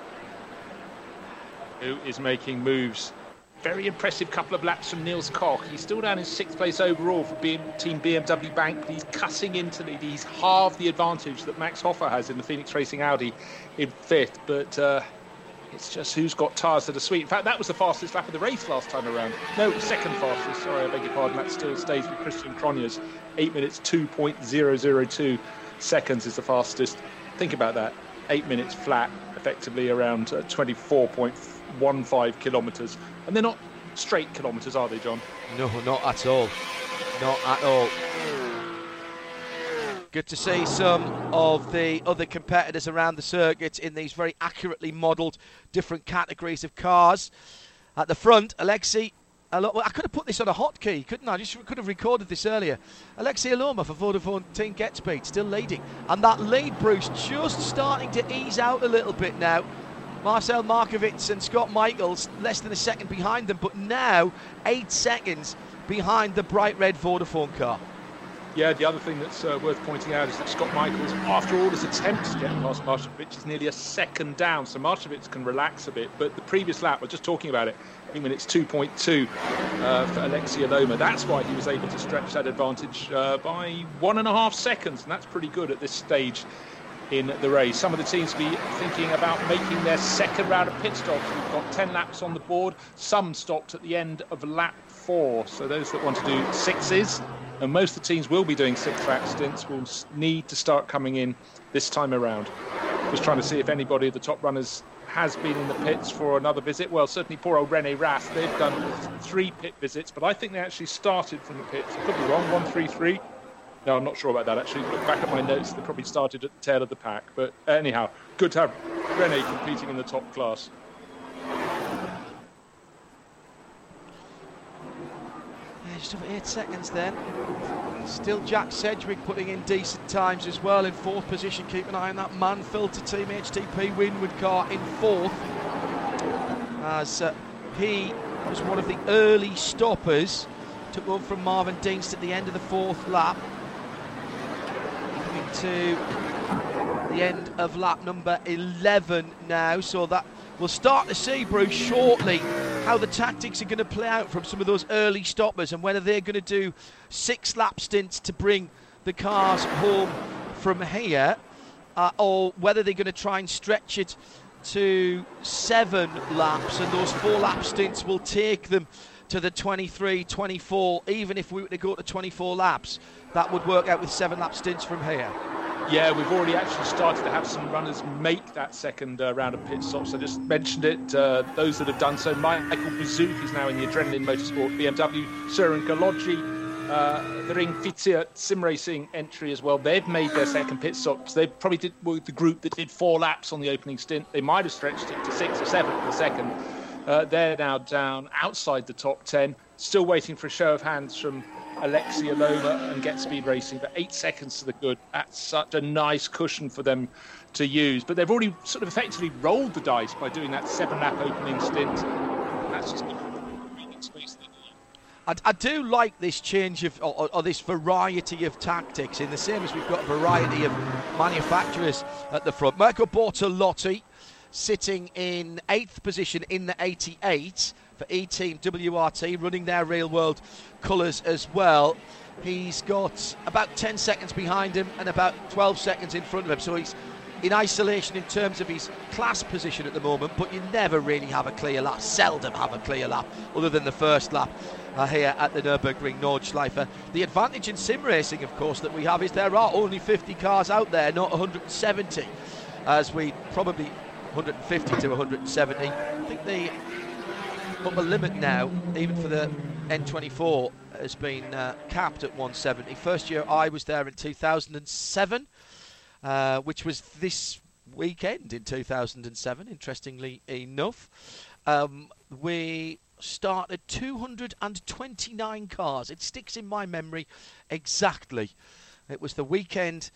Who is making moves? Very impressive couple of laps from Niels Koch. He's still down in sixth place overall for Team BMW Bank. He's cutting into the. He's halved the advantage that Max Hofer has in the Phoenix Racing Audi in fifth. But uh, it's just who's got tyres that are sweet. In fact, that was the fastest lap of the race last time around. No, second fastest. Sorry, I beg your pardon. That still stays with Christian Krognes. 8 minutes 2.002 seconds is the fastest. Think about that. 8 minutes flat, effectively around uh, 24.15 kilometres. And they're not straight kilometres, are they, John? No, not at all. Not at all. Good to see some of the other competitors around the circuit in these very accurately modelled different categories of cars. At the front, Aleksi. Well, I could have put this on a hotkey, couldn't I? I just could have recorded this earlier. Aleksi Elomaa for Vodafone Team Get Speed, still leading. And that lead, Bruce, just starting to ease out a little bit now. Marcel Marchewicz and Scott Michaels less than a second behind them, but now eight seconds behind the bright red Vodafone car. Yeah, the other thing that's uh, worth pointing out is that Scott Michaels, after all his attempts to get past Marchewicz, is nearly a second down. So Marchewicz can relax a bit. But the previous lap, we're just talking about it, I mean, it's 2.2 uh, for Aleksi Elomaa. That's why he was able to stretch that advantage uh, by one and a half seconds. And that's pretty good at this stage in the race. Some of the teams will be thinking about making their second round of pit stops. We've got 10 laps on the board. Some stopped at the end of lap four. So those that want to do sixes and most of the teams will be doing six track stints, will need to start coming in this time around. Just trying to see if anybody of the top runners has been in the pits for another visit. Well, certainly poor old Rene Rast, They've done three pit visits, but I think they actually started from the pits. I could be wrong, one, three, three. No, I'm not sure about that actually. Look back at my notes, they probably started at the tail of the pack. But anyhow, good to have Rene competing in the top class. Yeah, just over eight seconds then. Still Jack Sedgwick putting in decent times as well in fourth position. Keep an eye on that Mann-Filter team HTP Winward car in fourth. As uh, he was one of the early stoppers took over from Marvin Dienst at the end of the fourth lap. To the end of lap number 11 now, so that we'll start to see, Bruce, shortly. How the tactics are going to play out from some of those early stoppers and whether they're going to do six lap stints to bring the cars home from here uh, or whether they're going to try and stretch it to seven laps. And those four lap stints will take them to the 23 24 even if we were to go to 24 laps that would work out with seven lap stints from here yeah, we've already actually started to have some runners make that second uh, round of pit stops. I just mentioned it. Uh, those that have done so, Michael Bazouk is now in the Adrenaline Motorsport BMW. Søren Galogyi, uh, the Ring Fiat Sim Racing entry as well. They've made their second pit stops. They probably did were the group that did four laps on the opening stint. They might have stretched it to six or seven for the second. Uh, they're now down outside the top ten, still waiting for a show of hands from Aleksi Elomaa and Get Speed Racing for eight seconds to the good. That's such a nice cushion for them to use. But they've already sort of effectively rolled the dice by doing that seven lap opening stint. That's just space I, I, do like this change of or, or, this variety of tactics in the same as we've got a variety of manufacturers at the front. Mirko Bortolotti sitting in eighth position in the 88 for E Team WRT, running their real world colours as well. He's got about 10 seconds behind him and about 12 seconds in front of him. So he's in isolation in terms of his class position at the moment, but you never really have a clear lap, seldom have a clear lap, other than the first lap uh, here at the Nürburgring Nordschleife. The advantage in sim racing, of course, that we have is there are only 50 cars out there, not 170, as we probably 150 to 170. I think the upper limit now, even for the N24, has been uh, capped at 170. First year I was there in 2007, uh, which was this weekend in 2007, interestingly enough. Um, we started 229 cars. It sticks in my memory exactly. It was the weekend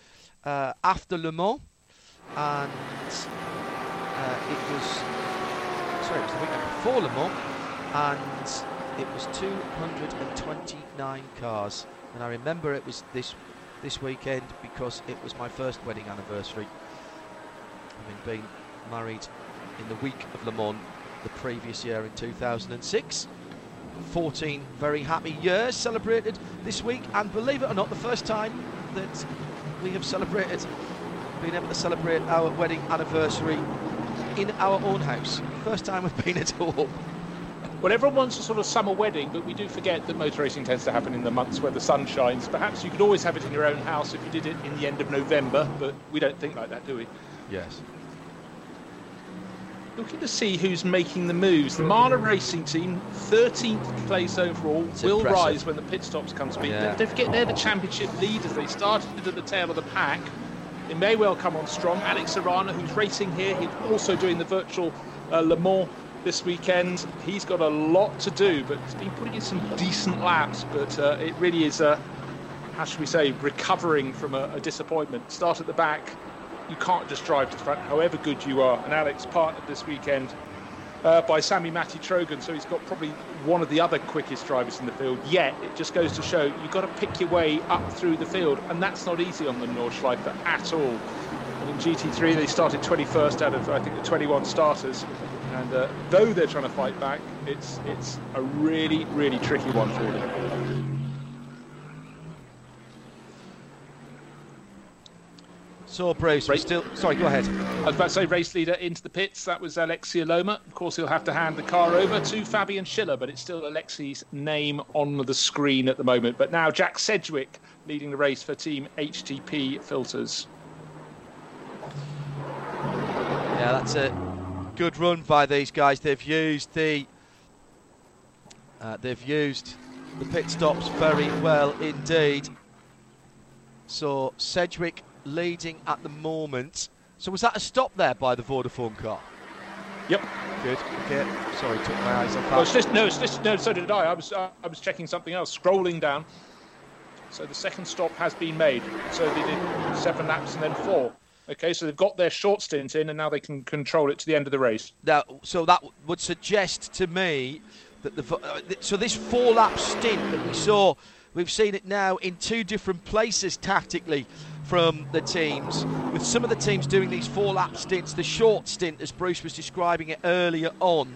uh, after Le Mans, and uh, it was sorry, it was the weekend before Le Mans, and it was 229 cars. And I remember it was this this weekend because it was my first wedding anniversary. Having been married in the week of Le Mans the previous year in 2006. 14 very happy years celebrated this week, and believe it or not, the first time that we have celebrated, been able to celebrate our wedding anniversary in our own house. First time we've been at all. Well, everyone wants a sort of summer wedding, but we do forget that motor racing tends to happen in the months where the sun shines. Perhaps you could always have it in your own house if you did it in the end of November, but we don't think like that, do we? Yes. Looking to see who's making the moves. The Mahle Racing Team, 13th place overall, it's will impressive. rise when the pit stops come to be. Yeah. Don't forget they're the championship leaders. They started at the tail of the pack. They may well come on strong. Alex Arana, who's racing here, he's also doing the virtual uh, Le Mans this weekend. He's got a lot to do, but he's been putting in some decent laps. But uh, it really is, uh, how should we say, recovering from a, a, disappointment. Start at the back. You can't just drive to the front, however good you are. And Alex partnered this weekend uh, by Sami-Matti Trogen, so he's got probably one of the other quickest drivers in the field. Yet it just goes to show you've got to pick your way up through the field, and that's not easy on the Nordschleife at all. And in GT3 they started 21st out of I think the 21 starters. And uh, though they're trying to fight back, it's it's a really really tricky one for them. So Bruce, Race- still sorry. Go ahead. I was about to say race leader into the pits. That was Aleksi Elomaa. Of course, he'll have to hand the car over to Fabian Schiller, but it's still Aleksi's name on the screen at the moment. But now Jack Sedgwick leading the race for Team HTP Filters. Yeah, that's a good run by these guys. They've used the uh, they've used the pit stops very well indeed. So Sedgwick leading at the moment. So was that a stop there by the Vodafone car? Yep. Good. Okay. Sorry, took my eyes off that. Oh, it's just, no, it's just, no, so did I. I was, uh, I was checking something else, scrolling down. So the second stop has been made. So they did seven laps and then four. Okay, so they've got their short stint in, and now they can control it to the end of the race. Now, so that would suggest to me that the uh, so this four lap stint that we saw, we've seen it now in two different places tactically from the teams. With some of the teams doing these four lap stints, the short stint, as Bruce was describing it earlier on,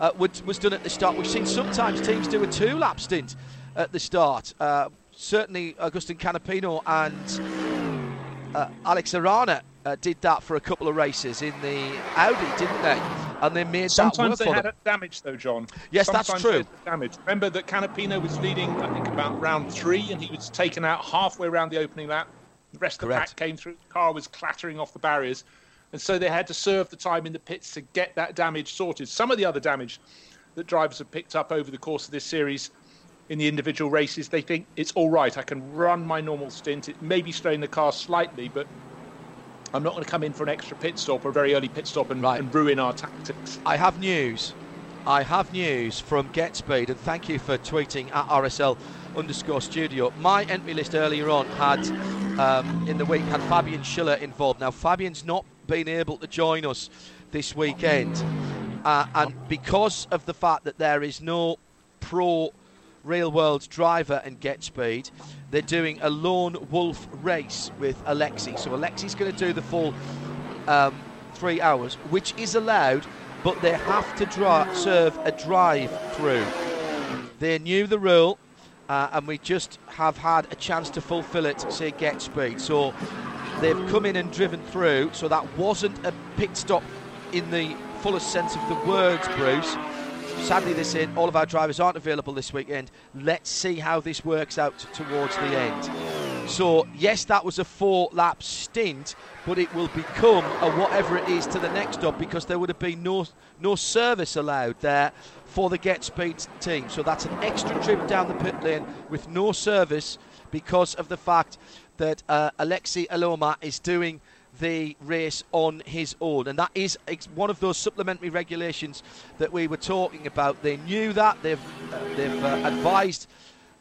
uh, was, was done at the start. We've seen sometimes teams do a two lap stint at the start. Uh, certainly, Agustin Canapino and uh, Alex Arana uh, did that for a couple of races in the Audi, didn't they? And they made Sometimes that they had damage, though, John. Yes, Sometimes that's true. Damage. Remember that Canapino was leading, I think, about round three, and he was taken out halfway around the opening lap. The rest of the pack came through. The car was clattering off the barriers, and so they had to serve the time in the pits to get that damage sorted. Some of the other damage that drivers have picked up over the course of this series in the individual races, they think it's all right. I can run my normal stint. It may be straining the car slightly, but I'm not going to come in for an extra pit stop or a very early pit stop and, right. and ruin our tactics. I have news. I have news from GetSpeed, and thank you for tweeting at RSL underscore studio. My entry list earlier on had, um, in the week, had Fabian Schiller involved. Now, Fabian's not been able to join us this weekend, uh, and because of the fact that there is no pro real world driver and GetSpeed, They're doing a lone wolf race with Aleksi. So Aleksi's going to do the full um, three hours, which is allowed, but they have to dri- serve a drive through. They knew the rule, uh, and we just have had a chance to fulfill it, say GetSpeed. So they've come in and driven through, so that wasn't a pit stop in the fullest sense of the words, Bruce sadly, this in all of our drivers aren't available this weekend. Let's see how this works out towards the end. So, yes, that was a four lap stint, but it will become a whatever it is to the next stop because there would have been no, no service allowed there for the GetSpeed team. So, that's an extra trip down the pit lane with no service because of the fact that uh, Aleksi Elomaa is doing the race on his own. And that is one of those supplementary regulations that we were talking about. They knew that, they've, uh, they've uh, advised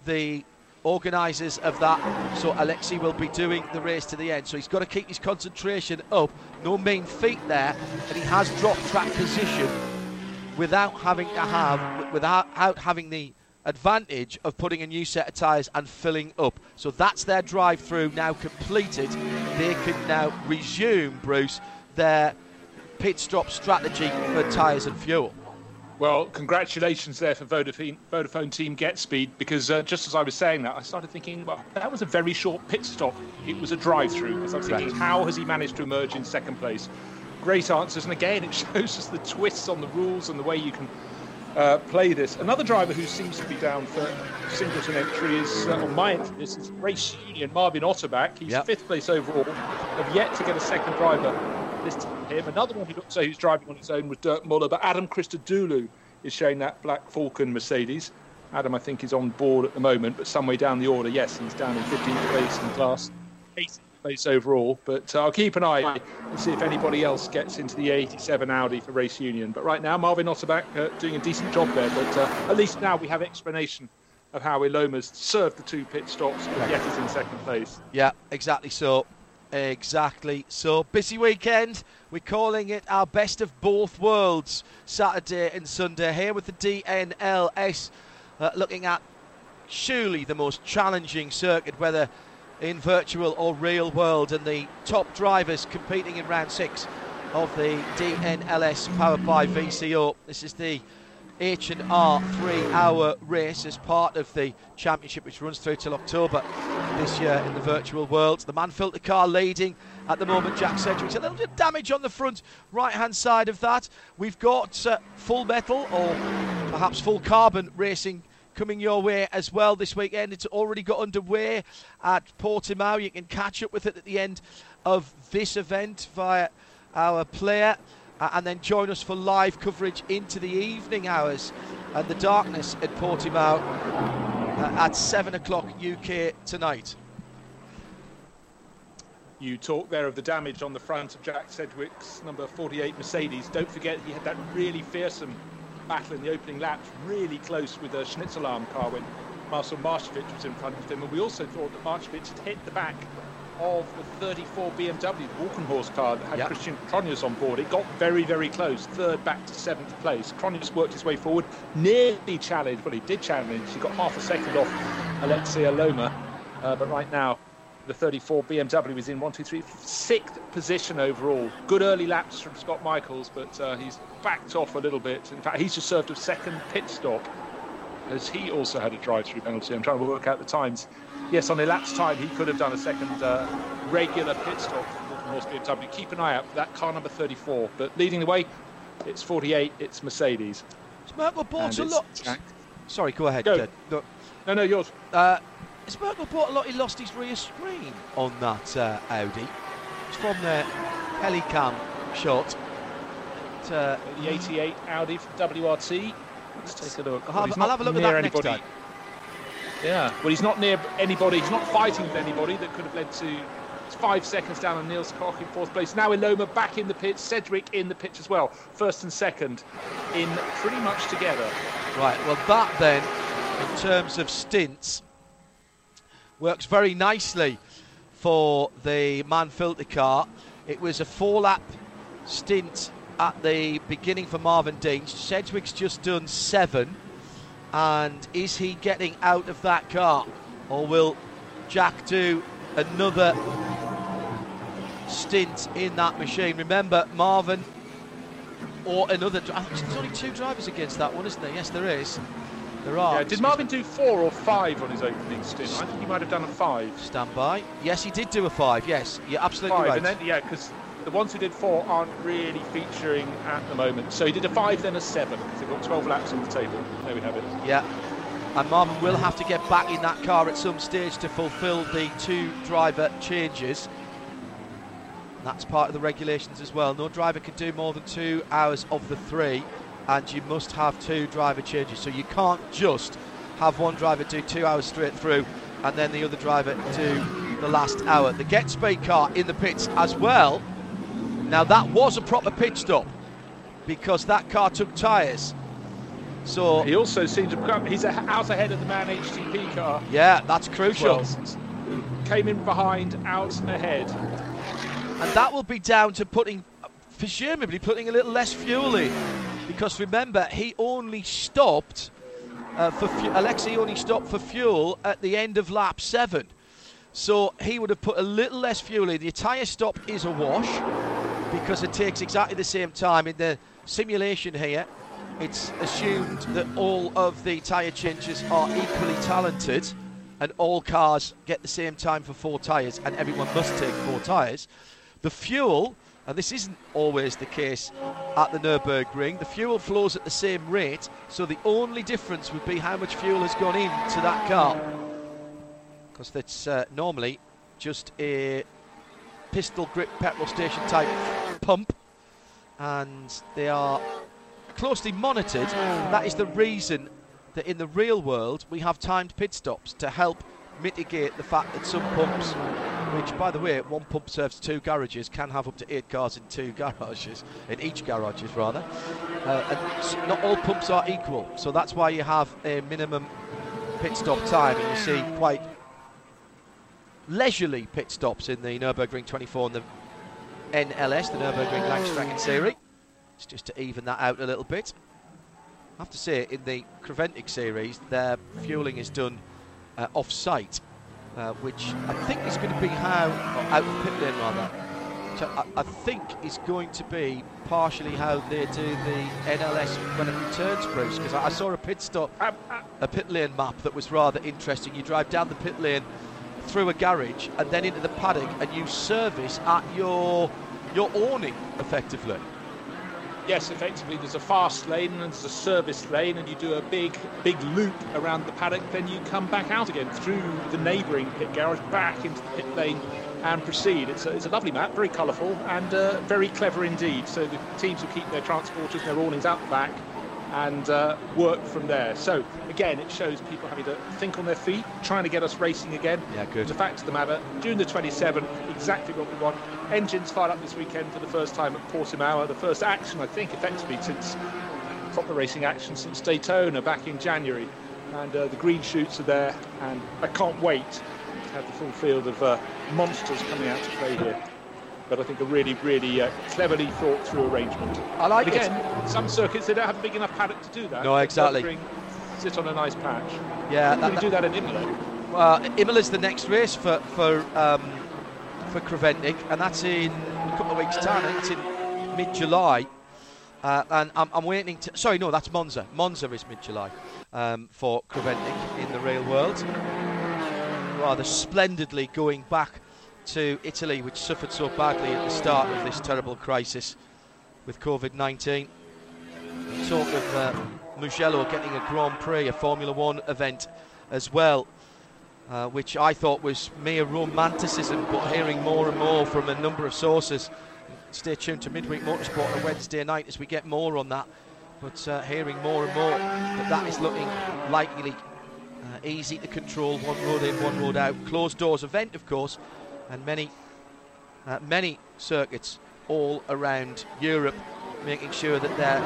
the organisers of that. So Aleksi will be doing the race to the end. So he's got to keep his concentration up. No mean feat there, and he has dropped track position without having to have, without having the advantage of putting a new set of tyres and filling up. So that's their drive through now completed. They can now resume, Bruce, their pit stop strategy for tyres and fuel. Well, congratulations there for Vodafone, Vodafone Team GetSpeed because uh, just as I was saying that, I started thinking, well, that was a very short pit stop. It was a drive through. Because I was thinking, right. how has he managed to emerge in second place? Great answers. And again, it shows us the twists on the rules and the way you can uh, play this. Another driver who seems to be down for singleton entry is uh, on my entry. This is Race Union Marvin Otterbach. He's yep. fifth place overall. Have yet to get a second driver listed to him. Another one who looks like he's driving on his own was Dirk Muller, but Adam Christodoulou is showing that Black Falcon Mercedes. Adam, I think, is on board at the moment, but some way down the order, yes, he's down in 15th place in class place overall. But uh, I'll keep an eye and see if anybody else gets into the 87 Audi for Race Union. But right now, Marvin Otterbach uh, doing a decent job there. But uh, at least now we have explanation of how Elomaa's served the two pit stops, but yet is in second place. Yeah, exactly so. Exactly. So busy weekend. We're calling it our best of both worlds Saturday and Sunday here with the DNLS uh, looking at surely the most challenging circuit, whether in virtual or real world, and the top drivers competing in round six of the DNLS powered by VCO. This is the H&R three-hour race as part of the championship, which runs through till October this year in the virtual world. The Mann-Filter car leading at the moment, Jack Sedgwick's a little bit of damage on the front right-hand side of that. We've got uh, full metal or perhaps full carbon racing coming your way as well this weekend. It's already got underway at Portimao. You can catch up with it at the end of this event via our player. Uh, and then join us for live coverage into the evening hours and the darkness at Portimao uh, at 7 o'clock UK tonight. You talk there of the damage on the front of Jack Sedgwick's number 48 Mercedes. Don't forget he had that really fearsome battle in the opening laps, really close with a Schnitzelalm car when Marcel Marchewicz was in front of him. And we also thought that Marchewicz had hit the back of the 34 BMW, the Walkenhorst car that had Yep. Christian Krognes on board. It got very, very close, third back to seventh place. Krognes worked his way forward, nearly challenged, well, he did challenge. He got half a second off Aleksi Elomaa, uh, but right now the 34 BMW is in one, two, three, sixth position overall. Good early laps from Scott Michaels, but uh, he's backed off a little bit. In fact, he's just served a second pit stop as he also had a drive-through penalty. I'm trying to work out the times. Yes, on elapsed time, he could have done a second uh, regular pit stop for Horse BMW. Keep an eye out for that car number 34. But leading the way, it's 48. It's Mercedes. Is Merkel And bought a lot? Sorry, go ahead. Go. Ted. No, No, no, yours. Uh, has Mirko Bortolotti? He lost his rear screen on that uh, Audi. It's from the Helicam shot. It, uh, The 88 Audi from WRT. Let's take a look. I'll Well, have- I'll have a look at that next time. Yeah, well, he's not near anybody. He's not fighting with anybody that could have led to. Five seconds down on Niels Koch in fourth place. Now Elomaa back in the pit. Cedric in the pitch as well. First and second in pretty much together. Right, well, that then, in terms of stints, works very nicely for the Mann-Filter car. It was a four lap stint at the beginning for Marvin Dienst. Sedgwick's just done seven. And is he getting out of that car? Or will Jack do another stint in that machine? Remember, Marvin or another. I think there's only two drivers against that one, isn't there? Yes, there is. There are. Yeah, did Marvin do four or five on his opening stint? I think he might have done a five. Stand by. Yes, he did do a five. Yes, you're absolutely Five, right. and then yeah, because the ones who did four aren't really featuring at the moment. So he did a five, then a seven. So they've got 12 laps on the table. There we have it. Yeah. And Marvin will have to get back in that car at some stage to fulfil the two driver changes. That's part of the regulations as well. No driver can do more than two hours of the three, and you must have two driver changes. So you can't just have one driver do two hours straight through and then the other driver do the last hour. The GetSpeed car in the pits as well. Now that was a proper pit stop because that car took tyres. So He also seems to come. He's out ahead of the Mann HTP car. yeah, that's crucial. well. Came in behind, out and ahead. And that will be down to putting, presumably putting a little less fuel in. Because remember, he only stopped uh, for fu- Aleksi only stopped for fuel at the end of lap seven. So he would have put a little less fuel in. The tyre stop is a wash because it takes exactly the same time. In the simulation here, it's assumed that all of the tyre changes are equally talented and all cars get the same time for four tyres and everyone must take four tyres. The fuel, and this isn't always the case at the Nürburgring, the fuel flows at the same rate, so the only difference would be how much fuel has gone into that car. Because that's uh, normally just a pistol grip petrol station type pump, and they are closely monitored. That is the reason that in the real world we have timed pit stops to help mitigate the fact that some pumps, which by the way, one pump serves two garages, can have up to eight cars in two garages, in each garages rather. Uh, and not all pumps are equal, so that's why you have a minimum pit stop time, and you see quite leisurely pit stops in the Nürburgring 24 and the NLS, the Nürburgring Langstrecken Series. It's just to even that out a little bit. I have to say, in the Creventic series, their fueling is done uh, off site, uh, which I think is going to be how, out of pit lane rather, I, I think is going to be partially how they do the NLS when it returns, Bruce, because I, I saw a pit stop Um, uh, a pit lane map that was rather interesting. You drive down the pit lane through a garage and then into the paddock, and you service at your your awning effectively. Yes, effectively, there's a fast lane and there's a service lane, and you do a big, big loop around the paddock. Then you come back out again through the neighbouring pit garage, back into the pit lane, and proceed. It's a, it's a lovely map, very colourful and uh, very clever indeed. So the teams will keep their transporters their awnings out the back and uh, work from there. So again, it shows people having to think on their feet, trying to get us racing again. Yeah, good. The fact of the matter, June the 27th, exactly what we want. Engines fired up this weekend for the first time at Portimao. The first action, I think, effectively since proper racing action since Daytona back in January. And uh, the green shoots are there, and I can't wait to have the full field of uh, monsters coming out to play here. But I think a really, really uh, cleverly thought through arrangement. I like but it. again, some circuits they don't have a big enough paddock to do that. No, exactly. bring- Sit on a nice patch. Yeah, Can that, do that in Imola? Well, Uh, Imola's the next race for for um, for Creventic, and that's in a couple of weeks' time. It's in mid-July, uh, and I'm, I'm waiting to. Sorry, no, that's Monza. Monza is mid-July um, for Creventic in the real world. Rather splendidly going back to Italy, which suffered so badly at the start of this terrible crisis with COVID-19. Talk of uh, Mugello getting a Grand Prix, a Formula One event as well uh, which I thought was mere romanticism, but hearing more and more from a number of sources. Stay tuned to Midweek Motorsport on Wednesday night as we get more on that. But uh, hearing more and more that that is looking likely uh, easy to control. One road in, one road out. Closed doors event, of course, and many, uh, many circuits all around Europe making sure that their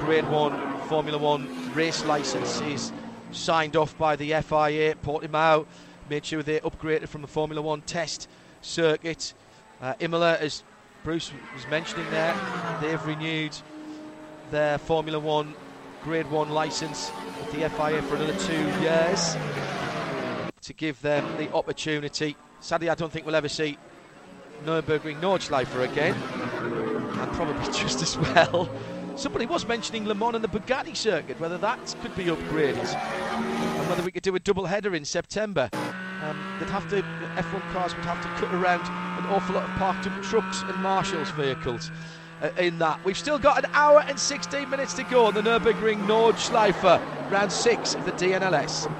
Grade 1 Formula 1 race licence is signed off by the FIA. Portimao made sure they upgraded from the Formula 1 test circuit. Uh, Imola, as Bruce was mentioning there, they've renewed their Formula 1 Grade 1 licence with the FIA for another two years to give them the opportunity. Sadly, I don't think we'll ever see Nürburgring Nordschleife again, and probably just as well. Somebody was mentioning Le Mans and the Bugatti circuit, whether that could be upgraded, and whether we could do a double header in September. Um, they'd have to, the F1 cars would have to cut around an awful lot of parked up trucks and marshals vehicles uh, in that. We've still got an hour and 16 minutes to go on the Nürburgring Nordschleife, round six of the DNLS.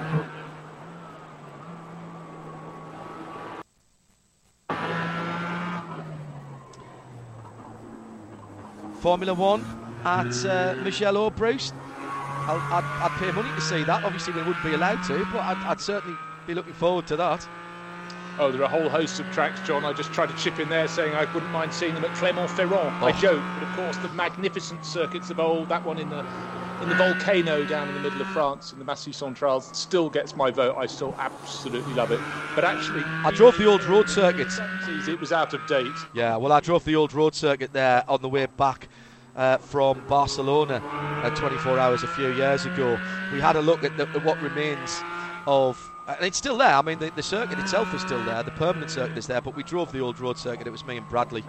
Formula One at uh, Mugello, Bruce. I'll, I'd, I'd pay money to see that. Obviously, we wouldn't be allowed to, but I'd, I'd certainly be looking forward to that. Oh, there are a whole host of tracks, John. I just tried to chip in there saying I wouldn't mind seeing them at Clermont-Ferrand. I Oh. joke, but of course the magnificent circuits of old, that one in the in the volcano down in the middle of France in the Massif Central still gets my vote. I still absolutely love it. But actually, I drove the old road circuit. 70s, it was out of date. Yeah, well, I drove the old road circuit there on the way back uh, from Barcelona uh, 24 hours a few years ago. We had a look at, the, at what remains of. And it's still there. I mean, the, the circuit itself is still there. The permanent circuit is there. But we drove the old road circuit. It was me and Bradley.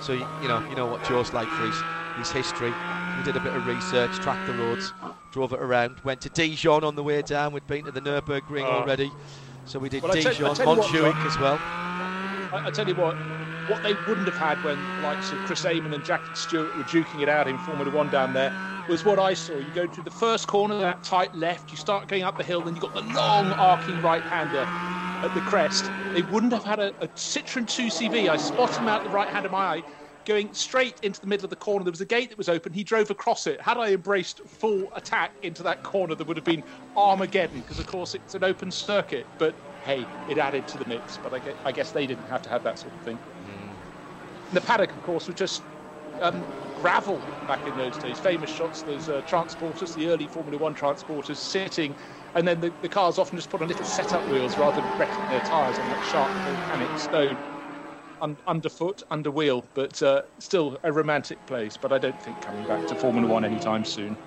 So you, you know, you know what Joe's like for his, his history. We did a bit of research, tracked the roads, drove it around. Went to Dijon on the way down. We'd been to the Nurburgring Oh. already. So we did Well, I tell- I Dijon, Montjuic as well. I, I tell you what, what they wouldn't have had when likes of Chris Amon and Jack Stewart were duking it out in Formula One down there was what I saw. You go to the first corner, that tight left, you start going up the hill, then you've got the long arcing right hander at the crest. They wouldn't have had a, a Citroen 2CV. I spotted him out the right hand of my eye. Going straight into the middle of the corner. There was a gate that was open. He drove across it. Had I embraced full attack into that corner, there would have been Armageddon because, of course, it's an open circuit. But hey, it added to the mix. But I guess, I guess they didn't have to have that sort of thing. The paddock, of course, was just um, gravel back in those days. Famous shots, those uh, transporters, the early Formula One transporters sitting, and then the, the cars often just put on little setup wheels rather than wrecking their tyres on that sharp volcanic stone. Un- underfoot, under wheel, but uh, still a romantic place. But I don't think coming back to Formula One anytime soon.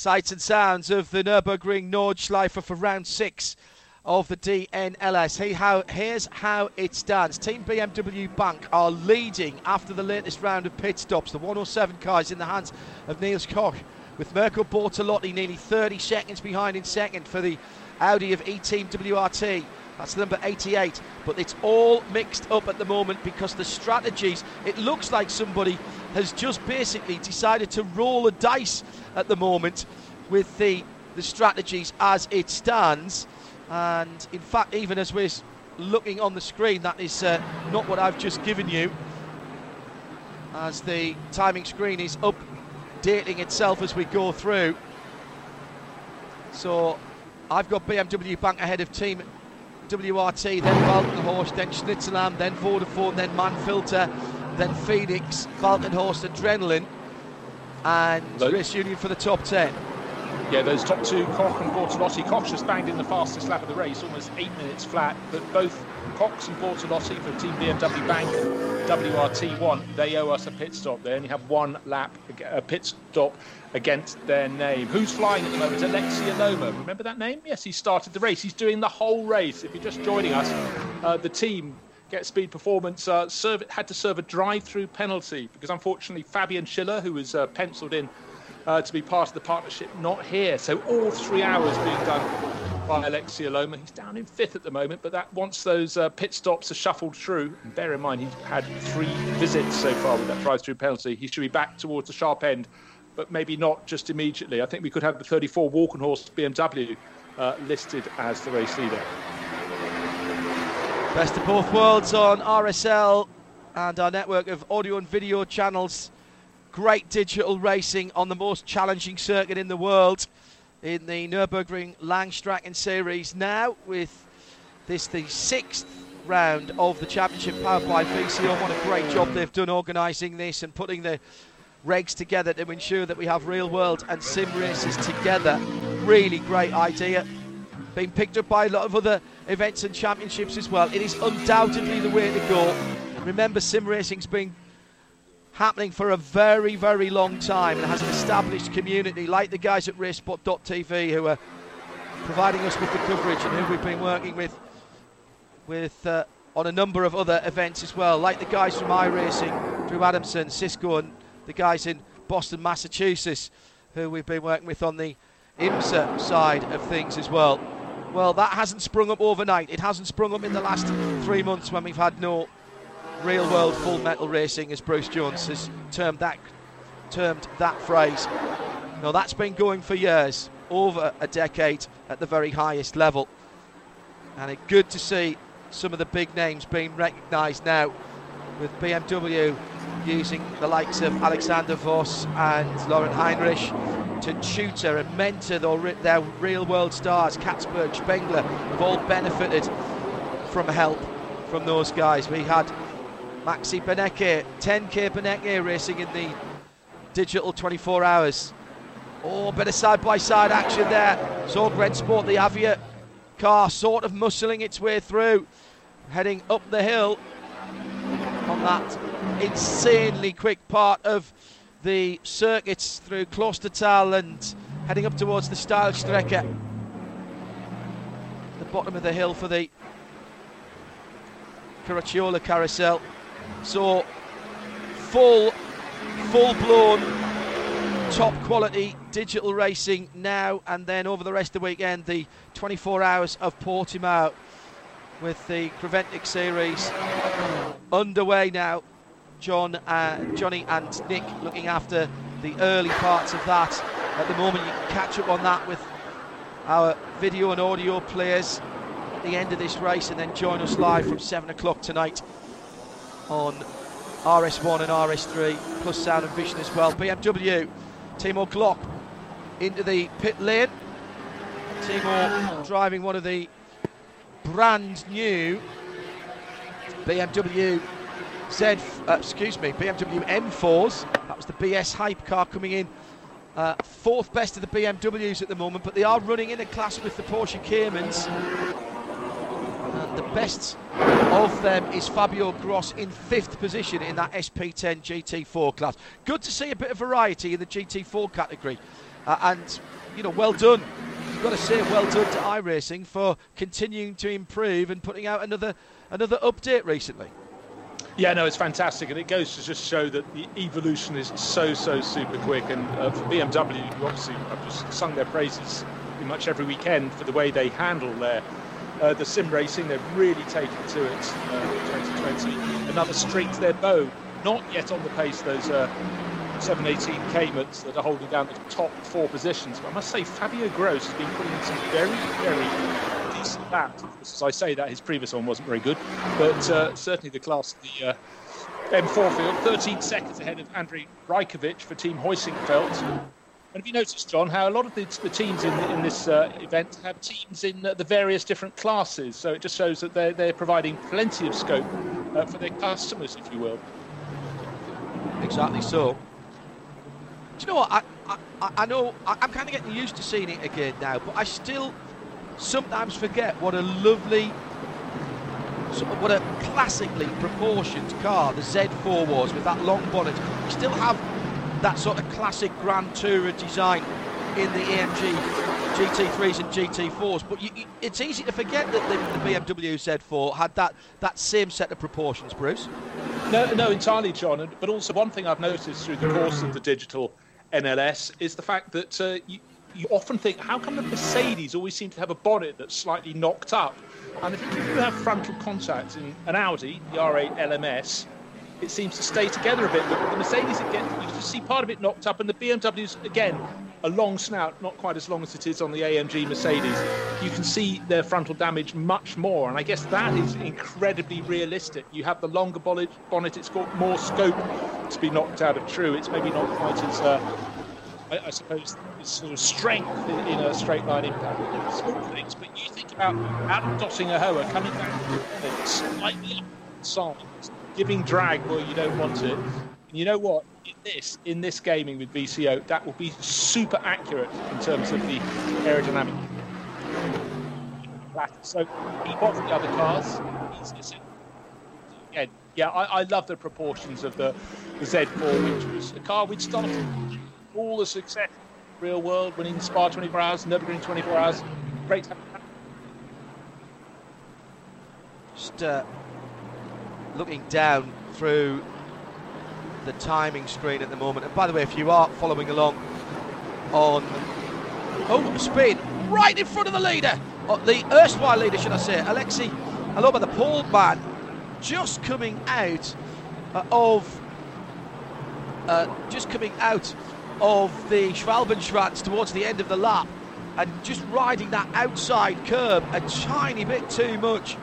Sights and sounds of the Nürburgring Nordschleife for round six of the DNLS. Hey, how, here's how it stands. Team BMW Bank are leading after the latest round of pit stops. The 107 car is in the hands of Niels Koch, with Mirko Bortolotti nearly 30 seconds behind in second for the Audi of E-Team WRT. That's number 88. But it's all mixed up at the moment because the strategies, it looks like somebody has just basically decided to roll a dice at the moment with the, the strategies as it stands. And in fact, even as we're looking on the screen, that is uh, not what I've just given you. as the timing screen is updating itself as we go through. So I've got BMW Bank ahead of Team WRT, then Walkenhorst, then Schnitzelalm, then Vodafone, then Mann-Filter, then Phoenix, Walkenhorst, Adrenaline, and Race Union for the top 10. Yeah, those top two, Koch and Bortolotti. Koch just banged in the fastest lap of the race, almost eight minutes flat. But both Cox and Bortolotti for Team BMW Bank WRT1, they owe us a pit stop. They only have one lap, a pit stop against their name. Who's flying at the moment? Aleksi Elomaa. Remember that name? Yes, he started the race. He's doing the whole race. If you're just joining us, uh, the team Get Speed Performance uh, serve, had to serve a drive-through penalty because unfortunately Fabian Schiller, who was uh, penciled in uh, to be part of the partnership, not here. So all three hours being done by Aleksi Elomaa. He's down in fifth at the moment, but that once those uh, pit stops are shuffled through, and bear in mind he's had three visits so far with that drive-through penalty, he should be back towards the sharp end, but maybe not just immediately. I think we could have the 34 Walkenhorst BMW uh, listed as the race leader. Best of both worlds on RSL and our network of audio and video channels great digital racing on the most challenging circuit in the world in the Nürburgring Langstrecken Series now with this the sixth round of the championship powered by VCO. What a great job they've done organising this and putting the regs together to ensure that we have real world and sim races together. Really great idea. Being picked up by a lot of other events and championships as well. It is undoubtedly the way to go. Remember, sim racing's been happening for a very, very long time and has an established community like the guys at RaceSpot.tv who are providing us with the coverage and who we've been working with with uh, on a number of other events as well, like the guys from iRacing, Drew Adamson, Cisco, and the guys in Boston, Massachusetts, who we've been working with on the IMSA side of things as well. Well, that hasn't sprung up overnight. It hasn't sprung up in the last three months when we've had no real world full metal racing, as Bruce Jones has termed that termed that phrase. No, that's been going for years, over a decade at the very highest level. And it's good to see some of the big names being recognised now with BMW using the likes of Alexander Voss and Lauren Heinrich to tutor and mentor their, real world stars. Catsburg, Spengler have all benefited from help from those guys. We had Maxi Benecke, 10k Benecke racing in the digital 24 hours. Oh, bit of side by side action there. So Sport, the Avia car, sort of muscling its way through, heading up the hill that insanely quick part of the circuits through Klostertal and heading up towards the Steilstrecke. The bottom of the hill for the Caracciola carousel. So full, full-blown, top quality digital racing now and then over the rest of the weekend. The 24 hours of Portimao with the Creventic series underway now. John, uh, Johnny, and Nick looking after the early parts of that. At the moment, you can catch up on that with our video and audio players at the end of this race, and then join us live from seven o'clock tonight on RS1 and RS3, plus sound and vision as well. BMW, Timo Glock into the pit lane. Timo driving one of the brand new BMW Z, uh, excuse me, BMW M4s. That was the BS hype car coming in uh, fourth best of the BMWs at the moment, but they are running in a class with the Porsche Caymans. And the best of them is Fabio Gross in fifth position in that SP10 GT4 class. Good to see a bit of variety in the GT4 category. Uh, and, you know, well done. You've got to say well done to iRacing for continuing to improve and putting out another another update recently. Yeah, no, it's fantastic, and it goes to just show that the evolution is so, so super quick. And uh, for BMW, obviously have just sung their praises pretty much every weekend for the way they handle their uh, the sim racing. They've really taken to it uh, 2020. Another streak to their bow. Not yet on the pace those uh, 718 Caymans that are holding down the top four positions. But I must say, Fabio Gross has been putting in some very, very decent laps. As I say that, his previous one wasn't very good, but uh, certainly the class the uh, M4 field, 13 seconds ahead of Andrei Rajkovic for Team Heusinkveld. And have you noticed, John, how a lot of the, the teams in, in this uh, event have teams in uh, the various different classes? So it just shows that they're, they're providing plenty of scope uh, for their customers, if you will. Exactly so. Do you know what? I, I, I know I, I'm kind of getting used to seeing it again now, but I still sometimes forget what a lovely what a classically proportioned car the Z4 was with that long bonnet. We still have that sort of classic Grand Tourer design in the AMG GT3s and GT4s, but you, you, it's easy to forget that the, the, BMW Z4 had that, that same set of proportions, Bruce. No, no, entirely, John. But also, one thing I've noticed through the course of the digital NLS is the fact that uh, you, you often think, how come the Mercedes always seem to have a bonnet that's slightly knocked up? And if you have frontal contact in an Audi, the R8 LMS, it seems to stay together a bit. But the Mercedes, again, you just see part of it knocked up, and the BMW's, again, a long snout, not quite as long as it is on the AMG Mercedes. You can see their frontal damage much more, and I guess that is incredibly realistic. You have the longer bonnet, it's got more scope to be knocked out of true. It's maybe not quite as uh, I, I suppose, sort of strength in, in, a straight line impact. Small things, but you think about Adam Döttinger Höhe coming back slightly up giving drag where you don't want it. And you know what? In this, in this gaming with VCO, that will be super accurate in terms of the aerodynamic. So he bought the other cars. Again, yeah, I, I, love the proportions of the, the Z4, which was a car we'd started all the success real world, winning Spa 24 hours, Nürburgring 24 hours. Great Just uh, looking down through the timing screen at the moment. And by the way, if you are following along on oh speed right in front of the leader, oh, the erstwhile leader, should I say, Aleksi Elomaa, the pole man, just coming out uh, of uh, just coming out of the Schwalbenschwanz towards the end of the lap and just riding that outside curb a tiny bit too much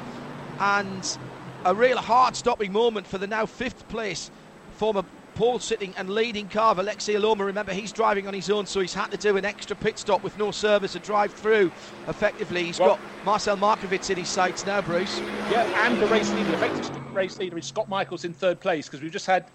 and a real heart-stopping moment for the now fifth place former pole sitting and leading car of Aleksi Elomaa. Remember, he's driving on his own, so he's had to do an extra pit stop with no service to drive through effectively. He's well, got Marcel Marchewicz in his sights now, Bruce. Yeah, and the race leader, the effective race leader is Scott Michaels in third place because we've just had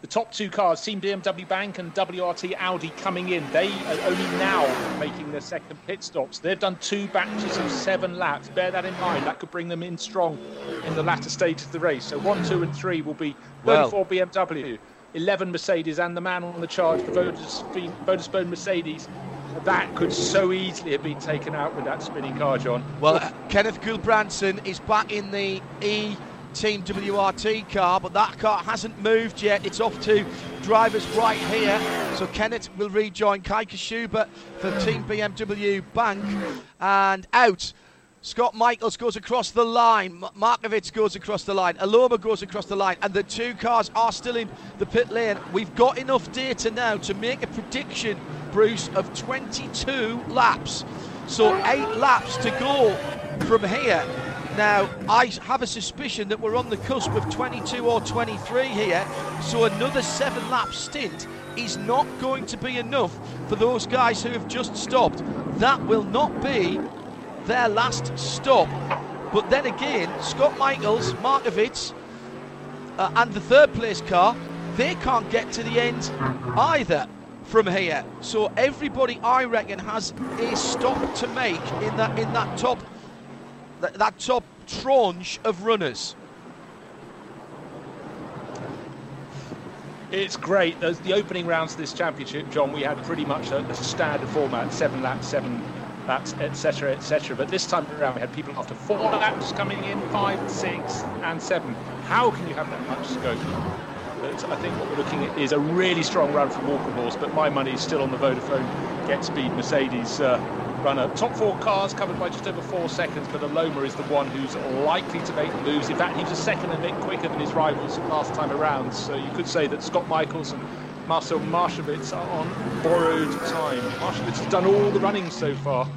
the top two cars, Team BMW Bank and WRT Audi, coming in. They are only now making their second pit stops. They've done two batches of seven laps. Bear that in mind. That could bring them in strong in the latter stage of the race. So one, two, and three will be 34 well. BMW, 11 Mercedes, and the man on the charge for Vodafone Mercedes. That could so easily have been taken out with that spinning car, John. Well, uh, Kenneth Gulbrandsen is back in the E Team WRT car, but that car hasn't moved yet. It's off to drivers right here. So Kenneth will rejoin Kai Kashuba for Team BMW Bank and out. Scott Michaels goes across the line. Marchewicz goes across the line. Elomaa goes across the line. And the two cars are still in the pit lane. We've got enough data now to make a prediction, Bruce, of 22 laps. So eight laps to go from here. Now, I have a suspicion that we're on the cusp of 22 or 23 here, so another seven lap stint is not going to be enough for those guys who have just stopped. That will not be their last stop. But then again, Scott Michaels, Marchewicz, uh, and the third place car, they can't get to the end either from here. So everybody, I reckon, has a stop to make in that in that top that, that top tranche of runners. It's great. The, the opening rounds of this championship, John, we had pretty much a, a standard format: seven laps, seven laps, etc., etc. But this time around, we had people after four laps coming in, five, six, and seven. How can you have that much scope? But I think what we're looking at is a really strong run from Walkenhorst, but my money is still on the Vodafone GetSpeed Mercedes uh, runner. Top four cars covered by just over four seconds, but Elomaa is the one who's likely to make the moves. In fact, he was a second a bit quicker than his rivals last time around. So you could say that Scott Michaels and Marcel Marchewicz are on borrowed time. Marchewicz has done all the running so far.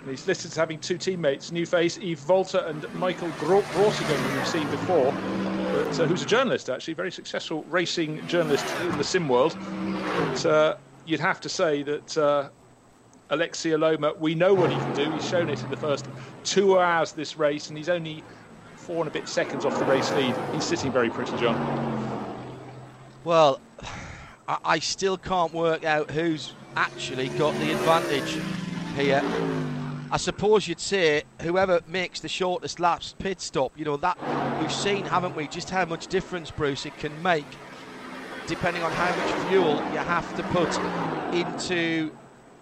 And he's listed as having two teammates, new face Eve Volta and Michael Grosjean, who we've seen before. But uh, who's a journalist actually, very successful racing journalist in the sim world. But, uh, you'd have to say that uh, Aleksi Elomaa, we know what he can do. He's shown it in the first two hours this race, and he's only four and a bit seconds off the race lead. He's sitting very pretty, John. Well, I, I still can't work out who's actually got the advantage here. I suppose you'd say whoever makes the shortest laps pit stop. You know that we've seen, haven't we? Just how much difference Bruce it can make, depending on how much fuel you have to put into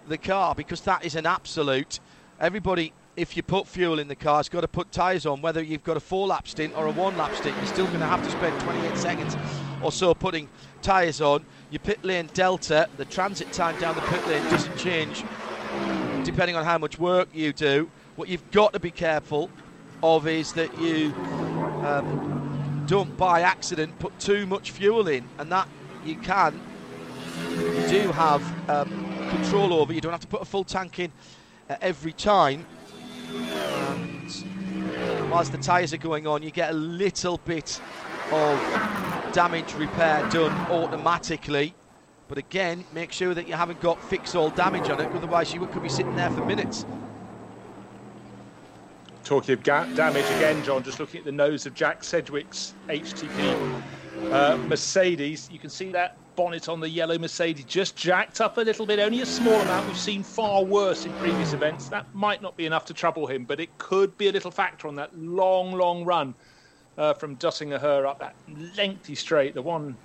the car, because that is an absolute. Everybody, if you put fuel in the car, has got to put tyres on. Whether you've got a four-lap stint or a one-lap stint, you're still going to have to spend 28 seconds or so putting tyres on. Your pit lane delta, the transit time down the pit lane doesn't change depending on how much work you do. What you've got to be careful of is that you um, don't, by accident, put too much fuel in, and that you can. You do have um, control over. You don't have to put a full tank in uh, every time. And whilst the tyres are going on, you get a little bit of damage repair done automatically. But again, make sure that you haven't got fix all damage on it, otherwise you could be sitting there for minutes. Talking of damage again, John, just looking at the nose of Jack Sedgwick's HTP uh, Mercedes, you can see that bonnet on the yellow Mercedes just jacked up a little bit, only a small amount. We've seen far worse in previous events. That might not be enough to trouble him, but it could be a little factor on that long, long run uh, from Döttinger up that lengthy straight, the one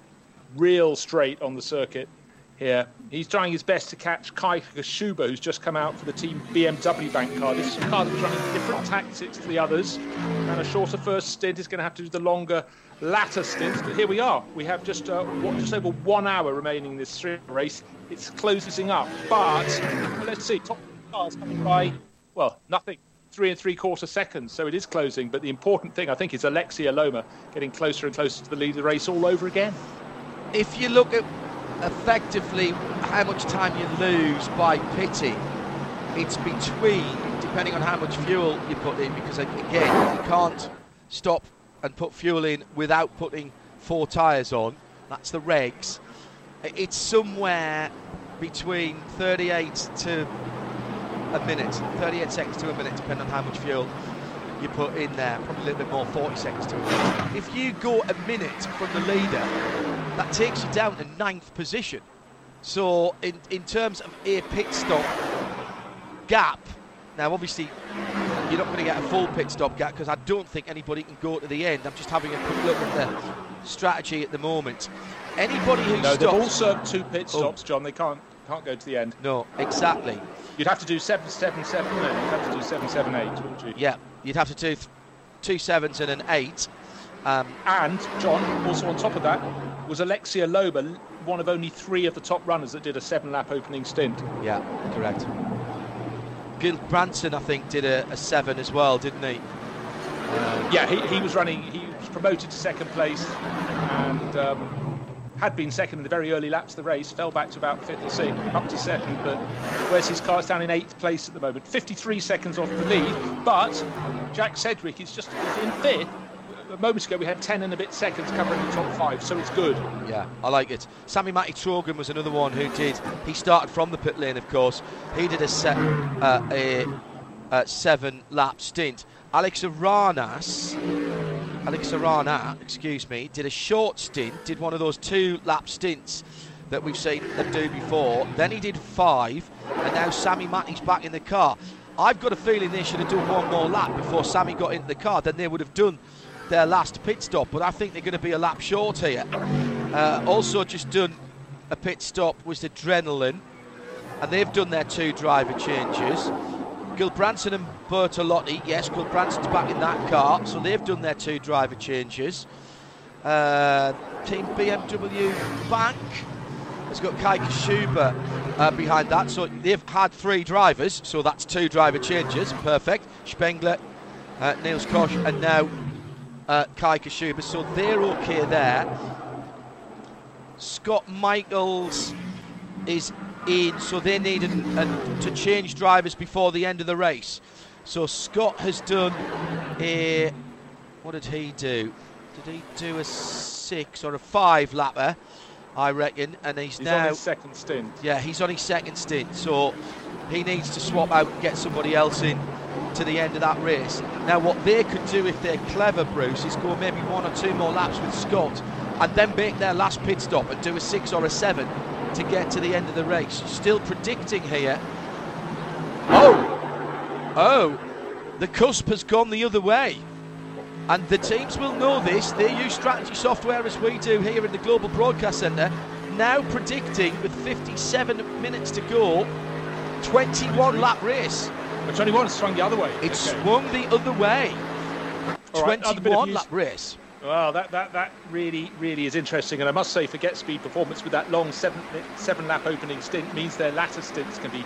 real straight on the circuit here. He's trying his best to catch Kai Kashuba, who's just come out for the team BMW bank car. This is a car that's running different tactics to the others, and a shorter first stint is going to have to do the longer latter stints. But here we are. We have just uh, just over one hour remaining in this race. It's closing up, but let's see. Top cars coming by. Well, nothing. Three and three quarter seconds, so it is closing. But the important thing, I think, is Aleksi Elomaa getting closer and closer to the lead of the race all over again if you look at effectively how much time you lose by pitting, it's between, depending on how much fuel you put in, because again, you can't stop and put fuel in without putting four tyres on. That's the regs. It's somewhere between 38 to a minute, 38 seconds to a minute, depending on how much fuel you put in there. Probably a little bit more, 40 seconds to a minute. If you go a minute from the leader, that takes you down to ninth position. So in, in terms of a pit stop gap, now obviously you're not going to get a full pit stop gap because I don't think anybody can go to the end. I'm just having a quick look at the strategy at the moment. Anybody who no, stops, they've all served two pit oh. stops, oh. John. They can't can't go to the end. No, exactly. You'd have to do seven, seven, seven. No, you'd have to do seven, seven, eight, wouldn't you? Yeah, you'd have to do th- two sevens and an eight. Um, and John, also on top of that, was Aleksi Elomaa, one of only three of the top runners that did a seven-lap opening stint. Yeah, correct. Gil Branson, I think, did a, a seven as well, didn't he? Uh, yeah, he, he was running. He was promoted to second place, and um, had been second in the very early laps of the race, fell back to about fifth or sixth, up to second, but where's his car? It's down in eighth place at the moment. 53 seconds off the lead, but Jack Sedgwick is just in fifth. Moments ago, we had 10 and a bit seconds covering the top five, so it's good. Yeah, I like it. Sami-Matti Trogen was another one who did. He started from the pit lane, of course. He did a, set, uh, a, a seven lap stint. Alex Aranas Alex Arana, excuse me, did a short stint, did one of those two lap stints that we've seen them do before. Then he did five, and now Sami-Matti's back in the car. I've got a feeling they should have done one more lap before Sammy got into the car. Then they would have done their last pit stop. But I think they're going to be a lap short here. Uh, also, just done a pit stop was Adrenaline, and they've done their two driver changes. Gulbrandsen and Bortolotti, yes, Gulbrandsen's back in that car, so they've done their two driver changes. Uh, team BMW Bank has got Kai Kashuba uh, behind that, so they've had three drivers, so that's two driver changes, perfect. Spengler, uh, Niels Koch, and now uh, Kai Kashuba, so they're okay there. Scott Michaels is in, so they needed to change drivers before the end of the race. So Scott has done a. What did he do? did he do a six or a five lapper? I reckon, and he's, He's now on his second stint. yeah he's on his second stint, so he needs to swap out and get somebody else in to the end of that race. Now, what they could do if they're clever, Bruce, is go maybe one or two more laps with Scott, and then make their last pit stop and do a six or a seven to get to the end of the race. Still predicting here. Oh, oh, the cusp has gone the other way. And the teams will know this. They use strategy software as we do here in the Global Broadcast Centre. Now predicting with 57 minutes to go, 21 lap race. But 21 swung the other way. It Okay. swung the other way. All right, another bit of 21 news. lap race. Well, that, that, that really, really is interesting. And I must say, for GetSpeed performance with that long seven, seven lap opening stint means their latter stints can be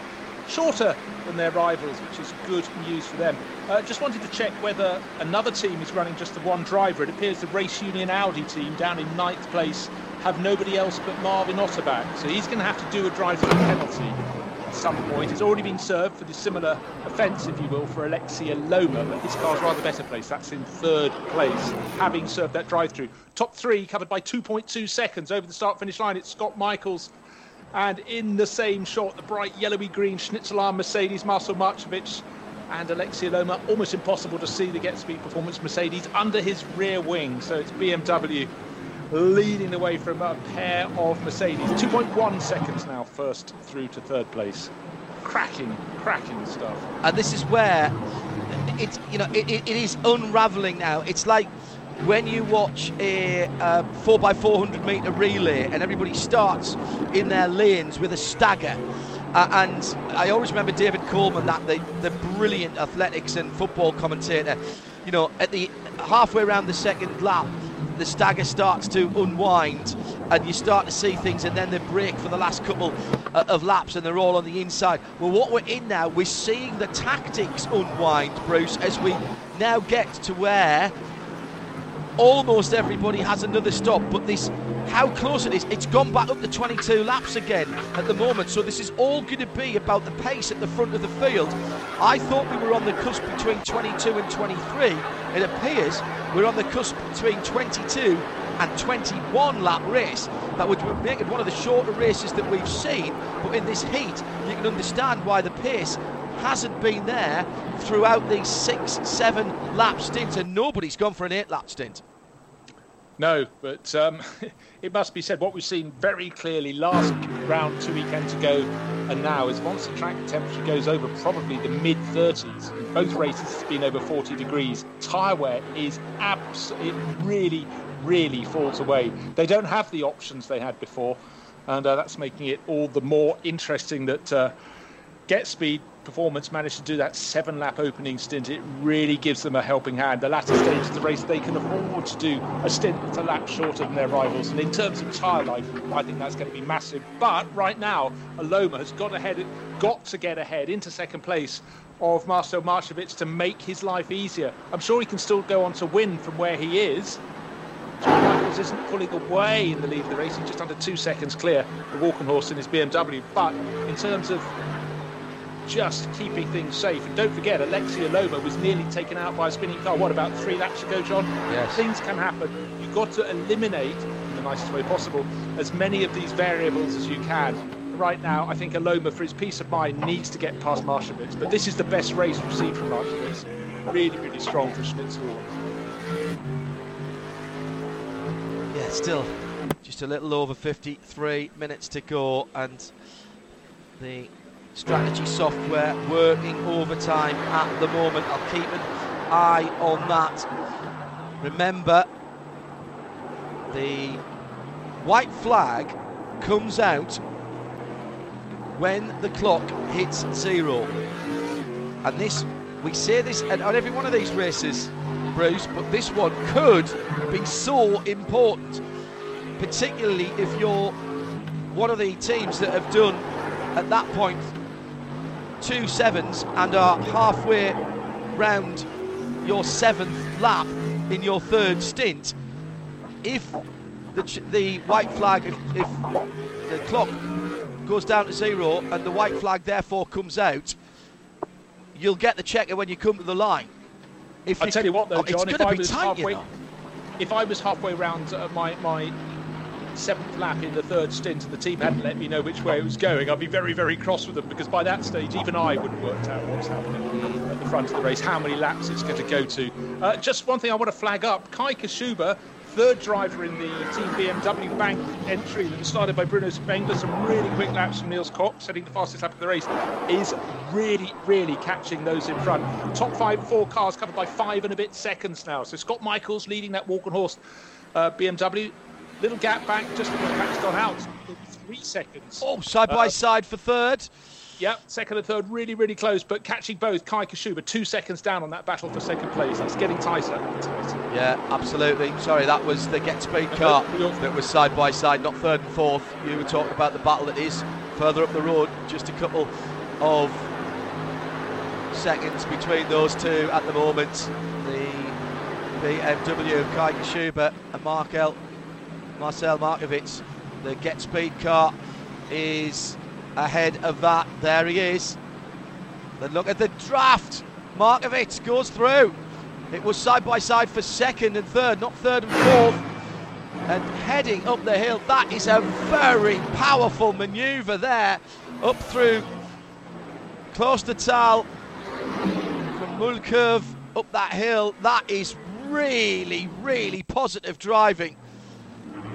shorter than their rivals, which is good news for them. Uh, just wanted to check whether another team is running just the one driver. It appears the Race Union Audi team down in ninth place have nobody else but Marvin Otterback. So he's going to have to do a drive-through penalty at some point. It's already been served for the similar offence, if you will, for Aleksi Elomaa, but his car's rather better place. That's in third place, having served that drive-through. Top three covered by 2.2 seconds over the start-finish line. It's Scott Michaels. And in the same shot, the bright yellowy green Schnitzelalm Mercedes, Marcel Marchewicz and Alexia Loma. Almost impossible to see the GetSpeed Performance Mercedes under his rear wing. So it's BMW leading the way from a pair of Mercedes. 2.1 seconds now, first through to third place. Cracking, cracking stuff. and this is where it's you know it, it, is unraveling now. It's like when you watch a uh, four x four hundred meter relay and everybody starts in their lanes with a stagger. Uh, and I always remember David Coleman, that the, the brilliant athletics and football commentator. You know, at the halfway around the second lap, the stagger starts to unwind and you start to see things and then they break for the last couple uh, of laps and they're all on the inside. Well, what we're in now, we're seeing the tactics unwind, Bruce, as we now get to where almost everybody has another stop, but this how close it is. It's gone back up to 22 laps again at the moment, so this is all going to be about the pace at the front of the field. I thought we were on the cusp between 22 and 23. It appears we're on the cusp between 22 and 21 lap race. That would make it one of the shorter races that we've seen, but in this heat, you can understand why the pace hasn't been there throughout these six, seven lap stints, and nobody's gone for an eight lap stint. No, but um, it must be said what we've seen very clearly last round two weekends ago and now is once the track temperature goes over probably the mid 30s, in both races it's been over 40 degrees, tyre wear is absolutely, it really, really falls away. They don't have the options they had before, and uh, that's making it all the more interesting that uh, GetSpeed Performance managed to do that seven lap opening stint. It really gives them a helping hand. The latter stage of the race, they can afford to do a stint that's a lap shorter than their rivals. And in terms of tyre life, I think that's going to be massive. But right now, Elomaa has got ahead, got to get ahead into second place of Marcel Marchewicz to make his life easier. I'm sure he can still go on to win from where he is. Michaels isn't pulling away in the lead of the race. He's just under two seconds clear the Walkenhorst in his BMW. But in terms of just keeping things safe. And don't forget, Aleksi Elomaa was nearly taken out by a spinning car. What about three laps ago, John? Yes. Things can happen. You've got to eliminate, in the nicest way possible, as many of these variables as you can. Right now, I think Elomaa, for his peace of mind, needs to get past Marchewicz. But this is the best race we've seen from Marchewicz. Really, really strong for Schnitzel. Yeah, still just a little over 53 minutes to go, and the strategy software working overtime at the moment. I'll keep an eye on that. Remember, the white flag comes out when the clock hits zero. And this, we say this at, every one of these races, Bruce, but this one could be so important, particularly if you're one of the teams that have done at that point two sevens and are halfway round your seventh lap in your third stint. If the, ch- the white flag, if, if the clock goes down to zero and the white flag therefore comes out, you'll get the checker when you come to the line. If you tell you what, though, oh, John, it's if I to be was tight, you halfway, know. if I was halfway around uh, my my seventh lap in the third stint and the team hadn't let me know which way it was going, I'd be very, very cross with them because by that stage, even I would have worked out what's happening at the front of the race, how many laps it's going to go to. Uh, just one thing I want to flag up Kai Kashuba, third driver in the Team BMW bank entry that was started by Bruno Spengler, some really quick laps from Niels Koch, setting the fastest lap of the race, is really, really catching those in front. Top five, four cars covered by five and a bit seconds now. So Scott Michaels leading that Walkenhorst uh, BMW little gap back just before the pack's out. Three seconds. Oh, side by uh, side for third. Yep, second and third, really, really close, but catching both. Kai Kashuba, two seconds down on that battle for second place. It's getting tighter. Yeah, absolutely. Sorry, that was the GetSpeed car that was side by side, not third and fourth. You were talking about the battle that is further up the road, just a couple of seconds between those two at the moment. The BMW of Kai Kashuba and Mark L Marcel Marchewicz. The GetSpeed car is ahead of that. There he is. Then look at the draft. Marchewicz goes through. It was side by side for second and third, not third and fourth. And heading up the hill, that is a very powerful manoeuvre there. Up through Klostertal from Mutkurve up that hill. That is really, really positive driving.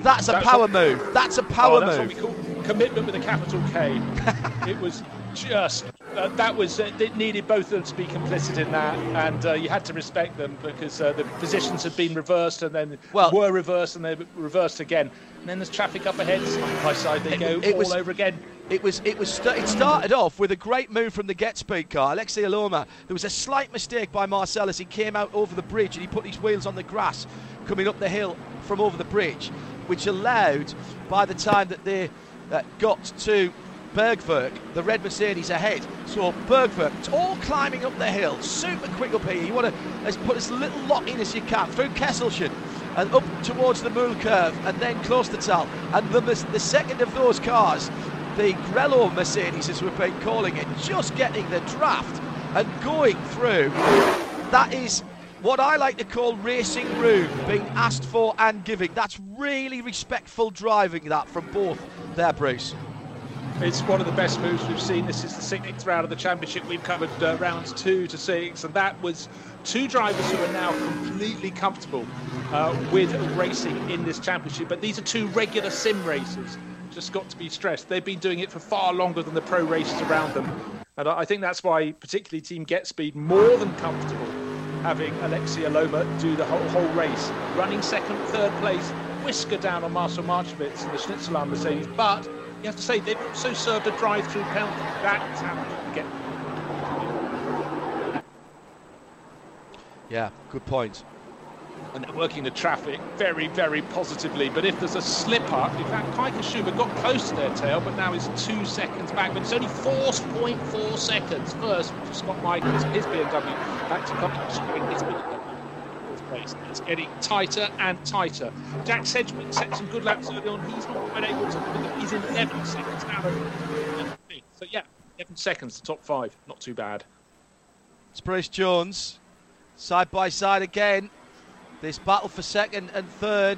That's a that's power what, move. That's a power oh, that's move. What we call commitment with a capital K. it was just uh, that was uh, it needed both of them to be complicit in that, and uh, you had to respect them because uh, the positions had been reversed and then well, were reversed and they were reversed again. And then there's traffic up ahead, side by side they go it, it all was, over again. It was it was it started off with a great move from the GetSpeed car, Aleksi Elomaa. There was a slight mistake by Marcel as he came out over the bridge and he put his wheels on the grass coming up the hill from over the bridge which allowed, by the time that they uh, got to Bergwerk, the red Mercedes ahead. So Bergwerk, all climbing up the hill, super quick up here. You want to put as little lot in as you can through Kesselchen and up towards the Mutkurve and then Klostertal. And the, the second of those cars, the Grello Mercedes, as we've been calling it, just getting the draft and going through. That is what I like to call racing room, being asked for and giving. That's really respectful driving, that from both there, Bruce. It's one of the best moves we've seen. This is the sixth round of the championship. We've covered uh, rounds two to six, and that was two drivers who are now completely comfortable uh, with racing in this championship. But these are two regular sim racers. Just got to be stressed. They've been doing it for far longer than the pro racers around them. And I think that's why, particularly Team GetSpeed, more than comfortable having Aleksi Elomaa do the whole, whole race. Running second, third place, whisker down on Marcel Marchewicz and the Schnitzelalm Mercedes. But you have to say, they've also served a drive through penalty. That's how get. Yeah, good point and working the traffic very, very positively. But if there's a slip up, in fact, Kai Kashuba got close to their tail, but now is two seconds back. But it's only 4.4 seconds first for Scott Michaels, his BMW, back to Kashuba his BMW. It's getting tighter and tighter. Jack Sedgwick set some good laps early on. He's not quite able to. He's in 11 seconds now. So yeah, 11 seconds, the top five, not too bad. It's Bruce Jones, side by side again. This battle for second and third.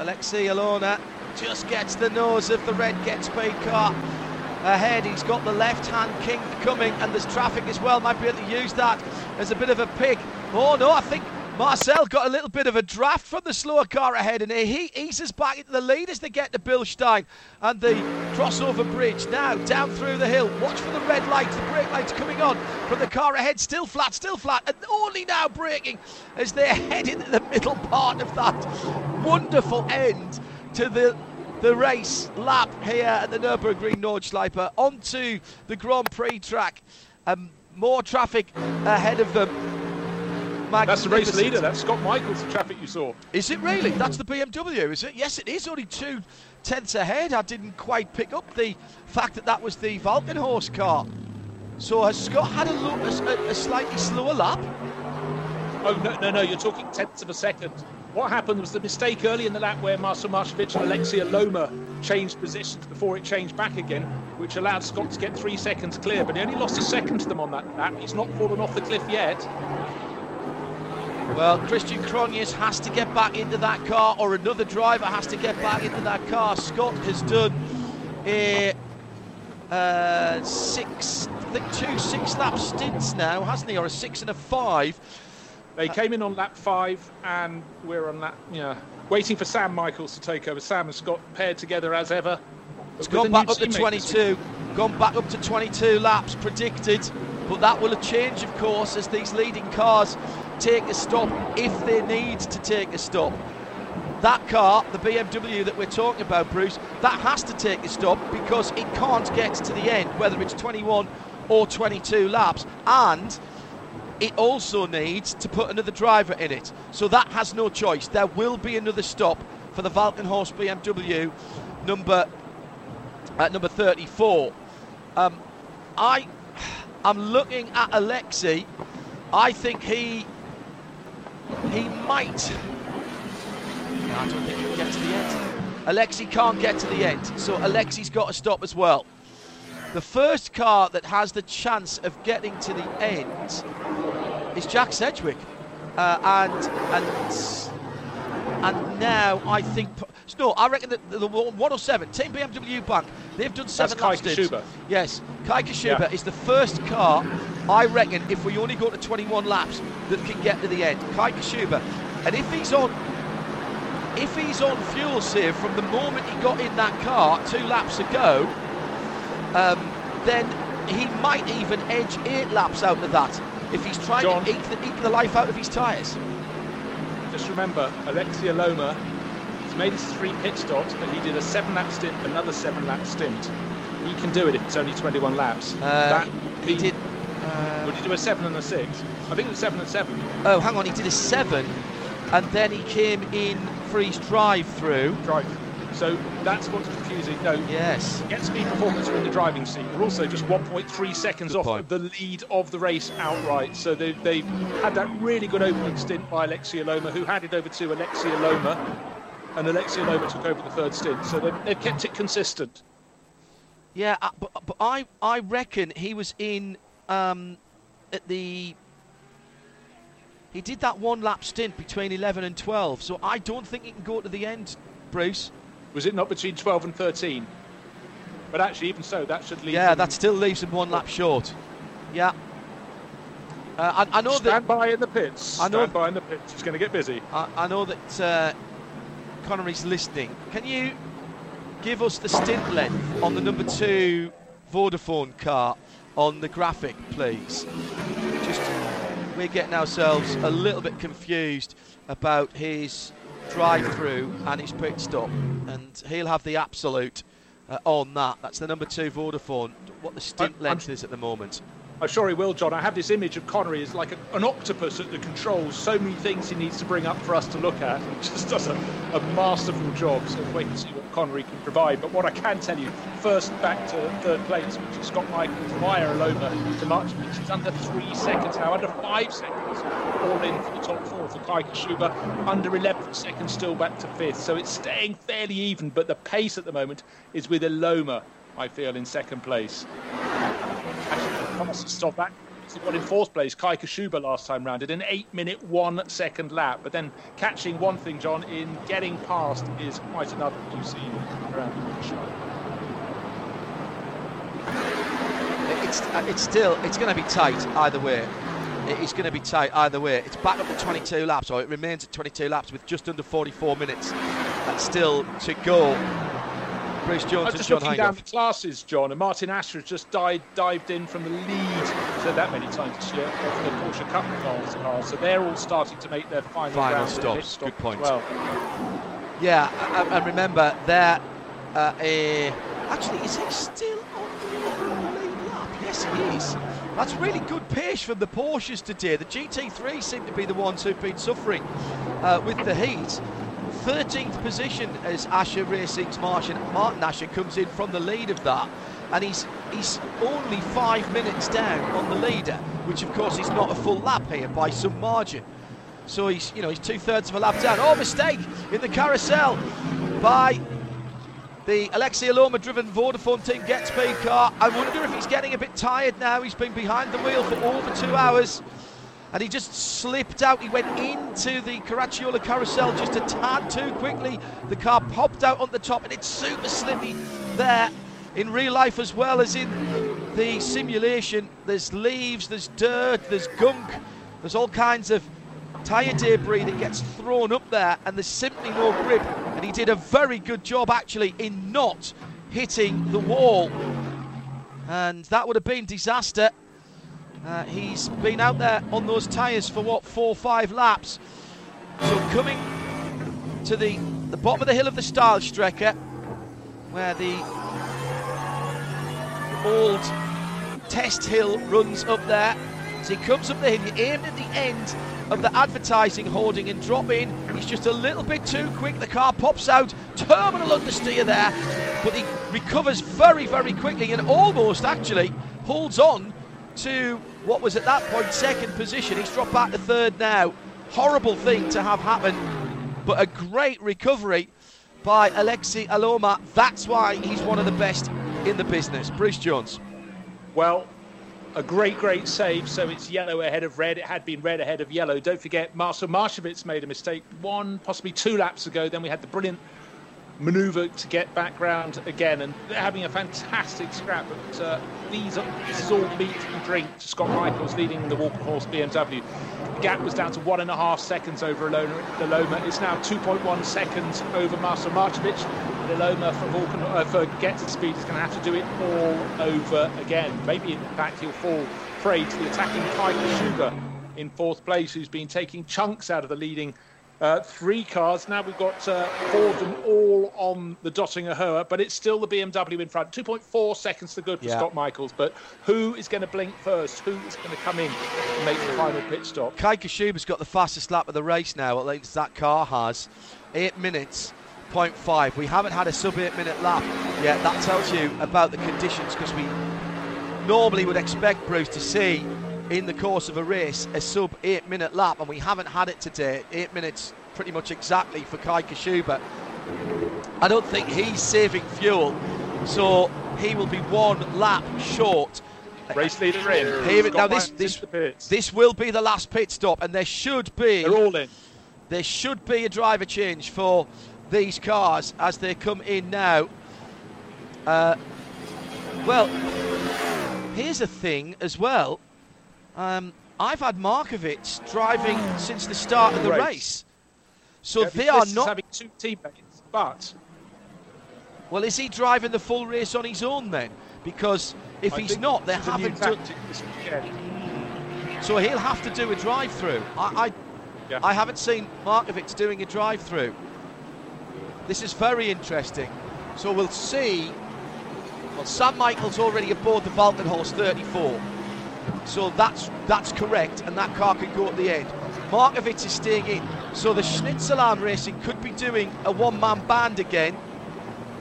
Aleksi Elomaa just gets the nose of the red GetSpeed car ahead. He's got the left hand king coming, and there's traffic as well. Might be able to use that as a bit of a pick. Oh no, I think Marcel got a little bit of a draft from the slower car ahead, and he eases back into the lead as they get to Bilstein and the crossover bridge. Now down through the hill. Watch for the red lights, the brake lights coming on from the car ahead. Still flat, still flat, and only now braking as they head into the middle part of that wonderful end to the the race lap here at the Nürburgring Nordschleife onto the Grand Prix track. Um, more traffic ahead of them that's the race leader. That's Scott Michaels, the traffic you saw. Is it really? That's the BMW, is it? Yes, it is. Only two tenths ahead. I didn't quite pick up the fact that that was the Walkenhorst car. So has Scott had a, look, a, a slightly slower lap? Oh, no, no, no. You're talking tenths of a second. What happened was the mistake early in the lap where Marcel Marchewicz and Aleksi Elomaa changed positions before it changed back again, which allowed Scott to get three seconds clear. But he only lost a second to them on that lap. He's not fallen off the cliff yet. Well, Christian Krognes has to get back into that car, or another driver has to get back into that car. Scott has done a uh, six, I think two six-lap stints now, hasn't he, or a six and a five? They came in on lap five, and we're on lap, yeah, waiting for Sam Michaels to take over. Sam and Scott paired together as ever. It's gone back up to 22, gone back up to 22 laps predicted, but that will change, of course, as these leading cars take a stop if they need to take a stop. That car, the BMW that we're talking about, Bruce, that has to take a stop because it can't get to the end, whether it's 21 or 22 laps. And it also needs to put another driver in it. So that has no choice. There will be another stop for the Walkenhorst BMW number at number 34. Um, I am looking at Aleksi. I think he he might. I don't think he'll get to the end. Aleksi can't get to the end, so Aleksi's got to stop as well. The first car that has the chance of getting to the end is Jack Sedgwick, uh, and and and now I think no, I reckon that the 107 Team BMW Bank they've done seven That's Kai Kashuba. Yes, Kai Kashuba yeah. is the first car I reckon if we only go to 21 laps that can get to the end. Kai Kashuba, and if he's on if he's on fuel save from the moment he got in that car two laps ago, um, then he might even edge eight laps out of that if he's trying John, to eat the, eat the life out of his tyres. Just remember, Aleksi Elomaa has made his three pit stops, but he did a seven lap stint, another seven lap stint. He can do it if it's only 21 laps. Uh, that, he, he did. Uh, would he do a seven and a six? I think it was seven and seven. Oh, hang on, he did a seven, and then he came in his drive through. Drive. So that's what's confusing. No, yes. GetSpeed performance are in the driving seat. We're also just 1.3 seconds good off point. the lead of the race outright. So they, they had that really good opening stint by Aleksi Elomaa, who handed over to Aleksi Elomaa, and Aleksi Elomaa took over the third stint. So they've, they've kept it consistent. Yeah, uh, but, but I I reckon he was in um, at the he did that one lap stint between 11 and 12, so I don't think he can go to the end, Bruce. Was it not between 12 and 13? But actually, even so, that should leave. Yeah, that still leaves him one lap short. Yeah. Uh, I, I, know Stand that. Stand by in the pits. I know Stand by in the pits. It's going to get busy. I, I know that uh, Connery's listening. Can you give us the stint length on the number two Vodafone car on the graphic, please? Just we're getting ourselves a little bit confused about his drive through and his pit stop, and he'll have the absolute uh, on that. That's the number two Vodafone. What the stint I'm, length I'm, is at the moment. I'm sure he will, John. I have this image of Connery as like a, an octopus at the controls. So many things he needs to bring up for us to look at. He just does a, a masterful job. So wait and see what Connery can provide. But what I can tell you, first back to third place, which is Scott Michaels via Elomaa to March, which is under three seconds now, under five seconds, all in for the top four for Kai Kashuba, under 11 seconds still back to fifth. So it's staying fairly even, but the pace at the moment is with Elomaa, I feel, in second place. Actually, stop that. He got in fourth place, Kai Kashuba last time round, did an eight minute, one second lap. But then catching one thing, John, in getting past is quite another you've seen around the show. It's, uh, it's still, it's going to be tight either way. It's going to be tight either way. It's back up to 22 laps, or it remains at 22 laps with just under 44 minutes and still to go Bruce Jones I'm just looking John down the classes, John, and Martin Asher has just died, dived in from the lead. said that many times this year of the Porsche Cup cars car. So they're all starting to make their final, final stops. Stop Good point. Well. Yeah, and remember there. Uh, a, actually, is he still on the lead lap? Yes, he is. That's really good pace from the Porsches today. The GT3 seem to be the ones who've been suffering uh, with the heat. 13th position as Asher Racing's Martin, Martin Asher comes in from the lead of that. And he's he's only five minutes down on the leader, which of course is not a full lap here by some margin. So he's you know he's two thirds of a lap down. Oh mistake in the carousel by the Aleksi Elomaa driven Vodafone team GetSpeed car. I wonder if he's getting a bit tired now. He's been behind the wheel for over two hours. And he just slipped out. He went into the Caracciola carousel just a tad too quickly. The car popped out on the top, and it's super slippy there in real life as well as in the simulation. There's leaves, there's dirt, there's gunk, there's all kinds of tyre debris that gets thrown up there, and there's simply no grip. And he did a very good job actually in not hitting the wall. And that would have been disaster. Uh, he's been out there on those tyres for what, four five laps. So coming to the, the bottom of the hill of the Strecker, where the old test hill runs up there. As he comes up the hill, he aimed at the end of the advertising hoarding and drop in. He's just a little bit too quick. The car pops out, terminal understeer there, but he recovers very, very quickly and almost actually holds on to what was at that point second position. He's dropped back to third now. Horrible thing to have happen, but a great recovery by Aleksi Elomaa. That's why he's one of the best in the business. Bruce Jones. Well, a great, great save. So it's yellow ahead of red. It had been red ahead of yellow. Don't forget, Marcel Marchewicz made a mistake one, possibly two laps ago. Then we had the brilliant manoeuvre to get back round again, and they're having a fantastic scrap. But uh, these are, this is all meat and drink to Scott Michaels leading the Walkenhorst BMW. The gap was down to one and a half seconds over Elomaa. It's now 2.1 seconds over Marcel Marchewicz. Elomaa for, Vulcan, uh, for Get to Speed is going to have to do it all over again. Maybe, in fact, he'll fall prey to the attacking Kai Sugar in fourth place, who's been taking chunks out of the leading uh, three cars. Now we've got uh, four of them all on the Döttinger Höhe, but it's still the BMW in front. 2.4 seconds to good for yeah. Scott Michaels. But who is going to blink first? Who is going to come in and make the final pit stop? Kai Kashuba's got the fastest lap of the race now, at least that car has. Eight minutes. 0.5. We haven't had a sub 8 minute lap yet. That tells you about the conditions because we normally would expect Bruce to see in the course of a race a sub eight minute lap, and we haven't had it today. Eight minutes pretty much exactly for Kai Kashuba. I don't think he's saving fuel, so he will be one lap short. Race leader in. Here, now this this, this will be the last pit stop, and there should be. They're all in. There should be a driver change for these cars as they come in now. Uh, well, here's a thing as well. Um, I've had Marchewicz driving since the start of the race. race. So yeah, they are not having two teammates, but well, is he driving the full race on his own then? Because if I he's not, they haven't done. So he'll have to do a drive-through. I, I, yeah. I haven't seen Marchewicz doing a drive-through. This is very interesting. So we'll see. Well, Sam Michael's already aboard the Walkenhorst 34. So that's that's correct, and that car can go at the end. Marchewicz is staying in. So the Schnitzelalm Racing could be doing a one-man band again.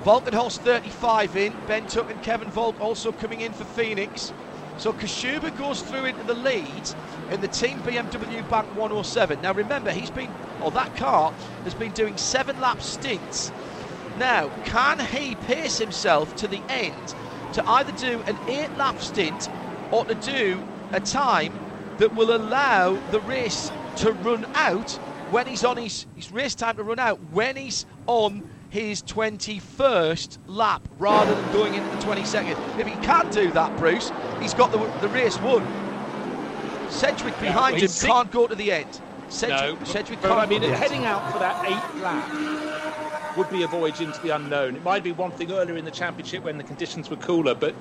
Walkenhorst 35 in. Ben Tuck and Kevin Volk also coming in for Phoenix. So Kashuba goes through into the lead in the Team BMW Bank 107. Now remember, he's been, or that car has been doing seven lap stints. Now, can he pace himself to the end to either do an eight lap stint or to do a time that will allow the race to run out when he's on his, his race time to run out when he's on his 21st lap rather than going into the 22nd. If he can do that, Bruce, he's got the, the race won. Sedgwick behind him can't go to the end. Sedgwick, no, Sedgwick but, can't. I mean, heading out for that eighth lap would be a voyage into the unknown. It might be one thing earlier in the championship when the conditions were cooler, but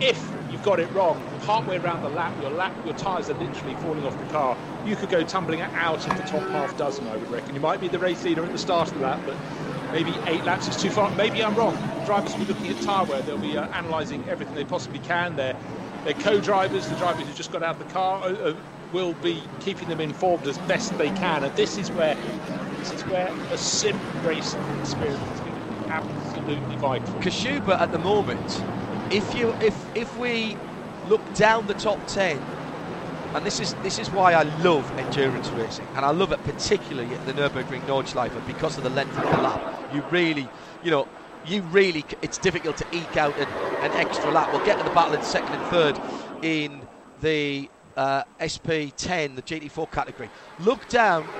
if you've got it wrong, partway around the lap, your lap, your tyres are literally falling off the car. You could go tumbling out of the top half dozen, I would reckon. You might be the race leader at the start of the lap, but maybe eight laps is too far. Maybe I'm wrong. Drivers will be looking at tyre wear. They'll be uh, analysing everything they possibly can. They're, they're co-drivers, the drivers who just got out of the car, uh, uh, will be keeping them informed as best they can. And this is where this is where a sim racing experience is going to be absolutely vital. Kashuba at the moment if you if if we look down the top 10 and this is this is why I love endurance racing and I love it particularly at the Nürburgring Nordschleife because of the length of the lap you really you know you really it's difficult to eke out an, an extra lap we'll get to the battle in second and third in the uh, SP10, the GT4 category. Look down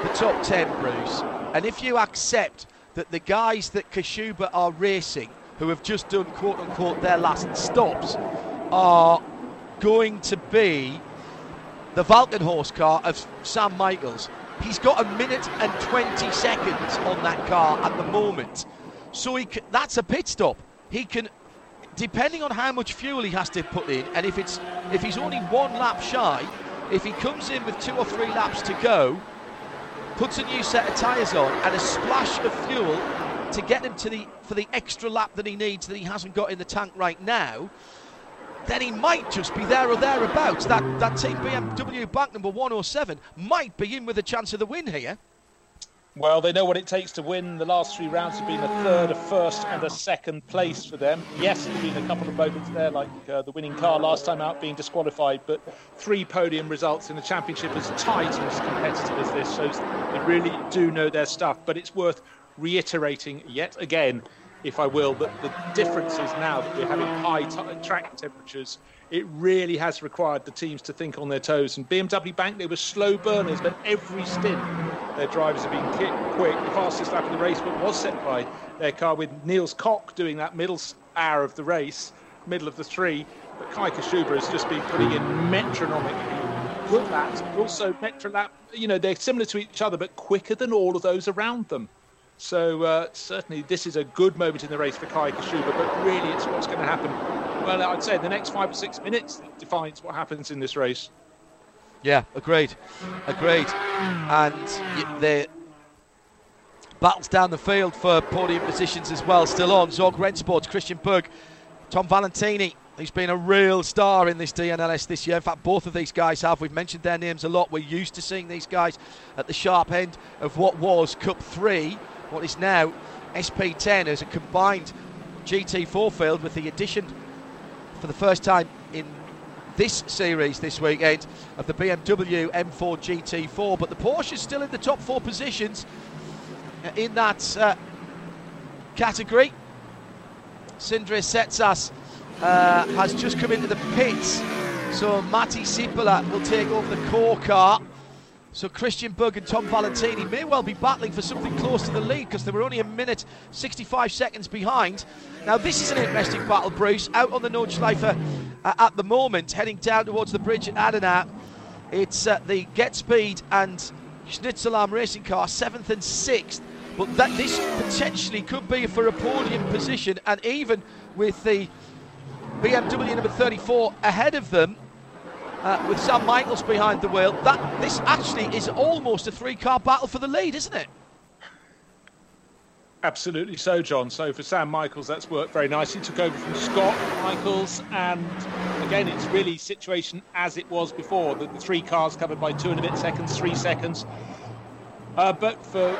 the top 10, Bruce, and if you accept that the guys that Kashuba are racing, who have just done quote unquote their last stops, are going to be the Walkenhorst car of Sam Michaels. He's got a minute and 20 seconds on that car at the moment. So he can, that's a pit stop. He can, depending on how much fuel he has to put in, and if it's if he's only one lap shy, if he comes in with two or three laps to go, puts a new set of tyres on and a splash of fuel to get him to the for the extra lap that he needs that he hasn't got in the tank right now, then he might just be there or thereabouts. That that team BMW bank number 107 might be in with a chance of the win here. Well, they know what it takes to win. The last three rounds have been a third, a first, and a second place for them. Yes, there have been a couple of moments there, like uh, the winning car last time out being disqualified, but three podium results in the championship as tight and as competitive as this shows they really do know their stuff. But it's worth reiterating yet again, if I will, that the difference is now that we're having high t- track temperatures it really has required the teams to think on their toes. And BMW Bank, they were slow burners, but every stint their drivers have been quick. The fastest lap of the race was set by their car with Niels Koch doing that middle hour of the race, middle of the three. But Kai Kashuba has just been putting in metronomically good laps, also metro lap. You know, they're similar to each other, but quicker than all of those around them. So uh, certainly this is a good moment in the race for Kai Kashuba, but really it's what's going to happen well, I'd say the next five or six minutes defines what happens in this race. Yeah, agreed, agreed. And the battles down the field for podium positions as well still on. Zorg Rennsports, Christian Berg, Tom Valentini, He's been a real star in this DNLS this year. In fact, both of these guys have. We've mentioned their names a lot. We're used to seeing these guys at the sharp end of what was Cup 3, what is now SP10 as a combined GT4 field with the addition for the first time in this series this weekend of the BMW M4 GT4. But the Porsche is still in the top four positions in that uh, category. Sindre Setsas uh, has just come into the pits. So Matti Sipilä will take over the core car. So Christian Berg and Tom Valentini may well be battling for something close to the lead because they were only a minute 65 seconds behind. Now this is an interesting battle, Bruce. Out on the Nordschleife uh, at the moment, heading down towards the bridge at Adenauer. It's uh, the GetSpeed and Schnitzelalm racing car, seventh and sixth. But that this potentially could be for a podium position, and even with the BMW number 34 ahead of them, uh, with Sam Michaels behind the wheel. That this actually is almost a three-car battle for the lead, isn't it? Absolutely so, John. So for Sam Michaels, that's worked very nicely. Took over from Scott Michaels, and again, it's really situation as it was before. The, the three cars covered by two and a bit seconds, three seconds. Uh, but for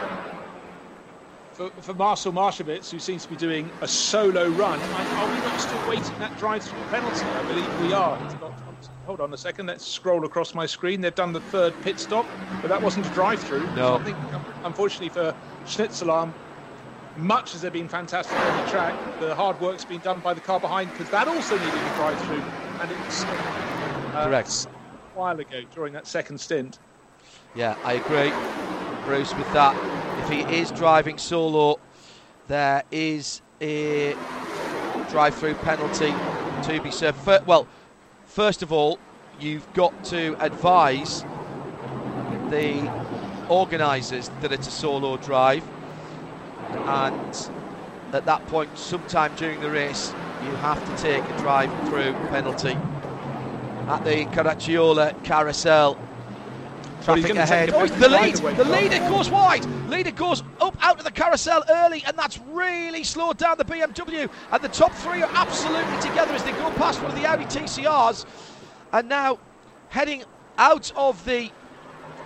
for, for Marcel Marchewicz, who seems to be doing a solo run, are we not still waiting that drive-through penalty? I believe we are. Hold on a second. Let's scroll across my screen. They've done the third pit stop, but that wasn't a drive-through. No. I think, unfortunately for Schnitzelalm, much as they've been fantastic on the track, the hard work's been done by the car behind because that also needed a drive-through, and it's uh, correct a while ago during that second stint. Yeah, I agree, Bruce, with that. If he is driving solo, there is a drive-through penalty to be served. Well, first of all, you've got to advise the organisers that it's a solo drive, and at that point, sometime during the race, you have to take a drive-through penalty at the Caracciola Carousel. Traffic ahead. Oh, the lead. The leader goes wide. Leader goes up out of the carousel early, and that's really slowed down the BMW. And the top three are absolutely together as they go past one of the Audi TCRs. And now heading out of the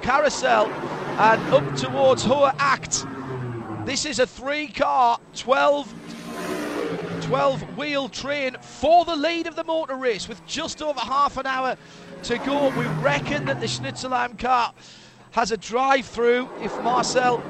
carousel and up towards Hohe Acht. This is a three car, 12 12 wheel train for the lead of the motor race with just over half an hour to go. We reckon that the Schnitzelalm car has a drive through if Marcel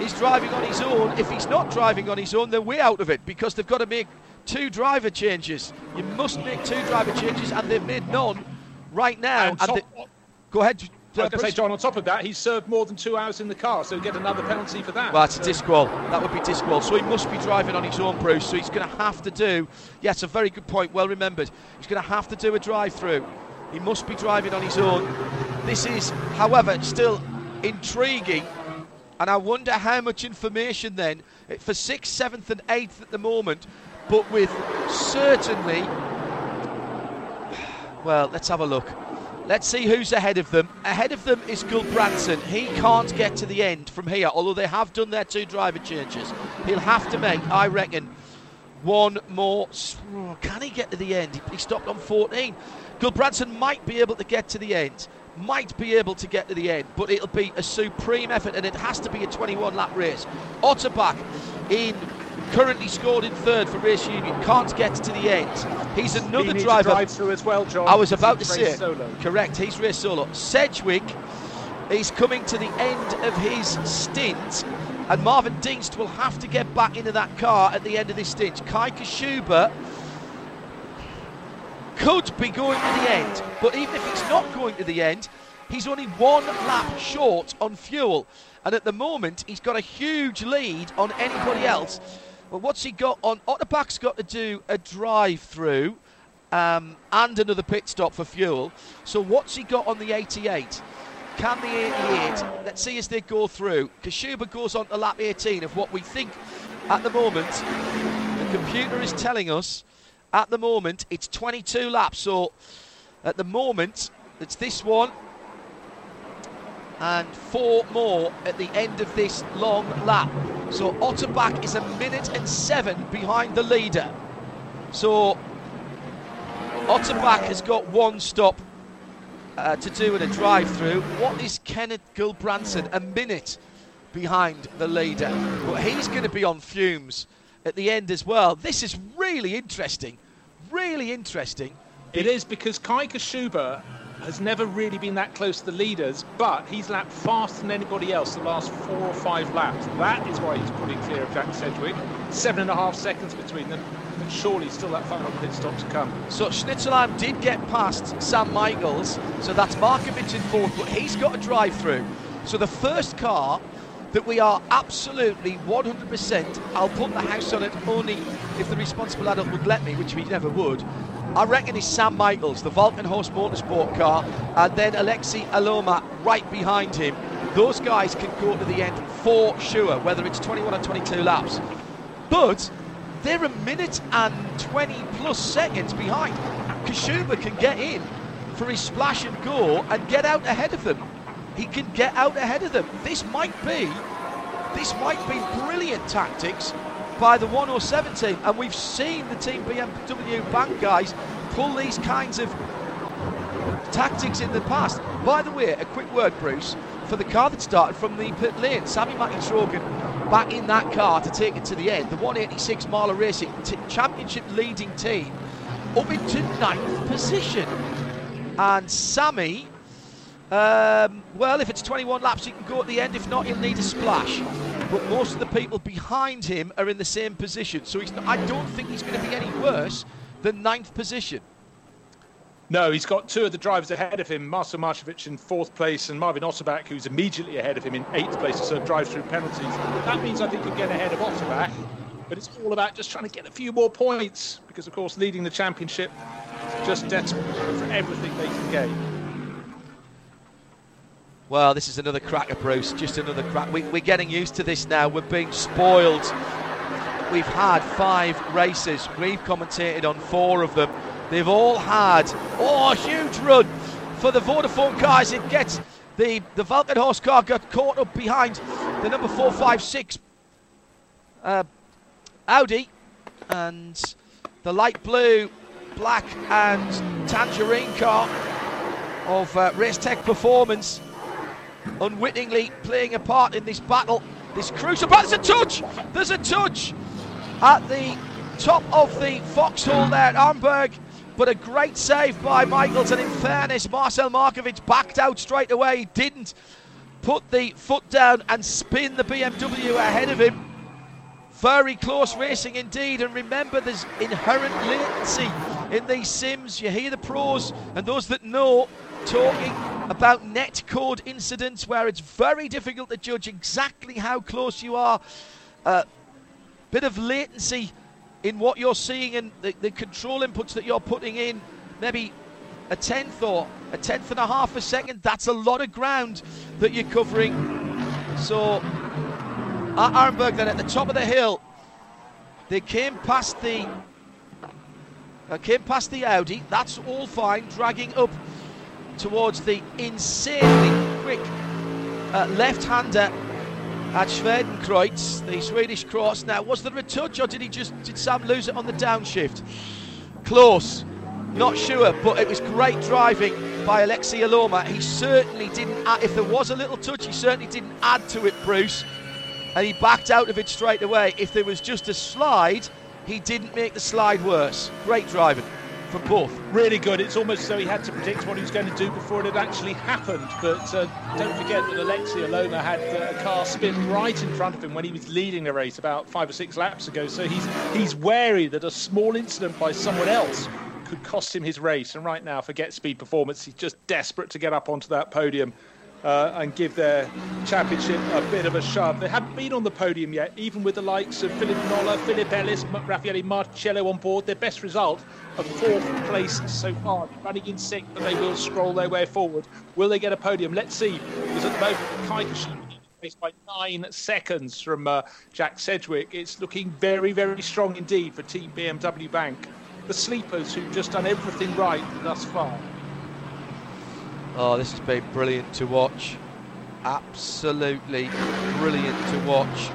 is driving on his own. If he's not driving on his own, they're way out of it because they've got to make two driver changes. You must make two driver changes, and they've made none right now. And and top- go ahead. I was uh, going to say, John, on top of that, he's served more than two hours in the car, so he'll get another penalty for that. Well, it's a disqual. That would be disqual. So he must be driving on his own, Bruce. So he's going to have to do. Yes, a very good point. Well remembered. He's going to have to do a drive-through. He must be driving on his own. This is, however, still intriguing. And I wonder how much information then eh, for sixth, seventh, and eighth at the moment, but with certainly. Well, let's have a look. Let's see who's ahead of them. Ahead of them is Gulbrandsen. He can't get to the end from here, although they have done their two driver changes. He'll have to make, I reckon, one more. oh, Can he get to the end? He- stopped on 14. Gulbrandsen might be able to get to the end. Might be able to get to the end, but it'll be a supreme effort, and it has to be a 21 lap race. Otterback in currently scored in third for Race Union can't get to the end. He's another driver. drive through as well, John. I was about to say, solo. correct, he's Race solo. Sedgwick is coming to the end of his stint, and Marvin Dienst will have to get back into that car at the end of this stint. Kai Kashuba could be going to the end, but even if he's not going to the end, he's only one lap short on fuel, and at the moment he's got a huge lead on anybody else. Well, what's he got on? Otterbach's got to do a drive-through um, and another pit stop for fuel. So what's he got on the 88? Can the 88? Let's see as they go through. Kashuba goes on to lap 18 of what we think at the moment. The computer is telling us at the moment it's 22 laps. So at the moment it's this one and four more at the end of this long lap. So Otterbach is a minute and seven behind the leader. So Otterbach has got one stop uh, to do in a drive through. What is Kenneth Gulbrandsen? A minute behind the leader. But he's going to be on fumes at the end as well. This is really interesting. Really interesting. It is because Kai Kashuba has never really been that close to the leaders, but he's lapped faster than anybody else the last four or five laps. That is why he's putting clear of Jack Sedgwick. Seven and a half seconds between them, but surely still that final pit stop to come. So Schnitzelalm did get past Sam Michaels, so that's Markovic in fourth, but he's got a drive through. So the first car that we are absolutely 100%, I'll put the house on it only if the responsible adult would let me, which he never would. I reckon it's Sam Michaels, the Walkenhorst Motorsport car, and then Aleksi Elomaa right behind him. Those guys can go to the end for sure, whether it's 21 or 22 laps. But they're a minute and 20 plus seconds behind. Kashuba can get in for his splash and go and get out ahead of them. He can get out ahead of them. This might be, this might be brilliant tactics by the 107 team, and we've seen the team BMW bank guys pull these kinds of tactics in the past. By the way, a quick word, Bruce, for the car that started from the pit lane. Sammy Trogen back in that car to take it to the end. The 186 Mahle Racing t- championship leading team up into ninth position. And Sammy, um, well, if it's 21 laps, he can go at the end. If not, he'll need a splash. But most of the people behind him are in the same position. So I don't think he's going to be any worse than ninth position. No, he's got two of the drivers ahead of him, Marcel Markovic in fourth place and Marvin Otterbach, who's immediately ahead of him in eighth place so drive-through penalties. That means I think he'll get ahead of Otterbach, but it's all about just trying to get a few more points because, of course, leading the championship is just desperate for everything they can gain. Well, this is another cracker, Bruce. Just another crack. We, we're getting used to this now. We're being spoiled. We've had five races. We've commentated on four of them. They've all had oh, a huge run for the Vodafone cars. It gets the the Walkenhorst car got caught up behind the number four, five, six uh, Audi, and the light blue, black, and tangerine car of uh, Race Tech Performance unwittingly playing a part in this battle, this crucial battle. There's a touch! There's a touch at the top of the foxhole there at Arenberg. But a great save by Michaels, and in fairness, Marcel Markovic backed out straight away. He didn't put the foot down and spin the BMW ahead of him. Very close racing indeed, and remember there's inherent latency in these sims. You hear the pros and those that know talking about net code incidents where it's very difficult to judge exactly how close you are. A uh, bit of latency in what you're seeing and the, the control inputs that you're putting in. Maybe a tenth or a tenth and a half a second. That's a lot of ground that you're covering. So at Arenberg then at the top of the hill. They came past the uh, came past the Audi. That's all fine. Dragging up towards the insanely quick uh, left-hander at Schwedenkreuz, the Swedish cross. Now, was there a touch, or did he just did Sam lose it on the downshift? Close, not sure, but it was great driving by Aleksi Elomaa. He certainly didn't. Add, if there was a little touch, he certainly didn't add to it, Bruce and he backed out of it straight away. If there was just a slide, he didn't make the slide worse. Great driving Really good. It's almost as though he had to predict what he was going to do before it had actually happened. But uh, don't forget that Aleksi Elomaa had uh, a car spin right in front of him when he was leading the race about five or six laps ago. So he's he's wary that a small incident by someone else could cost him his race. And right now, for Get Speed Performance, he's just desperate to get up onto that podium uh, and give their championship a bit of a shove. They haven't been on the podium yet, even with the likes of Philip Nolla, Philip Ellis, Raffaele Marcello on board. Their best result, a fourth place so far, running in sixth, but they will scroll their way forward. Will they get a podium? Let's see, because at the moment, Kaikashi faced by nine seconds from uh, Jack Sedgwick. It's looking very, very strong indeed for Team BMW Bank. The sleepers who've just done everything right thus far. Oh, this has been brilliant to watch. Absolutely brilliant to watch.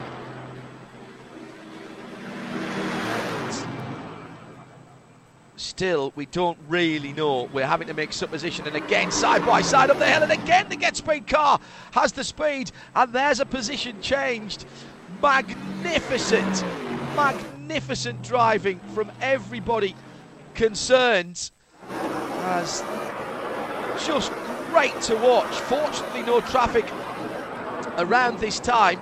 Still, we don't really know. We're having to make supposition. And again, side by side up the hill. And again, the Get Speed car has the speed. And there's a position changed. Magnificent, magnificent driving from everybody concerned. As just great to watch. Fortunately, no traffic around this time.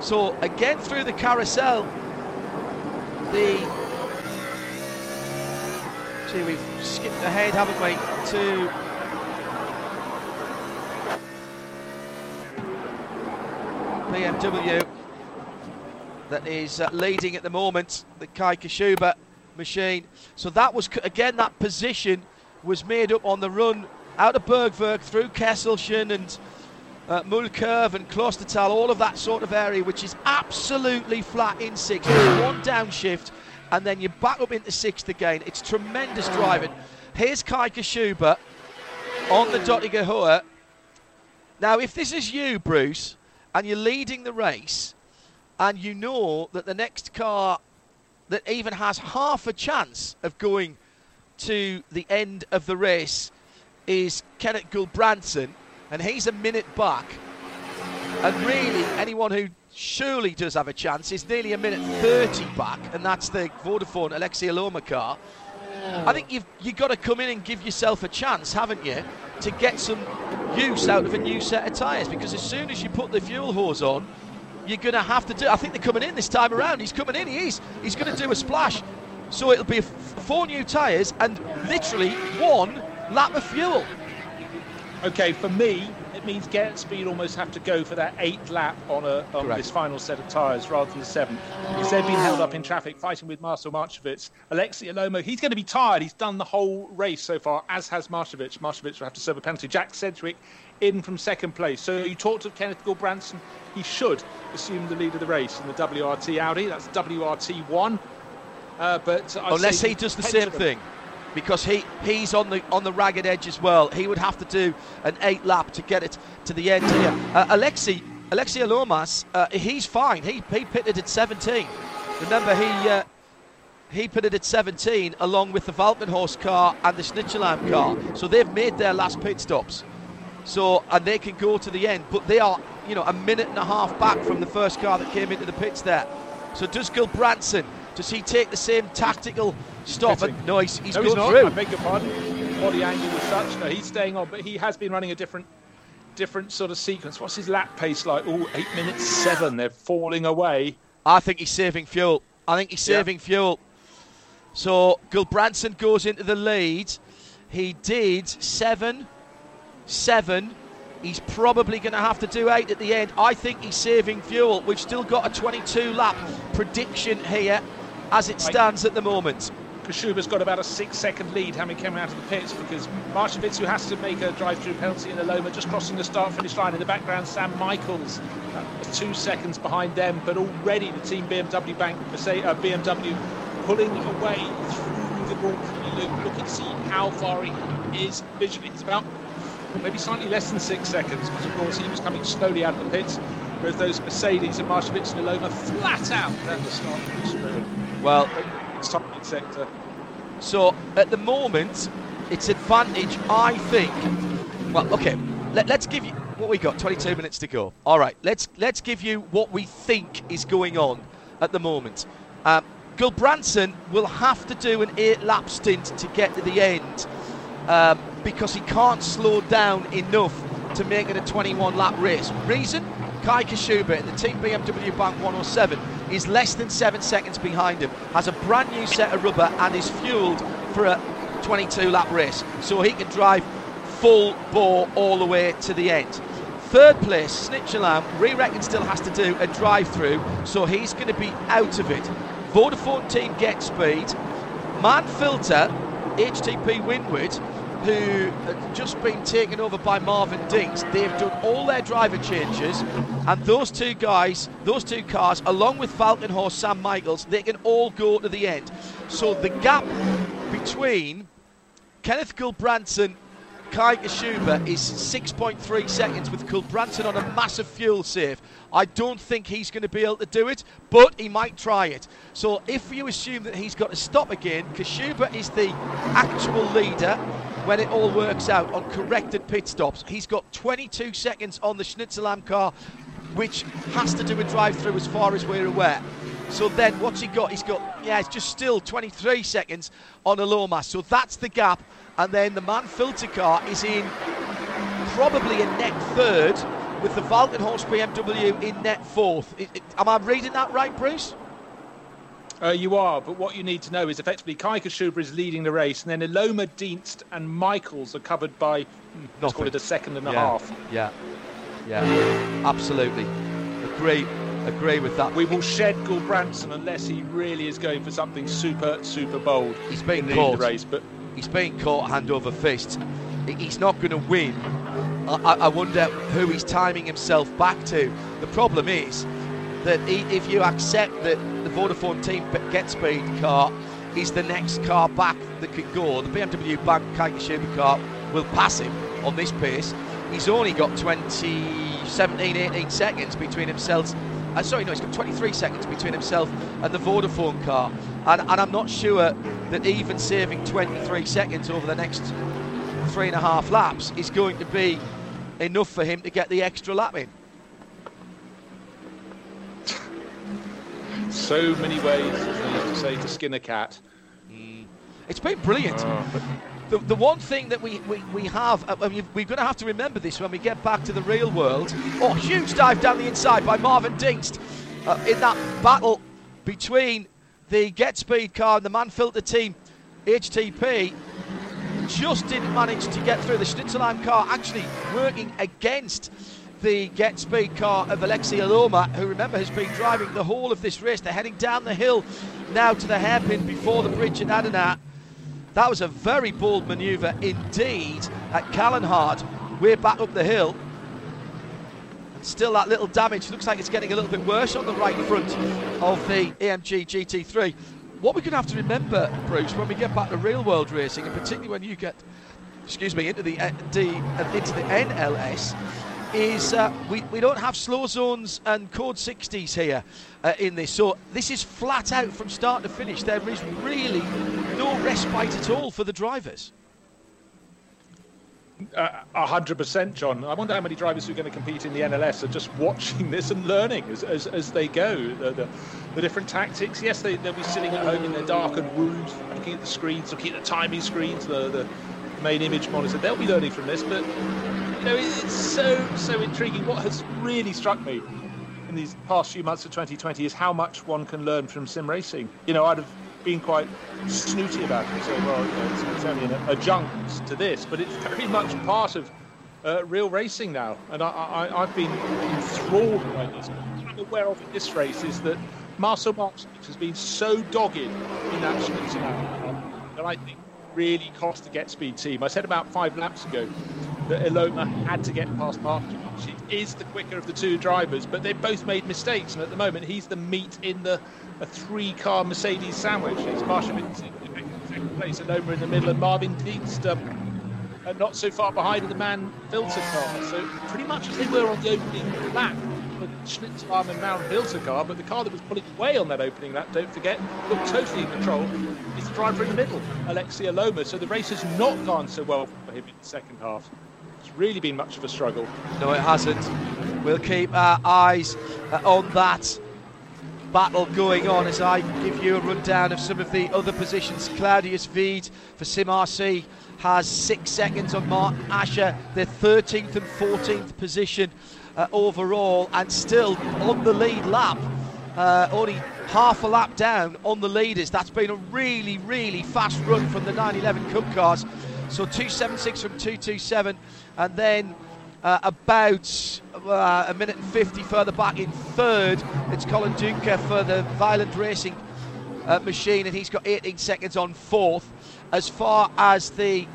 So again through the carousel, the see we've skipped ahead, haven't we? To BMW that is uh, leading at the moment, the Kai Kashuba machine. So that was again that position was made up on the run out of Bergwerk through Kesselchen and uh, and Klostertal, all of that sort of area, which is absolutely flat in sixth. one downshift, and then you back up into sixth again. It's tremendous driving. Here's Kai Kashuba on the Döttinger Höhe. Now, if this is you, Bruce, and you're leading the race, and you know that the next car that even has half a chance of going to the end of the race is Kenneth Gulbrandsen, and he's a minute back. And really, anyone who surely does have a chance is nearly a minute 30 back, and that's the Vodafone Aleksi Elomaa car. I think you've you got to come in and give yourself a chance, haven't you, to get some use out of a new set of tyres? Because as soon as you put the fuel hose on, you're going to have to do. I think they're coming in this time around. He's coming in. He is. He's going to do a splash. So it'll be four new tyres and literally one lap of fuel. Okay, for me, it means Get Speed almost have to go for that eighth lap on, a, on this final set of tyres rather than the seventh. Because they've been held up in traffic fighting with Marcel Marchewicz. Aleksi Elomaa, he's going to be tired. He's done the whole race so far, as has Marchewicz. Marchewicz will have to serve a penalty. Jack Sedgwick in from second place. So you talked of Kenneth Gulbrandsen. He should assume the lead of the race in the WRT Audi. That's WRT1. Uh, but unless he does the same thing because he, he's on the on the ragged edge as well. He would have to do an eight lap to get it to the end here. Uh, Aleksi Aleksi Elomaa's, uh, he's fine. He he pitted at 17. Remember he. Uh, he pitted at 17 along with the Walkenhorst car and the Schnitzelalm car. So they've made their last pit stops. So and they can go to the end, but they are, you know, a minute and a half back from the first car that came into the pits there. So does Gulbrandsen, does he take the same tactical stop and no, he's, he's no, he's not. through. I beg your pardon. Body angle was such. No, he's staying on, but he has been running a different different sort of sequence. What's his lap pace like? Oh, eight minutes seven. They're falling away. I think he's saving fuel. I think he's saving yeah. fuel. So Gulbrandsen goes into the lead. He did seven, seven. He's probably going to have to do eight at the end. I think he's saving fuel. We've still got a 22 lap prediction here as it stands at the moment. Kashuba's got about a six second lead having come out of the pits because Marchewicz, who has to make a drive through penalty in the Loma, just crossing the start finish line. In the background, Sam Michaels, uh, two seconds behind them, but already the team BMW bank, uh, BMW pulling away through the Grand loop. Look and see how far he is visually. It's about maybe slightly less than six seconds because, of course, he was coming slowly out of the pits. Whereas those Mercedes and Marchewicz and Loma flat out at the start Well, sector. So at the moment, it's advantage, I think. Well, okay, let, us give you what we got. 22 minutes to go. All right, let's let's give you what we think is going on at the moment. Um, Gulbrandsen will have to do an eight-lap stint to get to the end um, because he can't slow down enough to make it a 21-lap race. Reason? Kai Kashuba in the Team BMW Bank 107 is less than seven seconds behind him, has a brand new set of rubber, and is fueled for a 22 lap race. So he can drive full bore all the way to the end. Third place, Schnitzelalm, we reckon still has to do a drive through, so he's going to be out of it. Vodafone team get speed. Mann-Filter, HTP Winward, who had just been taken over by Marvin Dienst. They've done all their driver changes, and those two guys, those two cars, along with Walkenhorst Sam Michaels, they can all go to the end. So the gap between Kenneth Gulbrandsen Kai Kashuba is 6.3 seconds with Gulbrandsen on a massive fuel save. I don't think he's going to be able to do it, but he might try it. So if you assume that he's got to stop again, Kashuba is the actual leader when it all works out on corrected pit stops. He's got 22 seconds on the Schnitzelalm car, which has to do a drive through as far as we're aware. So then what's he got? He's got, yeah, it's just still 23 seconds on a Lomas. So that's the gap. And then the Mann-Filter car is in probably a net third with the Walkenhorst BMW in net fourth. It, it, am I reading that right, Bruce? Uh, you are, but what you need to know is effectively Kai Kashuba is leading the race, and then Elomaa, Dienst, and Michaels are covered by, hmm, let's call it a second and a yeah. half. Yeah, yeah, absolutely. Agree, agree with that. We will shed Gulbrandsen unless he really is going for something super, super bold. He's being caught. race, but he's being caught hand over fist. He's not going to win. I, I wonder who he's timing himself back to. The problem is that if you accept that the Vodafone team get speed car is the next car back that could go, the BMW Bank Kaikashima car will pass him on this pace. He's only got 20, 17, 18 seconds between himself. Uh, sorry, no, he's got 23 seconds between himself and the Vodafone car. And, and I'm not sure that even saving 23 seconds over the next three and a half laps is going to be enough for him to get the extra lap in. So many ways, as used to say, to skin a cat. Mm. It's been brilliant. Oh. The, the one thing that we, we, we have, uh, I mean, we're going to have to remember this when we get back to the real world. Oh, huge dive down the inside by Marvin Dienst uh, in that battle between the Get Speed car and the Mann-Filter team, HTP. Just didn't manage to get through. The Schnitzelalm car actually working against the Get Speed car of Aleksi Elomaa, who remember has been driving the whole of this race. They're heading down the hill now to the hairpin before the bridge at Adenau. That was a very bold manoeuvre indeed at Kallenhard. We're back up the hill. And still that little damage. Looks like it's getting a little bit worse on the right front of the AMG GT3. What we're going to have to remember, Bruce, when we get back to real world racing, and particularly when you get, excuse me, into the, uh, the uh, into the NLS, is uh, we, we don't have slow zones and code 60s here uh, in this. So this is flat out from start to finish. There is really no respite at all for the drivers. Uh, a hundred percent, John. I wonder how many drivers who are going to compete in the NLS are just watching this and learning as, as, as they go the, the, the, different tactics. Yes, they, they'll be sitting at home in their darkened rooms, looking at the screens, looking at the timing screens, the, the main image monitor. They'll be learning from this, but know, it's so, so intriguing. What has really struck me in these past few months of 2020 is how much one can learn from sim racing. You know, I'd have been quite snooty about it. So, well, you know, it's, it's only an adjunct to this, but it's very much part of uh, real racing now. And I, have been enthralled by this. What I'm aware of in this race is that Marcel Martinez has been so dogged in that Schnitzel that I think really cost the Get Speed team. I said about five laps ago that Elomaa had to get past Martin. She is the quicker of the two drivers, but they've both made mistakes, and at the moment he's the meat in the a three-car Mercedes sandwich. It's Marshall in second place, Elomaa in the middle, and Marvin Dienst um, not so far behind in the MAN filter car. So pretty much as they were on the opening lap the Schnitzelalm and Mount filter car, but the car that was pulling away on that opening lap, don't forget, looked totally in control, is the driver in the middle, Aleksi Elomaa. So the race has not gone so well for him in the second half. It's really been much of a struggle. No, it hasn't. We'll keep our eyes uh, on that battle going on as I give you a rundown of some of the other positions. Claudius Wied for Sim RC has six seconds on Martin Asher, the 13th and 14th position uh, overall, and still on the lead lap. Uh, only half a lap down on the leaders. That's been a really, really fast run from the 911 Cup cars. So 276 from 227, and then uh, about uh, a minute and 50 further back in third, it's Colin Dunker for the Violent Racing uh, machine, and he's got 18 seconds on fourth. As far as the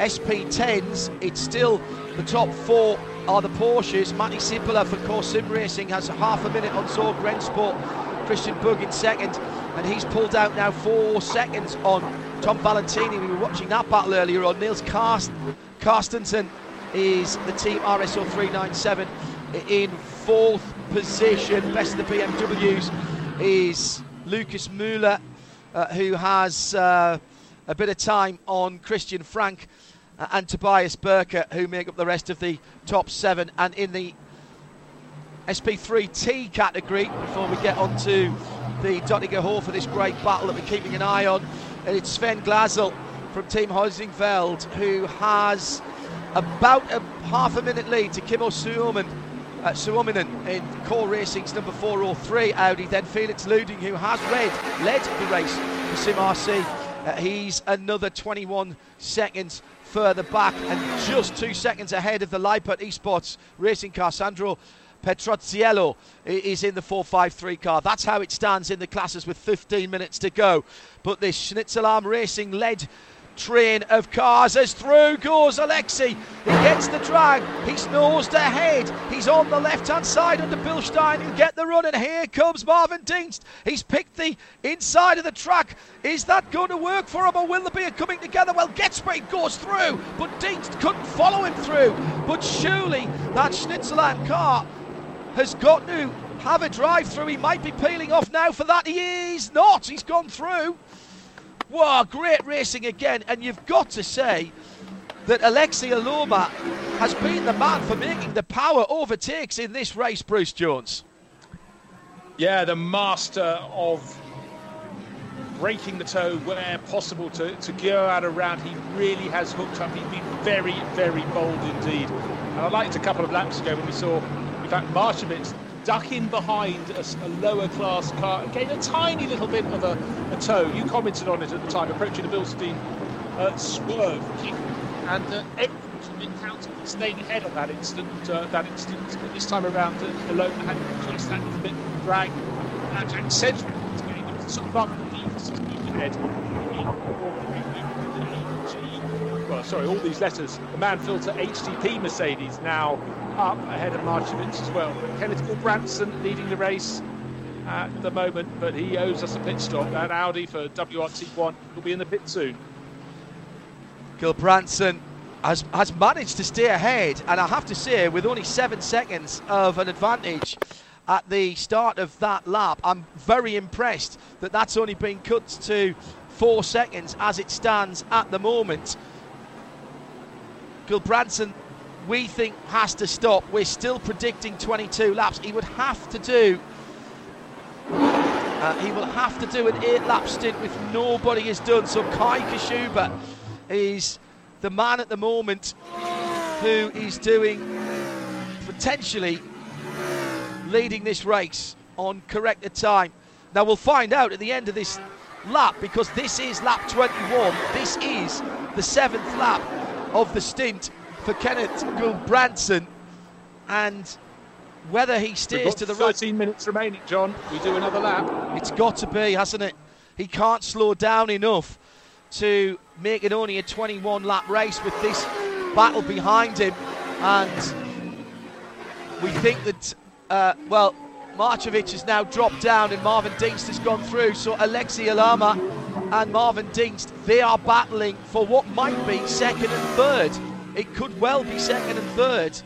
SP10s, it's still the top four are the Porsches. Matty Simpeler for Core Sim Racing has half a minute on Zorg Rennsport. Christian Bug in second, and he's pulled out now four seconds on Tom Valentini. We were watching that battle earlier on. Niels Karst- Carstensen is the team RSO 397 in fourth position. Best of the BMWs is Lucas Müller, uh, who has uh, a bit of time on Christian Frank and Tobias Burker, who make up the rest of the top seven. And in the SP3T category, before we get on to the Döttinger Höhe for this great battle that we're keeping an eye on, it's Sven Glazel from Team Heusinkveld, who has about a half a minute lead to Kimmo Suomen. Uh, Suominen in Core Racing's number 403 Audi, then Felix Luding, who has led, led the race for Sim RC. Uh, he's another 21 seconds further back and just two seconds ahead of the Leipert Esports racing car. Sandro Petroziello is in the 453 car. That's how it stands in the classes with 15 minutes to go. But this Schnitzelalm Racing led train of cars as through goes Aleksi. He gets the drag. He's nosed ahead. He's on the left hand side under Bilstein. He'll get the run. And here comes Marvin Dienst. He's picked the inside of the track. Is that going to work for him or will there be a coming together? Well, Getspeed goes through, but Dienst couldn't follow him through. But surely that Schnitzelalm car has got to have a drive through. He might be peeling off now for that. He is not. He's gone through. Wow, great racing again. And you've got to say that Aleksi Elomaa has been the man for making the power overtakes in this race, Bruce Jones. Yeah, the master of breaking the toe where possible to, to go out around. He really has hooked up. He's been very, very bold indeed. And I liked a couple of laps ago when we saw, in fact, Marchewicz ducking behind a, a, lower class car and getting a tiny little bit of a, a toe. You commented on it at the time, approaching the Bilstein uh, swerve kick, and uh, everyone's been counting staying ahead on that instant. Uh, that instant, but this time around, uh, Elomaa had just that little bit of drag. And Jack getting sort of up ahead well, sorry, all these letters. The Mann-Filter HTP Mercedes now up ahead of Marchewicz as well. Kenneth Branson leading the race at the moment, but he owes us a pit stop. That Audi for WRT1 will be in the pit soon. Gulbrandsen has, has managed to stay ahead, and I have to say, with only seven seconds of an advantage at the start of that lap, I'm very impressed that that's only been cut to four seconds as it stands at the moment. Gulbrandsen, we think, has to stop. We're still predicting 22 laps. He would have to do. Uh, he will have to do an eight-lap stint with nobody has done. So Kai Kashuba is the man at the moment who is doing potentially leading this race on corrected time. Now we'll find out at the end of this lap because this is lap 21. This is the seventh lap of the stint for Kenneth Gulbrandsen. And whether he steers to the 13 right. 13 minutes remaining, John. We do another lap. It's got to be, hasn't it? He can't slow down enough to make it only a 21 lap race with this battle behind him. And we think that, uh, well, Marchewicz has now dropped down and Marvin Dienst has gone through. So Aleksi Elomaa and Marvin Dienst, they are battling for what might be second and third. It could well be second and third.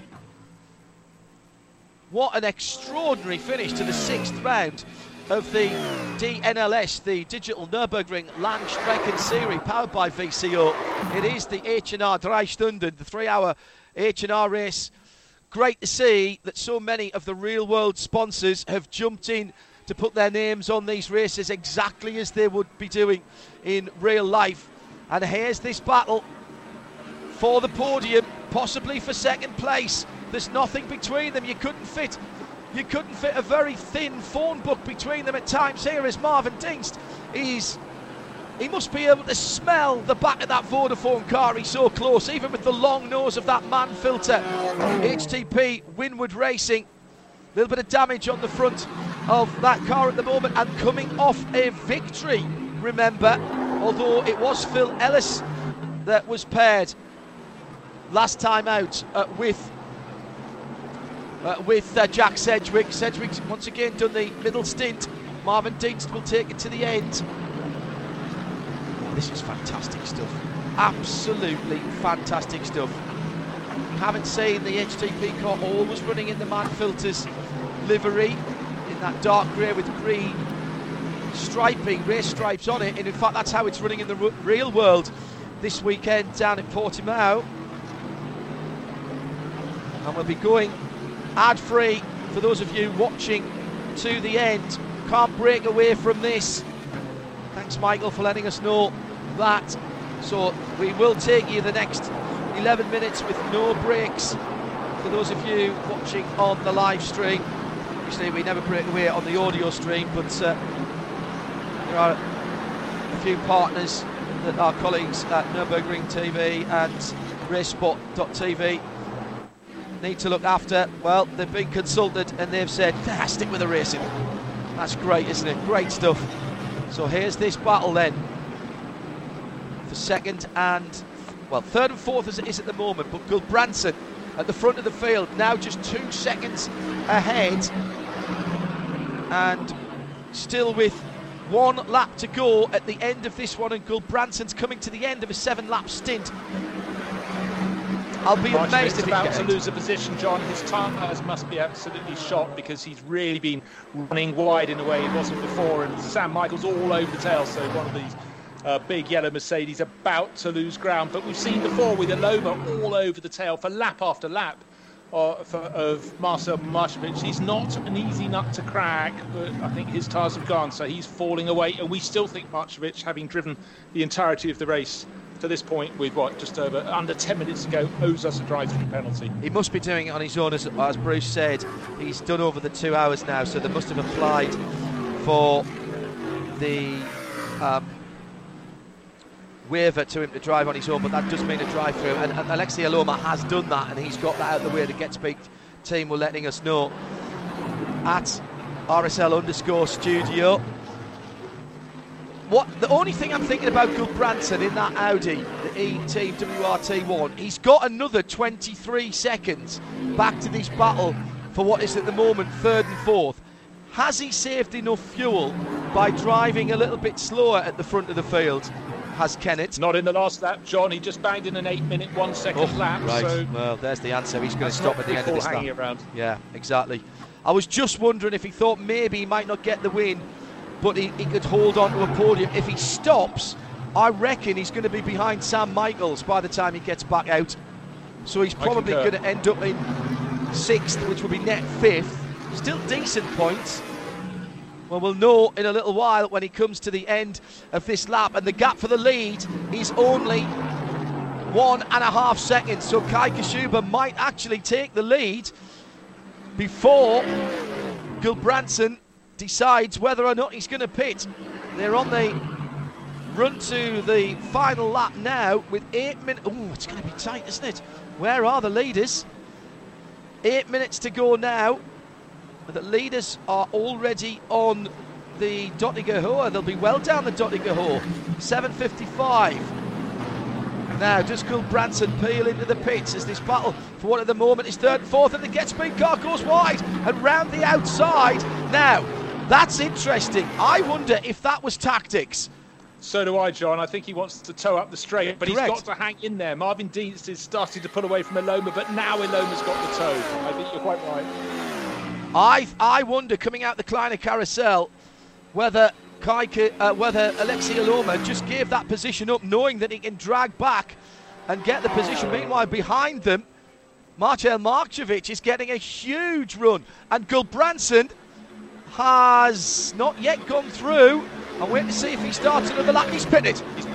What an extraordinary finish to the sixth round of the DNLS, the Digital Nürburgring Langstrecken Series, powered by VCO. It is the H&R Drei Stunden, the three-hour H&R race. Great to see that so many of the real-world sponsors have jumped in to put their names on these races exactly as they would be doing in real life. And here's this battle for the podium, possibly for second place. There's nothing between them. You couldn't fit you couldn't fit a very thin phone book between them at times. Here is Marvin Dienst. He's he must be able to smell the back of that Vodafone car. He's so close, even with the long nose of that Mann-Filter. HTP Winward Racing. A little bit of damage on the front of that car at the moment and coming off a victory, remember, although it was Phil Ellis that was paired last time out uh, with uh, with uh, Jack Sedgwick. Sedgwick's once again done the middle stint. Marvin Dienst will take it to the end. This is fantastic stuff. Absolutely fantastic stuff. Haven't seen the HTP car always running in the Mann-Filters livery in that dark grey with green striping, race stripes on it. And in fact, that's how it's running in the real world this weekend down in Portimao. And we'll be going ad free for those of you watching to the end. Can't break away from this. Thanks, Michael, for letting us know that. So we will take you the next 11 minutes with no breaks. For those of you watching on the live stream, obviously we never break away on the audio stream, but uh, there are a few partners that our colleagues at Nürburgring TV and RaceSpot.tv need to look after. Well, they've been consulted and they've said, stick with the racing. That's great, isn't it? Great stuff. So here's this battle then for second and, well, third and fourth as it is at the moment, but Gulbrandsen at the front of the field, now just two seconds ahead and still with one lap to go at the end of this one, and Gulbrandsen's coming to the end of a seven lap stint. I'll be amazed if about to lose a position, John. His tyres must be absolutely shot because he's really been running wide in a way he wasn't before. And Sam Michael's all over the tail, so one of these uh, big yellow Mercedes about to lose ground. But we've seen before with Elomaa all over the tail for lap after lap. Uh, for, of Marcel Marchewicz. He's not an easy nut to crack, but I think his tyres have gone, so he's falling away. And we still think Marchewicz, having driven the entirety of the race, to this point with what just over under 10 minutes to go owes us a drive-through penalty. He must be doing it on his own, as, as Bruce said. He's done over the two hours now, so they must have applied for the um, waiver to him to drive on his own, but that does mean a drive-through. And, and Aleksi Elomaa has done that, and he's got that out the way. The GetSpeed team were letting us know at RSL underscore studio what the only thing I'm thinking about Gulbrandsen in that Audi, the E Team WRT1, he's got another 23 seconds back to this battle for what is at the moment third and fourth. Has he saved enough fuel by driving a little bit slower at the front of the field? Has Kenneth? Not in the last lap, John. He just banged in an eight-minute, one-second oh, lap. Right. So well, there's the answer. He's going to stop at the end of this lap. Around. Yeah, exactly. I was just wondering if he thought maybe he might not get the win but he, he could hold on to a podium. If he stops, I reckon he's going to be behind Sam Michaels by the time he gets back out. So he's probably going to end up in sixth, which will be net fifth. Still decent points. Well, we'll know in a little while when he comes to the end of this lap. And the gap for the lead is only one and a half seconds. So Kai Kashuba might actually take the lead before Gulbrandsen decides whether or not he's going to pit. They're on the run to the final lap now with eight minutes. Oh, it's going to be tight, isn't it? Where are the leaders? Eight minutes to go now. The leaders are already on the Döttinger Höhe. They'll be well down the Döttinger Höhe. 7.55. Now, does Gulbrandsen peel into the pits as this battle for what at the moment is third and fourth, and the Get Speed car goes wide and round the outside. Now, that's interesting. I wonder if that was tactics. So do I, John. I think he wants to tow up the straight, but Correct. he's got to hang in there. Marvin Dienst is starting to pull away from Elomaa, but now Elomaa's got the tow. I think you're quite right. I I wonder coming out the Kleiner carousel whether Kaike, uh, whether Aleksi Elomaa just gave that position up, knowing that he can drag back and get the position. Meanwhile, behind them, Marcel Markovic is getting a huge run, and Gulbrandsen has not yet gone through. I'm waiting to see if he starts another lap. He's pitted. He's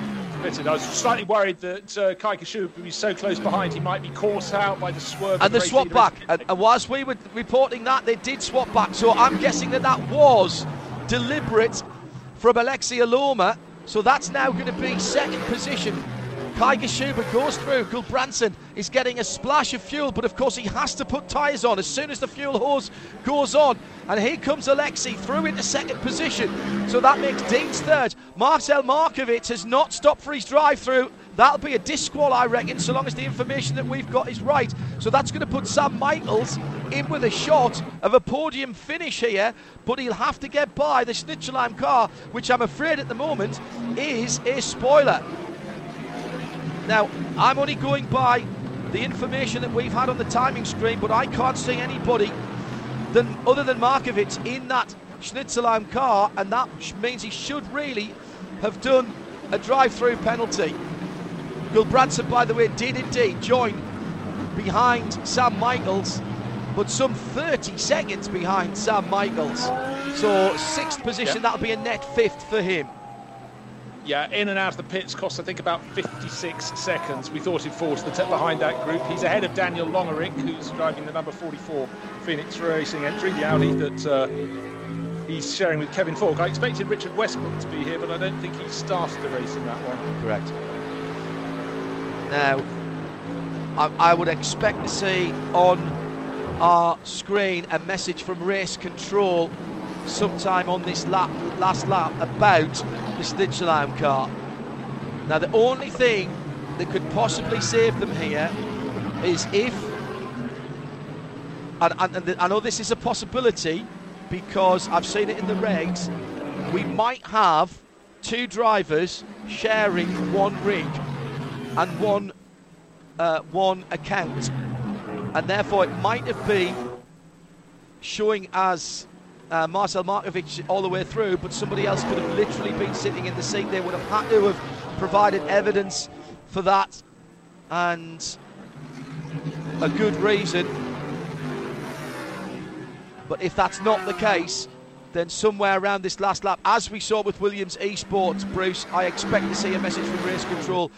pitted. I was slightly worried that uh, Kai Kashu would be so close behind, he might be caught out by the swerve. And the swap back. And, and whilst we were reporting that, they did swap back. So I'm guessing that that was deliberate from Aleksi Elomaa. So that's now going to be second position. Kai Schuber goes through. Gulbrandsen is getting a splash of fuel, but of course he has to put tyres on as soon as the fuel hose goes on. And here comes Aleksi through into second position. So that makes Dean's third. Marcel Markovic has not stopped for his drive through. That'll be a disqual, I reckon, so long as the information that we've got is right. So that's going to put Sam Michaels in with a shot of a podium finish here, but he'll have to get by the Schnitzelalm car, which I'm afraid at the moment is a spoiler. Now, I'm only going by the information that we've had on the timing screen, but I can't see anybody than other than Markovic in that Schnitzelalm car, and that means he should really have done a drive-through penalty. Gulbrandsen, by the way, did indeed join behind Sam Michaels, but some 30 seconds behind Sam Michaels. So sixth position, yep. that'll be a net fifth for him. Yeah, in and out of the pits cost I think about 56 seconds. We thought he'd fall to the top behind that group. He's ahead of Daniel Longerink, who's driving the number 44 Phoenix Racing entry, the Audi that uh, he's sharing with Kevin Falk. I expected Richard Westbrook to be here, but I don't think he started the race in that one. Correct. Now, I, I would expect to see on our screen a message from race control sometime on this lap, last lap about the Schnitzelalm car. Now, the only thing that could possibly save them here is if, and, and, and I know this is a possibility because I've seen it in the regs, we might have two drivers sharing one rig and one uh, one account, and therefore it might have been showing as uh, Marcel Markovic all the way through, but somebody else could have literally been sitting in the seat. They would have had to have provided evidence for that, and a good reason. But if that's not the case, then somewhere around this last lap, as we saw with Williams Esports, Bruce, I expect to see a message from race control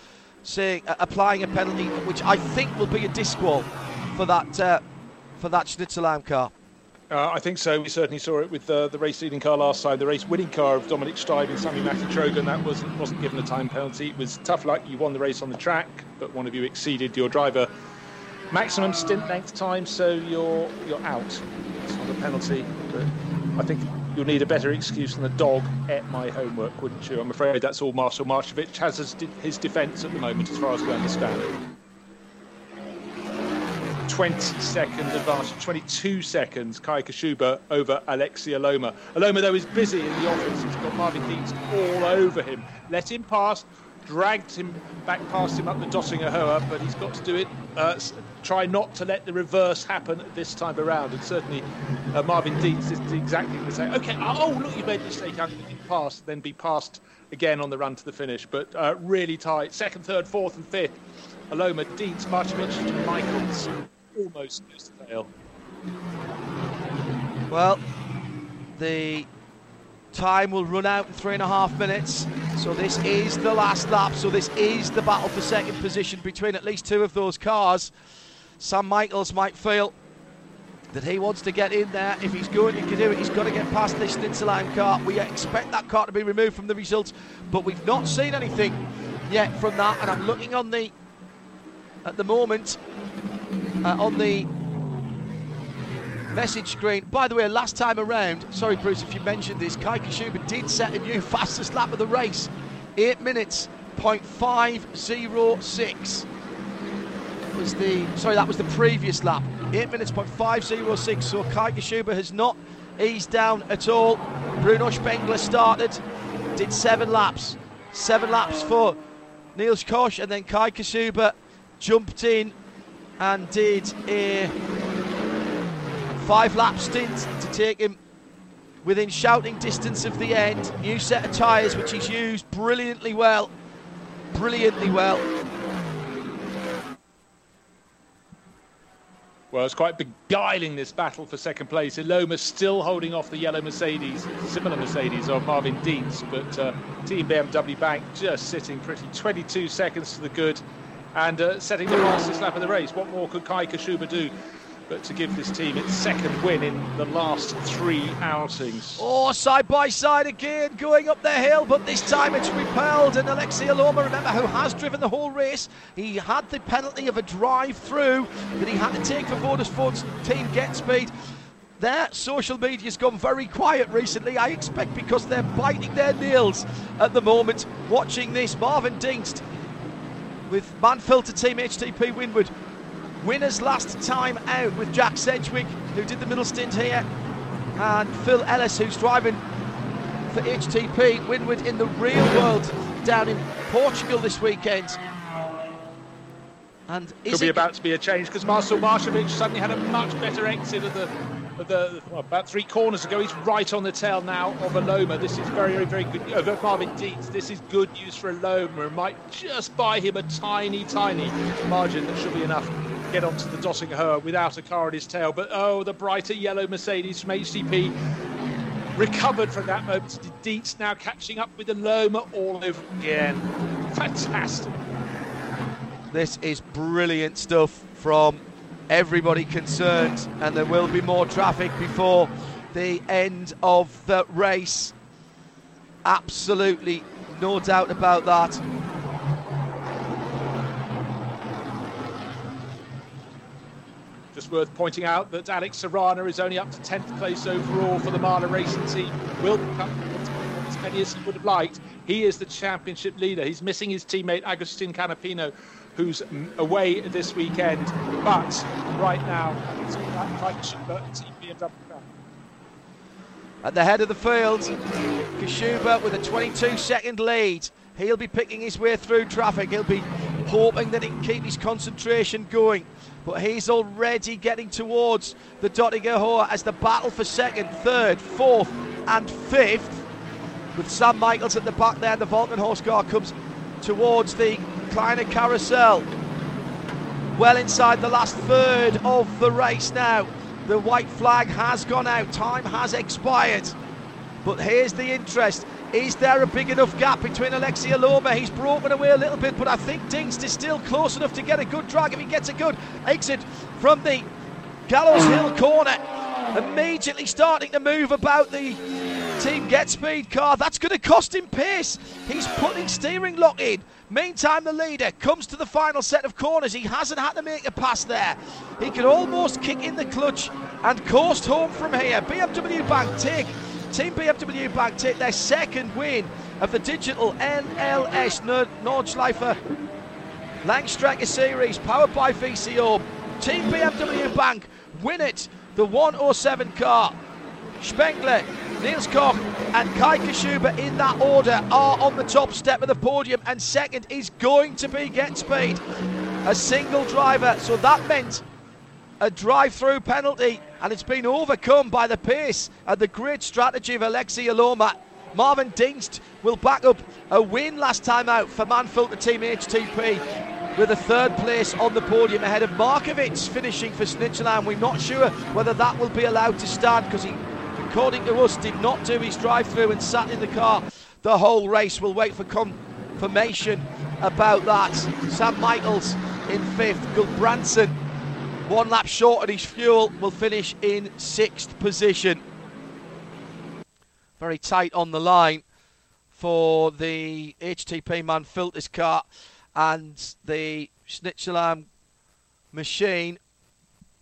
saying uh, applying a penalty, which I think will be a disqual for that uh, for that Schnitzelalm car. Uh, I think so. We certainly saw it with uh, the race leading car last time. The race winning car of Dominic Stuyven and Sammy Trogen. That wasn't wasn't given a time penalty. It was tough luck. You won the race on the track, but one of you exceeded your driver maximum stint length time, so you're you're out. It's not a penalty, but I think you'll need a better excuse than the dog ate my homework, wouldn't you? I'm afraid that's all Marshall Markovic has as his defence at the moment, as far as we understand. 20 second advantage, 22 seconds, Kai Kashuba over Aleksi Elomaa. Elomaa, though, is busy in the office. He's got Marvin Dienst all over him. Let him pass, dragged him back past him up the Höhe, but he's got to do it. Uh, try not to let the reverse happen this time around. And certainly uh, Marvin Dienst is exactly the same. Okay, oh, look, you made a mistake. I'm going to pass, then be passed again on the run to the finish. But uh, really tight. Second, third, fourth, and fifth. Elomaa, Dienst, Markovic, Michaels. Almost goes to fail. Well, the Time will run out in three and a half minutes. So this is the last lap. So this is the battle for second position between at least two of those cars. Sam Michaels might feel that he wants to get in there. If he's going to do it, he's got to get past this Schnitzelalm car. We expect that car to be removed from the results, but we've not seen anything yet from that. And I'm looking on the, at the moment, uh, on the message screen. By the way, last time around, sorry Bruce if you mentioned this, Kai Kashuba did set a new fastest lap of the race. 8 minutes, 0.506 was the, sorry that was the previous lap. 8 minutes, 0.506, so Kai Kashuba has not eased down at all. Bruno Spengler started, did 7 laps. 7 laps for Niels Koch and then Kai Kashuba jumped in and did a five lap stint to take him within shouting distance of the end. New set of tyres, which he's used brilliantly well. Brilliantly well. Well, it's quite beguiling this battle for second place. Elomaa still holding off the yellow Mercedes, similar Mercedes of Marvin Dienst, but uh, Team BMW Bank just sitting pretty. 22 seconds to the good and uh, setting the fastest lap of the race. What more could Kai Kashuba do? but to give this team its second win in the last three outings. Oh, side by side again, going up the hill, but this time it's repelled. And Aleksi Elomaa, remember, who has driven the whole race, he had the penalty of a drive through that he had to take for Motorsport's team GetSpeed. Their social media's gone very quiet recently, I expect, because they're biting their nails at the moment watching this. Marvin Dienst with Mann-Filter Team HTP Winward Winners last time out with Jack Sedgwick, who did the middle stint here, and Phil Ellis, who's driving for HTP Winward in the real world down in Portugal this weekend. And could be about to be a change because Marcel Marchewicz suddenly had a much better exit of the the well, about three corners ago. He's right on the tail now of Elomaa. This is very, very, very good. Over Marvin Dienst. This is good news for Elomaa. It might just buy him a tiny, tiny margin that should be enough to get onto the Döttinger without a car at his tail. But oh, the brighter yellow Mercedes from HCP recovered from that moment. Dienst now catching up with the Loma all over again. Fantastic. This is brilliant stuff from everybody concerned, and there will be more traffic before the end of the race. Absolutely no doubt about that. Just worth pointing out that Alex Serrano is only up to 10th place overall for the Mahle Racing Team. Will become as many as he would have liked. He is the championship leader. He's missing his teammate Agustin Canapino, who's away this weekend. But right now, it's all that like a double crap. At the head of the field, Kashuba with a 22 second lead. He'll be picking his way through traffic. He'll be hoping that he can keep his concentration going but he's already getting towards the Döttinger Höhe as the battle for second, third, fourth, and fifth. With Sam Michaels at the back there, the Walkenhorst car comes towards the Kleiner Carousel. Well inside the last third of the race now. The white flag has gone out, time has expired. But here's the interest. Is there a big enough gap between Aleksi Elomaa? He's broken away a little bit, but I think Dienst is still close enough to get a good drag if he gets a good exit from the Gallows Hill corner. Immediately starting to move about the Team GetSpeed car. That's going to cost him pace. He's putting steering lock in. Meantime, the leader comes to the final set of corners. He hasn't had to make a pass there. He could almost kick in the clutch and coast home from here. BMW Bank take Team BMW Bank take their second win of the digital NLS Nordschleife Langstrecke Series powered by VCO. Team BMW Bank win it. The 107 car. Spengler, Niels Koch, and Kai Kashuba in that order are on the top step of the podium, and second is going to be GetSpeed. A single driver, so that meant a drive through penalty, and it's been overcome by the pace and the great strategy of Aleksi Elomaa. Marvin Dienst will back up a win last time out for Mann-Filter Team HTP with a third place on the podium ahead of Marchewicz finishing for Schnitzelalm. We're not sure whether that will be allowed to stand because he, according to us, did not do his drive through and sat in the car the whole race. We'll wait for confirmation about that. Sam Michaels in fifth, Gulbrandsen one lap short of his fuel, will finish in sixth position. Very tight on the line for the HTP Mann-Filters car and the Schnitzelalm machine.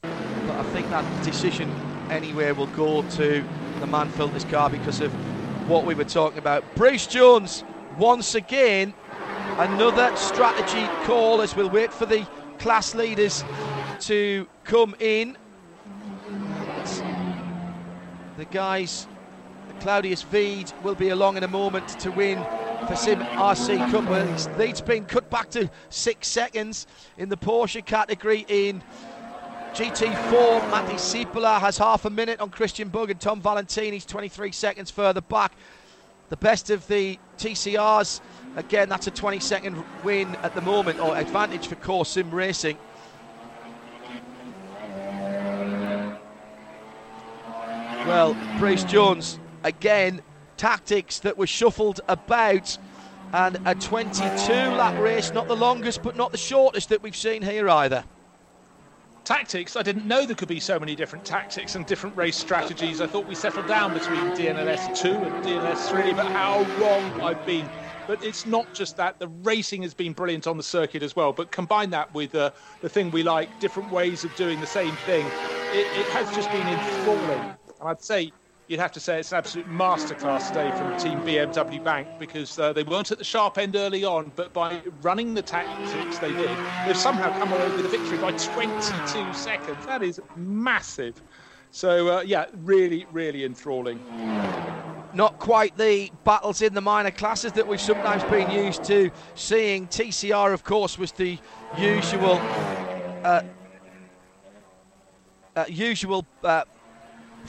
But I think that decision anywhere will go to the Mann-Filters car because of what we were talking about. Bruce Jones, once again, another strategy call as we'll wait for the class leaders to come in. The guys, Claudius Veed will be along in a moment to win for Sim RC Cup. Lead's been cut back to six seconds in the Porsche category in GT4. Matti Sipilä has half a minute on Christian Bug and Tom Valentini's 23 seconds further back. The best of the TCRs, again, that's a 20 second win at the moment, or advantage for Core Sim Racing. Well, Bruce Jones, again, tactics that were shuffled about, and a 22 lap race, not the longest but not the shortest that we've seen here either tactics. I didn't know there could be so many different tactics and different race strategies. I thought we settled down between DNLS 2 and DNS 3, but how wrong I've been. But it's not just that. The racing has been brilliant on the circuit as well. But combine that with uh, the thing we like, different ways of doing the same thing, it, it has just been enthralling. And I'd say you'd have to say it's an absolute masterclass today from Team BMW Bank because uh, they weren't at the sharp end early on, but by running the tactics they did, they've somehow come away with a victory by 22 seconds. That is massive. So, uh, yeah, really, really enthralling. Not quite the battles in the minor classes that we've sometimes been used to seeing. TCR, of course, was the usual. Uh, uh usual uh,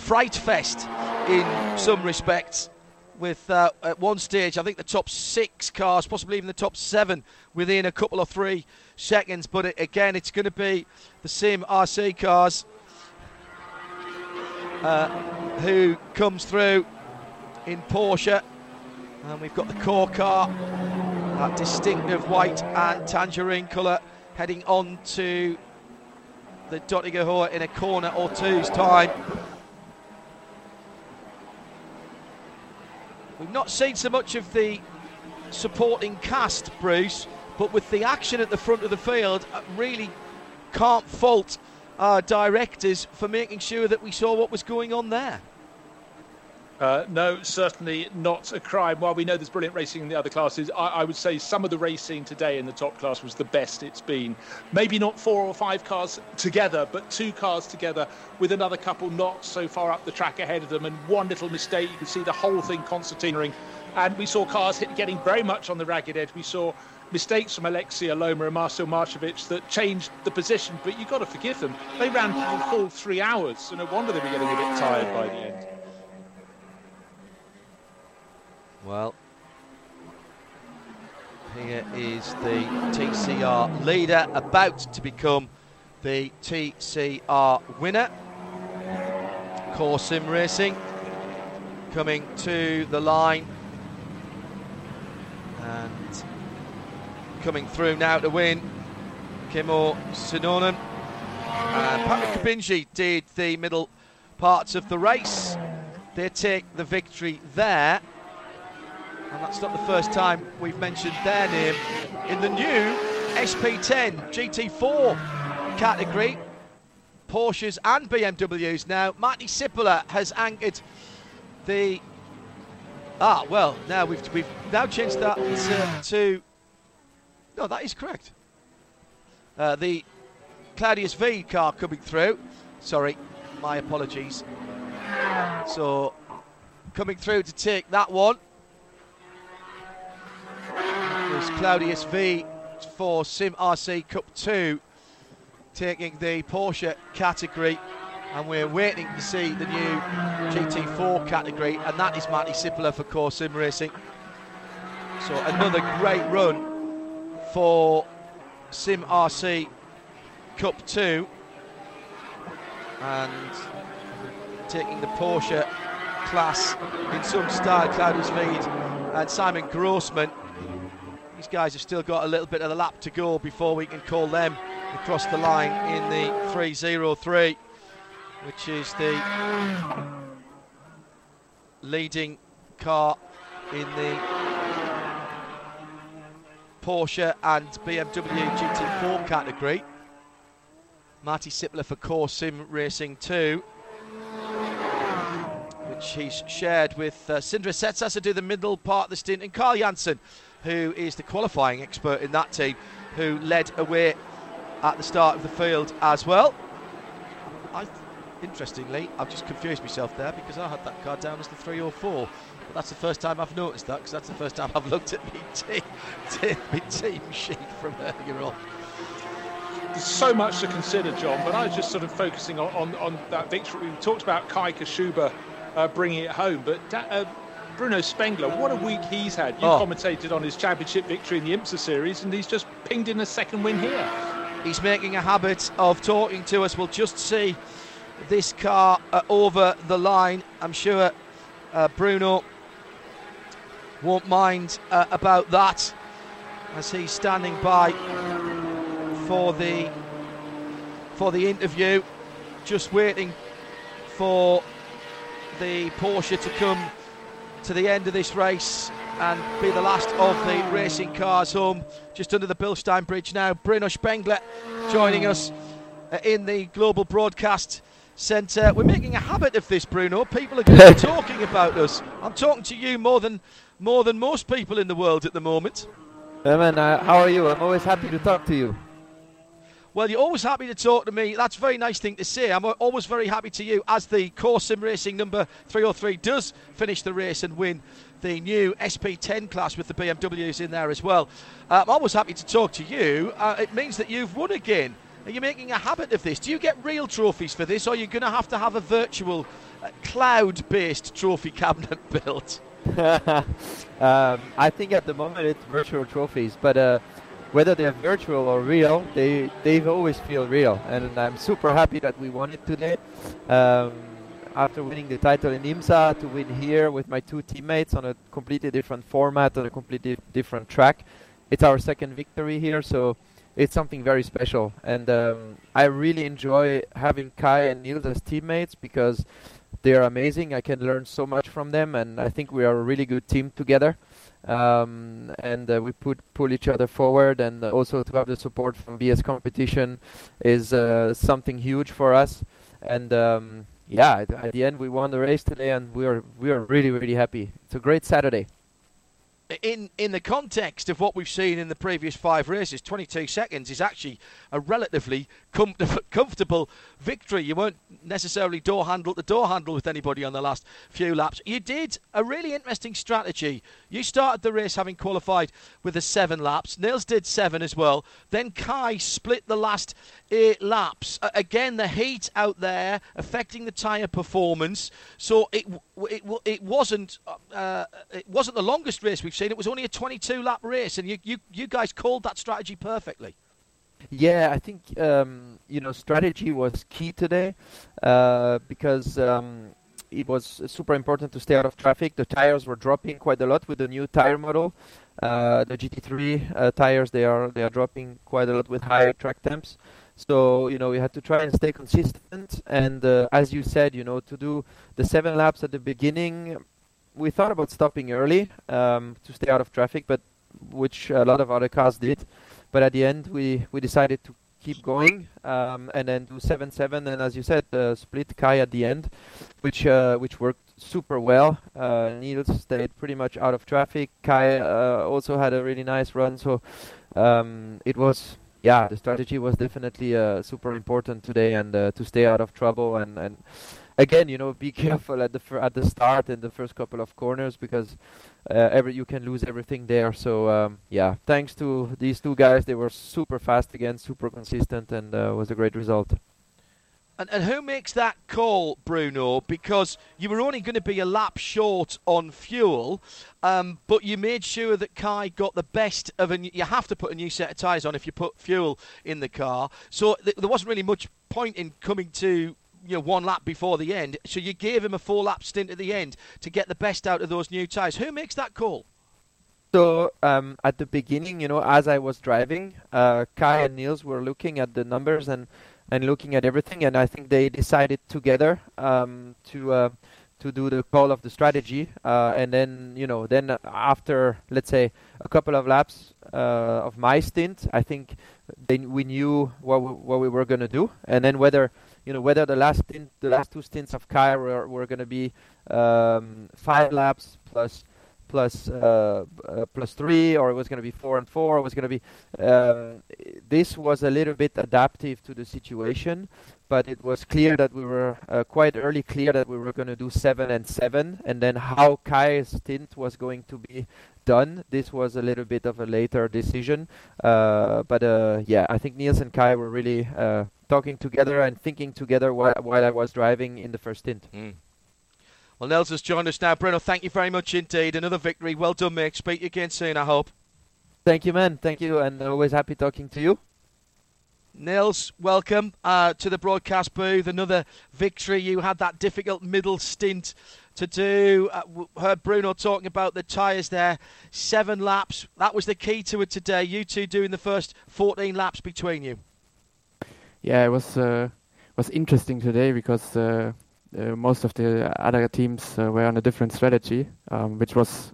fright fest in some respects. With uh, at one stage, I think the top six cars, possibly even the top seven, within a couple of three seconds. But it, again, it's going to be the same RC cars uh, who comes through in Porsche. And we've got the core car, that distinctive white and tangerine colour, heading on to the Döttinger in a corner or two's time. We've not seen so much of the supporting cast, Bruce, but with the action at the front of the field, I really can't fault our directors for making sure that we saw what was going on there. Uh, no, certainly not a crime. While we know there's brilliant racing in the other classes, I, I, would say some of the racing today in the top class was the best it's been. Maybe not four or five cars together, but two cars together with another couple not so far up the track ahead of them, and one little mistake, you can see the whole thing concertinaing. And we saw cars hit, getting very much on the ragged edge. We saw mistakes from Aleksi Elomaa and Marcel Marchewicz that changed the position, but you've got to forgive them. They ran for the full three hours, so no wonder they were getting a bit tired by the end. Well, here is the TCR leader about to become the TCR winner. Core Sim Racing coming to the line and coming through now to win. Kimmo Sinonen and Patrick Kabinji did the middle parts of the race. They take the victory there. And that's not the first time we've mentioned their name in the new SP10 GT4 category. Porsches and BMWs now. Matti Sipilä has anchored the. Ah, well, now we've, we've now changed that to, to no, that is correct. Uh, the Claudius V car coming through. Sorry, my apologies. So, coming through to take that one was Claudius V for Sim RC Cup 2 taking the Porsche category and we're waiting to see the new GT4 category and that is Matti Sipilä for Core Sim Racing. So another great run for Sim RC Cup 2 and taking the Porsche class in some style Claudius Veed and Simon Grossman these guys have still got a little bit of the lap to go before we can call them across the line in the 303, which is the leading car in the Porsche and BMW GT4 category. Matti Sipilä for Core Sim Racing 2, which he's shared with uh, Sindre Setsas to do the middle part of the stint, and Carl Janssen, who is the qualifying expert in that team, who led away at the start of the field as well. I, interestingly, I've just confused myself there because I had that car down as the three or four. But that's the first time I've noticed that because that's the first time I've looked at my team, my team sheet from earlier on. There's so much to consider, John, but I was just sort of focusing on, on, on that victory. We talked about Kai Kashuba uh, bringing it home, but uh, Bruno Spengler, what a week he's had. You oh. commentated on his championship victory in the IMSA series, and he's just pinged in a second win here. He's making a habit of talking to us. We'll just see this car uh, over the line. I'm sure uh, Bruno won't mind uh, about that as he's standing by for the for the interview just waiting for the Porsche to come to the end of this race and be the last of the racing cars home just under the Bilstein Bridge now Bruno Spengler joining us uh, in the global broadcast centre we're making a habit of this Bruno people are going to be talking about us I'm talking to you more than more than most people in the world at the moment. Evan, uh, how are you? I'm always happy to talk to you. Well, you're always happy to talk to me. That's a very nice thing to say. I'm always very happy to you as the Core Sim Racing number 303 does finish the race and win the new SP10 class with the BMWs in there as well. Uh, I'm always happy to talk to you. Uh, it means that you've won again. Are you making a habit of this? Do you get real trophies for this, or are you going to have to have a virtual, uh, cloud based trophy cabinet built? um, I think at the moment it's virtual trophies, but uh, whether they're virtual or real, they they always feel real, and I'm super happy that we won it today. Um, after winning the title in IMSA, to win here with my two teammates on a completely different format on a completely different track, it's our second victory here, so it's something very special. And um, I really enjoy having Kai and Niels as teammates because they are amazing. I can learn so much from them, and I think we are a really good team together. Um, and uh, we put pull each other forward, and uh, also to have the support from BS Competition is uh, something huge for us. And um, yeah, at, at the end we won the race today, and we are we are really really happy. It's a great Saturday in in the context of what we've seen in the previous five races, 22 seconds is actually a relatively com- comfortable victory. You weren't necessarily door handle the door handle with anybody on the last few laps. You did a really interesting strategy. You started the race having qualified with the seven laps. Nils did seven as well. Then Kai split the last eight laps. Uh, again, the heat out there affecting the tyre performance. So it it, it wasn't uh, it wasn't the longest race we've seen. It was only a 22 lap race, and you you, you guys called that strategy perfectly. Yeah, I think um, you know strategy was key today uh, because um, it was super important to stay out of traffic. The tires were dropping quite a lot with the new tire model. Uh, the GT3 uh, tires they are they are dropping quite a lot with higher track temps. So you know we had to try and stay consistent. And uh, as you said, you know to do the seven laps at the beginning, we thought about stopping early um, to stay out of traffic, but which a lot of other cars did. But at the end, we, we decided to keep going um, and then do 7-7 and as you said uh, split Kai at the end which uh, which worked super well. Uh, stayed pretty much out of traffic. Kai uh, also had a really nice run so um, it was yeah the strategy was definitely uh, super important today and uh, to stay out of trouble and, and again you know be careful at the at the start in the first couple of corners because every you can lose everything there. So um, yeah, thanks to these two guys, they were super fast again, super consistent, and uh, was a great result. And, and who makes that call, Bruno? Because you were only going to be a lap short on fuel, um, but you made sure that Kai got the best of a. You have to put a new set of tyres on if you put fuel in the car. So th- there wasn't really much point in coming to you know one lap before the end. So you gave him a four lap stint at the end to get the best out of those new tyres. Who makes that call? So um, at the beginning, you know, as I was driving, uh, Kai and Niels were looking at the numbers and, and looking at everything, and I think they decided together um, to uh, to do the call of the strategy, uh, and then you know, then after let's say a couple of laps uh, of my stint, I think then we knew what we, what we were going to do, and then whether you know whether the last stint, the last two stints of Kai were, were going to be um, five laps plus plus, uh, uh, plus three, or it was going to be four and four. or It was going to be. Um, this was a little bit adaptive to the situation, but it was clear that we were uh, quite early clear that we were going to do seven and seven, and then how Kai's stint was going to be done. This was a little bit of a later decision, uh, but uh, yeah, I think Niels and Kai were really uh, talking together and thinking together while, while I was driving in the first stint. Mm. Well, Nels has joined us now. Bruno, thank you very much indeed. Another victory. Well done, mate. Speak again soon, I hope. Thank you, man. Thank you, and always happy talking to you. Nils, welcome uh, to the broadcast booth. Another victory. You had that difficult middle stint to do. Uh, heard Bruno talking about the tyres there. Seven laps. That was the key to it today. You two doing the first 14 laps between you. Yeah, it was uh, was interesting today because uh, uh, most of the other teams uh, were on a different strategy, um, which was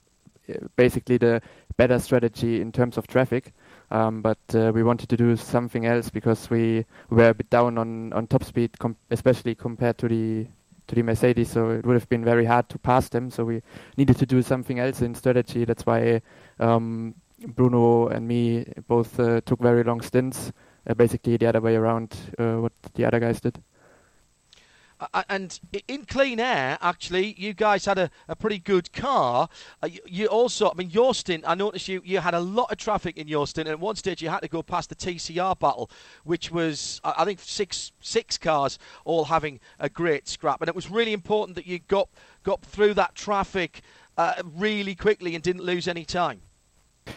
uh, basically the better strategy in terms of traffic. Um, but uh, we wanted to do something else because we were a bit down on, on top speed, com- especially compared to the to the Mercedes. So it would have been very hard to pass them. So we needed to do something else in strategy. That's why um, Bruno and me both uh, took very long stints, uh, basically the other way around what the other guys did. And in clean air, actually, you guys had a, a pretty good car. Uh, you, you, also, I mean, your stint, I noticed you, you had a lot of traffic in your stint. And at one stage, you had to go past the TCR battle, which was, I think, six six cars all having a great scrap. And it was really important that you got, got through that traffic uh, really quickly and didn't lose any time.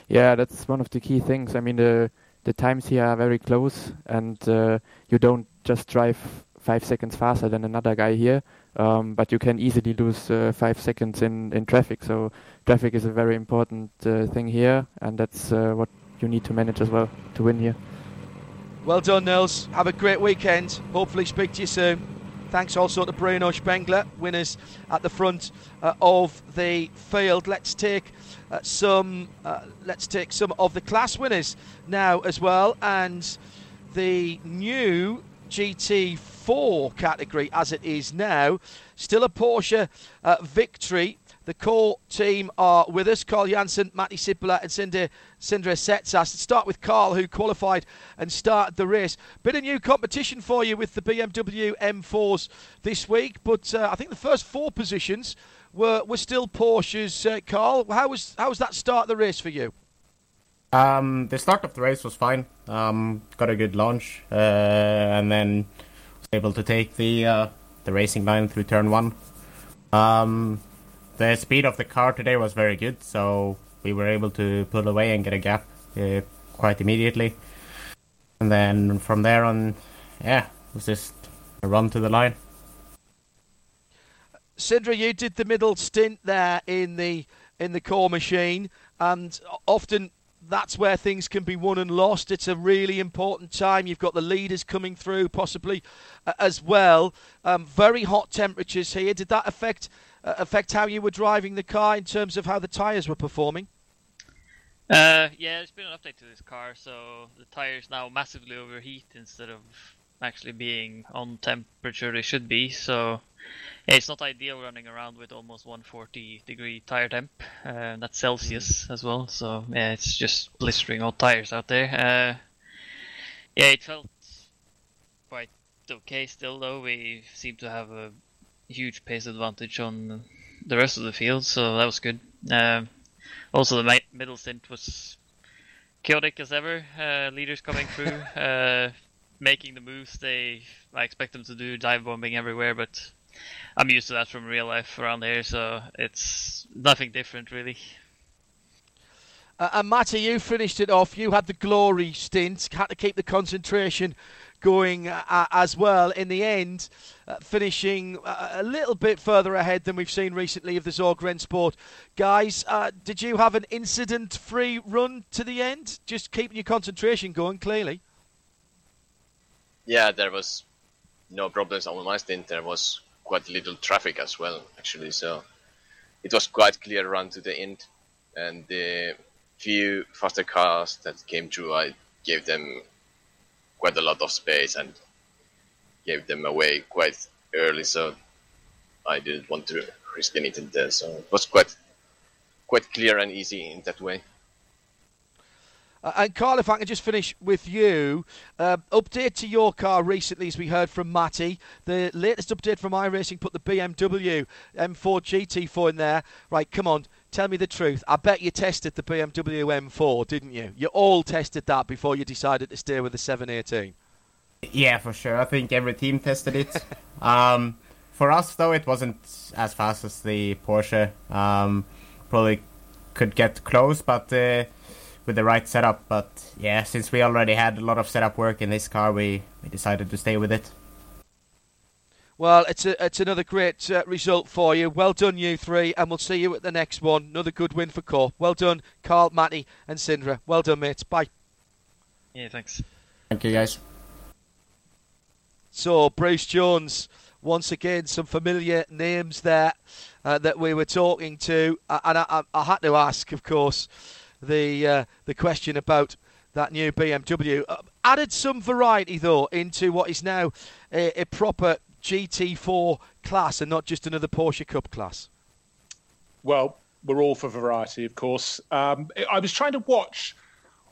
Yeah, that's one of the key things. I mean, the, the times here are very close, and uh, you don't just drive five seconds faster than another guy here, um, but you can easily lose uh, five seconds in, in traffic. So traffic is a very important uh, thing here, and that's uh, what you need to manage as well to win here. Well done, Nils. Have a great weekend. Hopefully, speak to you soon. Thanks also to Bruno Spengler, winners at the front uh, of the field. Let's take uh, some. Uh, let's take some of the class winners now as well, and the new GT4 category as it is now. Still a Porsche uh, victory. The core team are with us Carl Janssen, Matti Sipilä, and Sindre, Sindre Setsas. Start with Carl, who qualified and started the race. Bit of new competition for you with the BMW M4s this week, but uh, I think the first four positions were, were still Porsches. Uh, Carl, how was, how was that start of the race for you? Um, the start of the race was fine. Um, got a good launch, uh, and then able to take the uh, the racing line through turn one. Um, the speed of the car today was very good, so we were able to pull away and get a gap uh, quite immediately. And then from there on, yeah, it was just a run to the line. Sindre, you did the middle stint there in the in the core machine, and often that's where things can be won and lost. It's a really important time. You've got the leaders coming through, possibly uh, as well. Um, very hot temperatures here. Did that affect uh, affect how you were driving the car in terms of how the tyres were performing? Uh, yeah, there's been an update to this car, so the tires now massively overheat instead of actually being on temperature they should be. So yeah, it's not ideal running around with almost 140 degree tire temp. Uh, that's Celsius mm. as well. So yeah, it's just blistering hot tires out there. Uh, yeah, it felt quite okay still though. We seem to have a huge pace advantage on the rest of the field, so that was good. Um, also, the middle stint was chaotic as ever. Uh, leaders coming through, uh, making the moves they I expect them to do, dive bombing everywhere, but I'm used to that from real life around here, so it's nothing different really. Uh, and Matty, you finished it off. You had the glory stint, had to keep the concentration going uh, as well. In the end, uh, finishing uh, a little bit further ahead than we've seen recently of the Zorg Rennsport. Guys, uh, did you have an incident free run to the end? Just keeping your concentration going, clearly. Yeah, there was no problems on my stint. There was quite little traffic as well, actually. So it was quite clear run to the end, and the few faster cars that came through, I gave them quite a lot of space and gave them away quite early, so I didn't want to risk anything there. So it was quite quite clear and easy in that way. Uh, and Carl, if I can just finish with you, uh, update to your car recently, as we heard from Matty. The latest update from iRacing put the BMW M4 GT4 in there. Right, come on, tell me the truth. I bet you tested the BMW M4, didn't you? You all tested that before you decided to stay with the 718. Yeah, for sure. I think every team tested it. um, for us, though, it wasn't as fast as the Porsche. Um, probably could get close, but. Uh, with the right setup. But yeah, since we already had a lot of setup work in this car, we, we decided to stay with it. Well, it's a, it's another great uh, result for you. Well done, you three, and we'll see you at the next one. Another good win for Corp. Well done, Carl, Matty, and Sindra. Well done, mates. Bye. Yeah, thanks. Thank you, guys. So, Bruce Jones, once again, some familiar names there uh, that we were talking to, uh, and I, I, I had to ask, of course the uh, the question about that new BMW. Uh, added some variety though into what is now a, a, proper GT4 class and not just another Porsche Cup class. Well, we're all for variety, of course. Um, I was trying to watch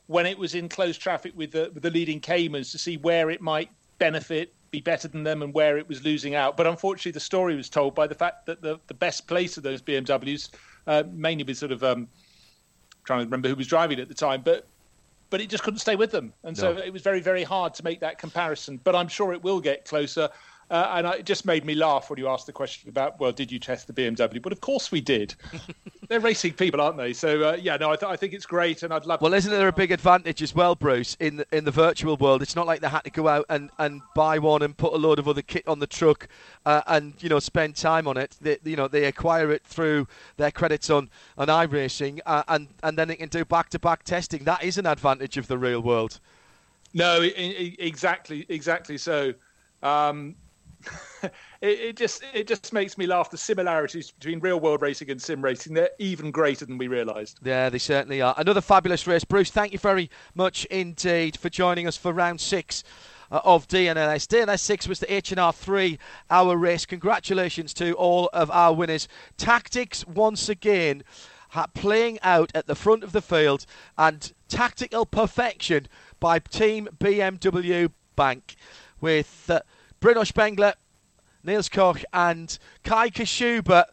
when it was in close traffic with the, with the leading Caymans to see where it might benefit, be better than them, and where it was losing out. But unfortunately, the story was told by the fact that the, the best place of those BMWs, uh, mainly with sort of um, trying to remember who was driving at the time, but but it just couldn't stay with them, and so it was very very hard to make that comparison. But I'm sure it will get closer. Uh, and it just made me laugh when you asked the question about, well, did you test the BMW? But of course we did. They're racing people, aren't they? So uh, yeah, no, I, th- I, think it's great, and I'd love. Well, isn't there a big advantage as well, Bruce? In the, in the virtual world, it's not like they had to go out and, and buy one and put a load of other kit on the truck uh, and you know spend time on it. They, you know they acquire it through their credits on on iRacing, uh, and and then they can do back to back testing. That is an advantage of the real world. No, exactly, exactly so. Um, it, it, just it just makes me laugh. The similarities between real world racing and sim racing they're even greater than we realised. Yeah, they certainly are. Another fabulous race, Bruce. Thank you very much indeed for joining us for round six. Uh, of DNLS. DNLS 6 was the H&R 3 hour race. Congratulations to all of our winners. Tactics once again playing out at the front of the field and tactical perfection by Team BMW Bank with uh, Bruno Spengler, Niels Koch, and Kai Kashuba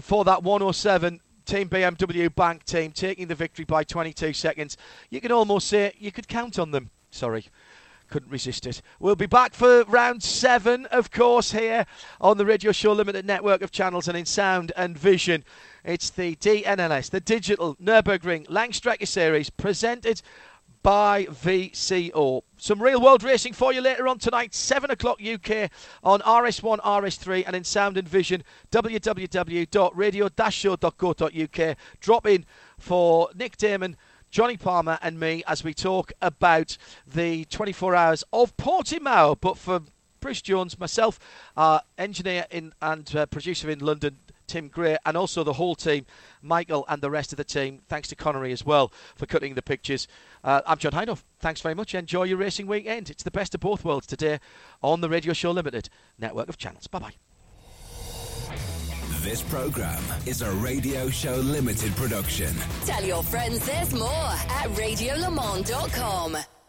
for that 107 Team BMW Bank team taking the victory by 22 seconds. You can almost say you could count on them. Sorry. Couldn't resist it. We'll be back for round seven, of course, here on the Radio Show Limited network of channels and in sound and vision. It's the DNLS, the Digital Nürburgring Langstrecke Series, presented by VCO. Some real world racing for you later on tonight, 7 o'clock UK on RS1, RS3, and in Sound and Vision, www.radio-show.co.uk. Drop in for Nick Daman. Johnny Palmer and me as we talk about the 24 hours of Portimao. But for Bruce Jones, myself, our engineer in, and uh, producer in London, Tim Gray, and also the whole team, Michael and the rest of the team. Thanks to Connery as well for cutting the pictures. Uh, I'm John Hindhaugh. Thanks very much. Enjoy your racing weekend. It's the best of both worlds today on the Radio Show Limited network of channels. Bye bye. This program is a Radio Show Limited production. Tell your friends there's more at radiolemans.com.